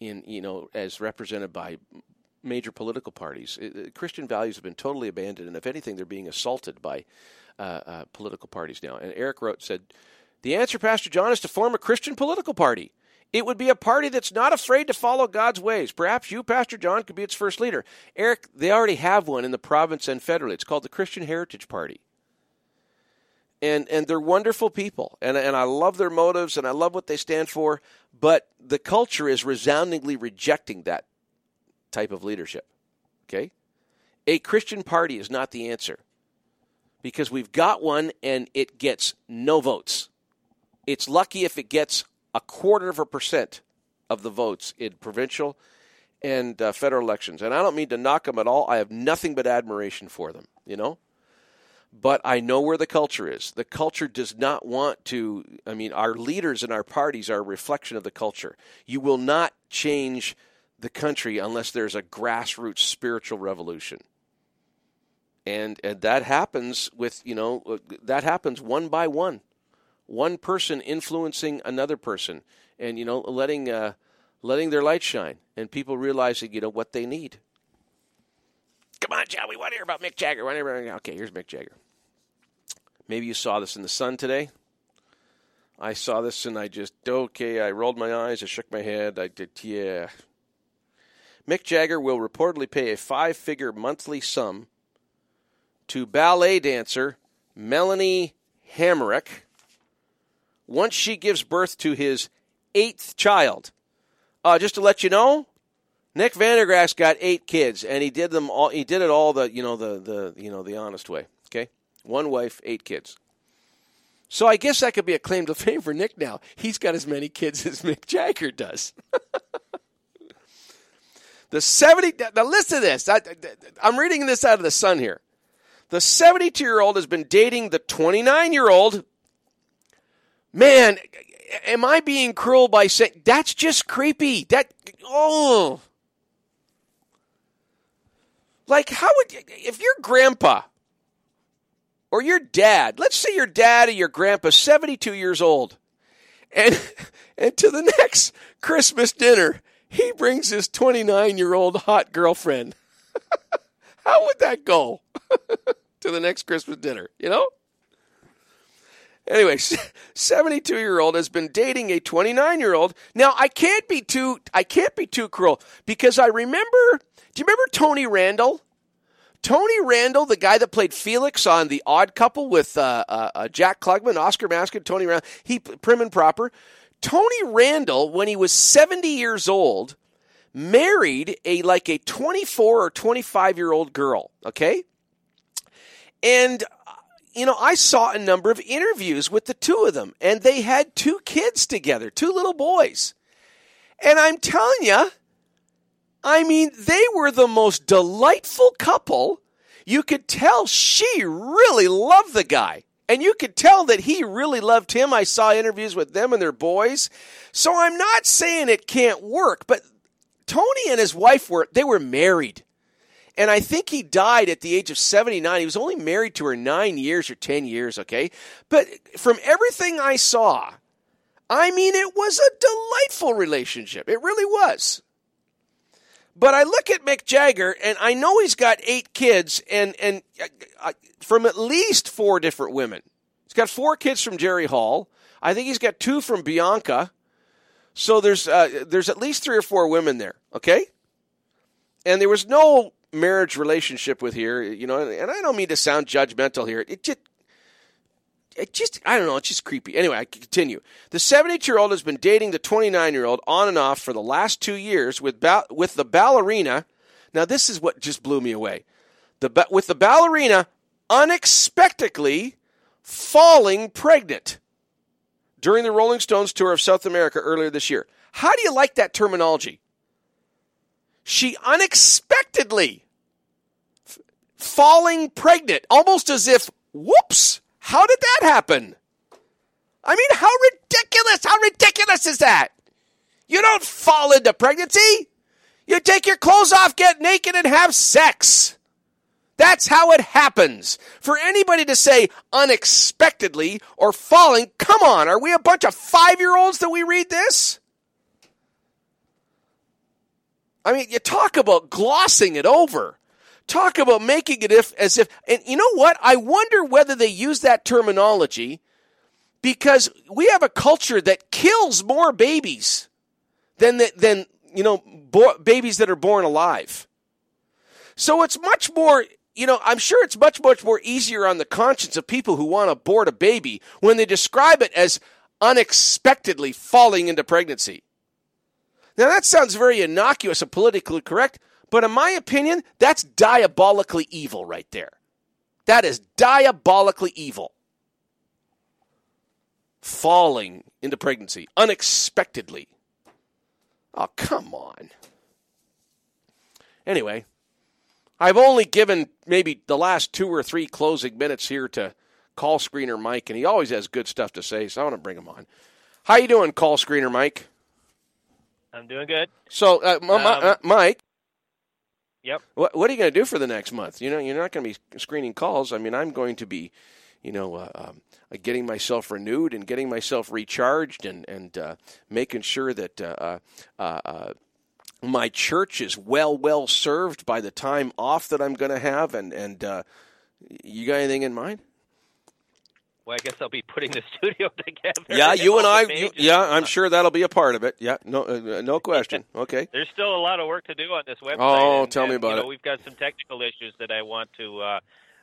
in, you know, as represented by major political parties. It, Christian values have been totally abandoned, and if anything, they're being assaulted by uh, uh, political parties now. And Eric wrote, said, the answer, Pastor John, is to form a Christian political party. It would be a party that's not afraid to follow God's ways. Perhaps you, Pastor John, could be its first leader. Eric, they already have one in the province and federally. It's called the Christian Heritage Party. And and they're wonderful people. And and I love their motives and I love what they stand for, but the culture is resoundingly rejecting that type of leadership. Okay? A Christian party is not the answer. Because we've got one and it gets no votes. It's lucky if it gets a quarter of a percent of the votes in provincial and uh, federal elections. And I don't mean to knock them at all. I have nothing but admiration for them, you know? But I know where the culture is. The culture does not want to, I mean, our leaders and our parties are a reflection of the culture. You will not change the country unless there's a grassroots spiritual revolution. And, and that happens with, you know, uh, that happens one by one one person influencing another person and you know letting uh, letting their light shine and people realizing you know what they need. Come on John we want to hear about Mick Jagger okay here's Mick Jagger. Maybe you saw this in the sun today. I saw this and I just okay I rolled my eyes I shook my head I did yeah. Mick Jagger will reportedly pay a five figure monthly sum to ballet dancer Melanie Hamrick once she gives birth to his eighth child. Uh, just to let you know, Nick Vandergragt's got eight kids, and he did them all. He did it all the you know the the you know the honest way. Okay, one wife, eight kids. So I guess that could be a claim to fame for Nick. Now he's got as many kids as Mick Jagger does. *laughs* the seventy. Now listen to this. I, I'm reading this out of the Sun here. The 72 year old has been dating the 29 year old man, am I being cruel by saying that's just creepy? That oh, like how would if your grandpa or your dad, let's say your dad or your grandpa, seventy two years old, and *laughs* and to the next Christmas dinner he brings his twenty nine year old hot girlfriend. *laughs* how would that go *laughs* to the next Christmas dinner? You know. Anyway, *laughs* 72 year old has been dating a 29 year old. Now I can't be too I can't be too cruel because I remember. Do you remember Tony Randall? Tony Randall, the guy that played Felix on The Odd Couple with uh, uh, uh Jack Klugman, Oscar Masker, Tony Randall, he prim and proper. Tony Randall, when he was 70 years old, married a like a 24 or 25 year old girl. Okay, and you know, I saw a number of interviews with the two of them, and they had two kids together, two little boys. And I'm telling you, I mean, they were the most delightful couple. You could tell she really loved the guy. And you could tell that he really loved him. I saw interviews with them and their boys. So I'm not saying it can't work, but Tony and his wife were they were married. And I think he died at the age of 79. He was only married to her 9 years or 10 years, okay? But from everything I saw, I mean it was a delightful relationship. It really was. But I look at Mick Jagger, and I know he's got eight kids, and and uh, uh, from at least four different women. He's got four kids from Jerry Hall. I think he's got two from Bianca. So there's uh, there's at least three or four women there. Okay, and there was no marriage relationship with here. You know, and I don't mean to sound judgmental here. It just it just I don't know, it's just creepy. Anyway, I continue. The 78-year-old has been dating the 29-year-old on and off for the last 2 years with ba- with the ballerina. Now this is what just blew me away. The with the ballerina unexpectedly falling pregnant during the Rolling Stones tour of South America earlier this year. How do you like that terminology? She unexpectedly f- falling pregnant, almost as if, whoops, how did that happen? I mean, how ridiculous, how ridiculous is that? You don't fall into pregnancy. You take your clothes off, get naked, and have sex. That's how it happens. For anybody to say unexpectedly or falling, come on, are we a bunch of five year olds that we read this? I mean, you talk about glossing it over. Talk about making it if as if and you know what? I wonder whether they use that terminology because we have a culture that kills more babies than the, than you know bo- babies that are born alive. So it's much more you know i'm sure it's much much more easier on the conscience of people who want to abort a baby when they describe it as unexpectedly falling into pregnancy now that sounds very innocuous and politically correct but in my opinion, that's diabolically evil right there. That is diabolically evil. Falling into pregnancy unexpectedly. Oh, come on. Anyway, I've only given maybe the last two or three closing minutes here to call screener Mike, and he always has good stuff to say, so I want to bring him on. How you doing, call screener Mike? I'm doing good. So, uh, um, uh, Mike, Yep. What What are you going to do for the next month? You know, you're not going to be screening calls. I mean, I'm going to be, you know, uh, um, getting myself renewed and getting myself recharged and and uh, making sure that uh, uh, uh my church is well well served by the time off that I'm going to have. And and uh, you got anything in mind? Well, I guess I'll be putting the *laughs* studio together. Yeah, you and I. You, yeah, I'm sure that'll be a part of it. Yeah, no, uh, no question. *laughs* Okay. There's still a lot of work to do on this website. Oh, and, tell and, me about you know, it. We've got some technical issues that I want to. Uh,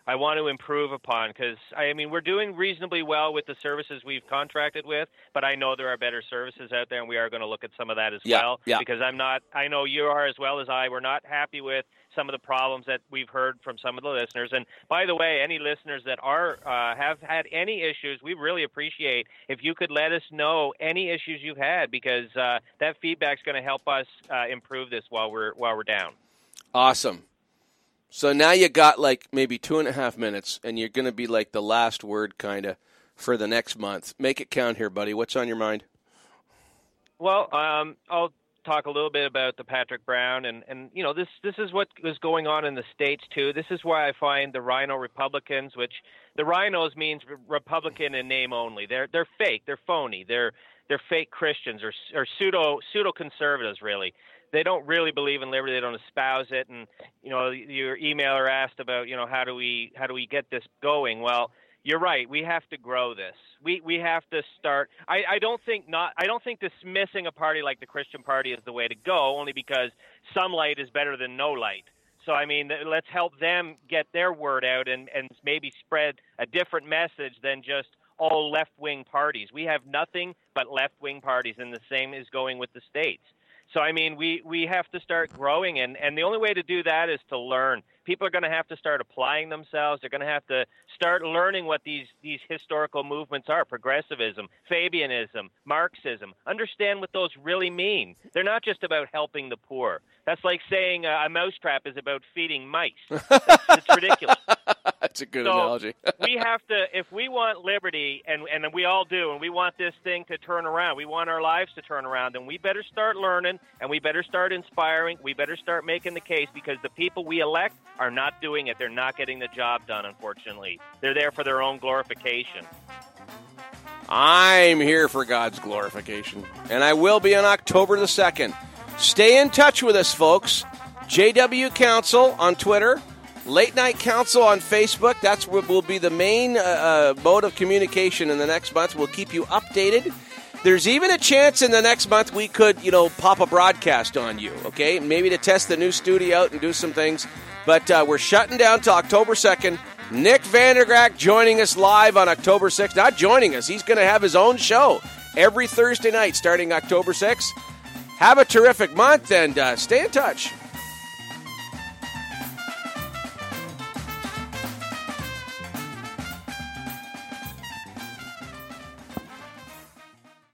I want to improve upon because I mean we're doing reasonably well with the services we've contracted with, but I know there are better services out there, and we are going to look at some of that as Yeah, well. yeah. Because I'm not, I know you are as well as I. We're not happy with some of the problems that we've heard from some of the listeners. And by the way, any listeners that are uh, have had any issues, we really appreciate if you could let us know any issues you've had because uh, that is going to help us uh, improve this while we're while we're down. Awesome. So now you got like maybe two and a half minutes, and you're going to be like the last word, kind of, for the next month. Make it count here, buddy. What's on your mind? Well, um, I'll talk a little bit about the Patrick Brown, and and you know this this is what is going on in the states too. This is why I find the RINO Republicans, which the RINOs means Republican in name only. They're they're fake. They're phony. They're they're fake Christians or or pseudo pseudo conservatives really. They don't really believe in liberty. They don't espouse it. And you know, your emailer asked about you know how do we how do we get this going? Well, you're right. We have to grow this. We we have to start. I, I don't think not. I don't think dismissing a party like the Christian Party is the way to go. Only because some light is better than no light. So I mean, let's help them get their word out and and maybe spread a different message than just all left wing parties. We have nothing but left wing parties, and the same is going with the states. So I mean, we we have to start growing, and and the only way to do that is to learn. People are going to have to start applying themselves. They're going to have to start learning what these these historical movements are: progressivism, Fabianism, Marxism. Understand what those really mean. They're not just about helping the poor. That's like saying uh, a mousetrap is about feeding mice. It's ridiculous. *laughs* That's a good So, analogy. *laughs* we have to, if we want liberty, and and we all do, and we want this thing to turn around, we want our lives to turn around, then we better start learning, and we better start inspiring. We better start making the case because the people we elect are not doing it. They're not getting the job done. Unfortunately, they're there for their own glorification. I'm here for God's glorification, and I will be on October the 2nd. Stay in touch with us, folks. JW Council on Twitter, Late Night Council on Facebook. That's what will be the main uh, uh, mode of communication in the next month. We'll keep you updated. There's even a chance in the next month we could, you know, pop a broadcast on you, okay? Maybe to test the new studio out and do some things. But uh, we're shutting down to October 2nd. Nick Vandergragt joining us live on October 6th. Not joining us, he's going to have his own show every Thursday night starting October 6th. Have a terrific month and uh, stay in touch.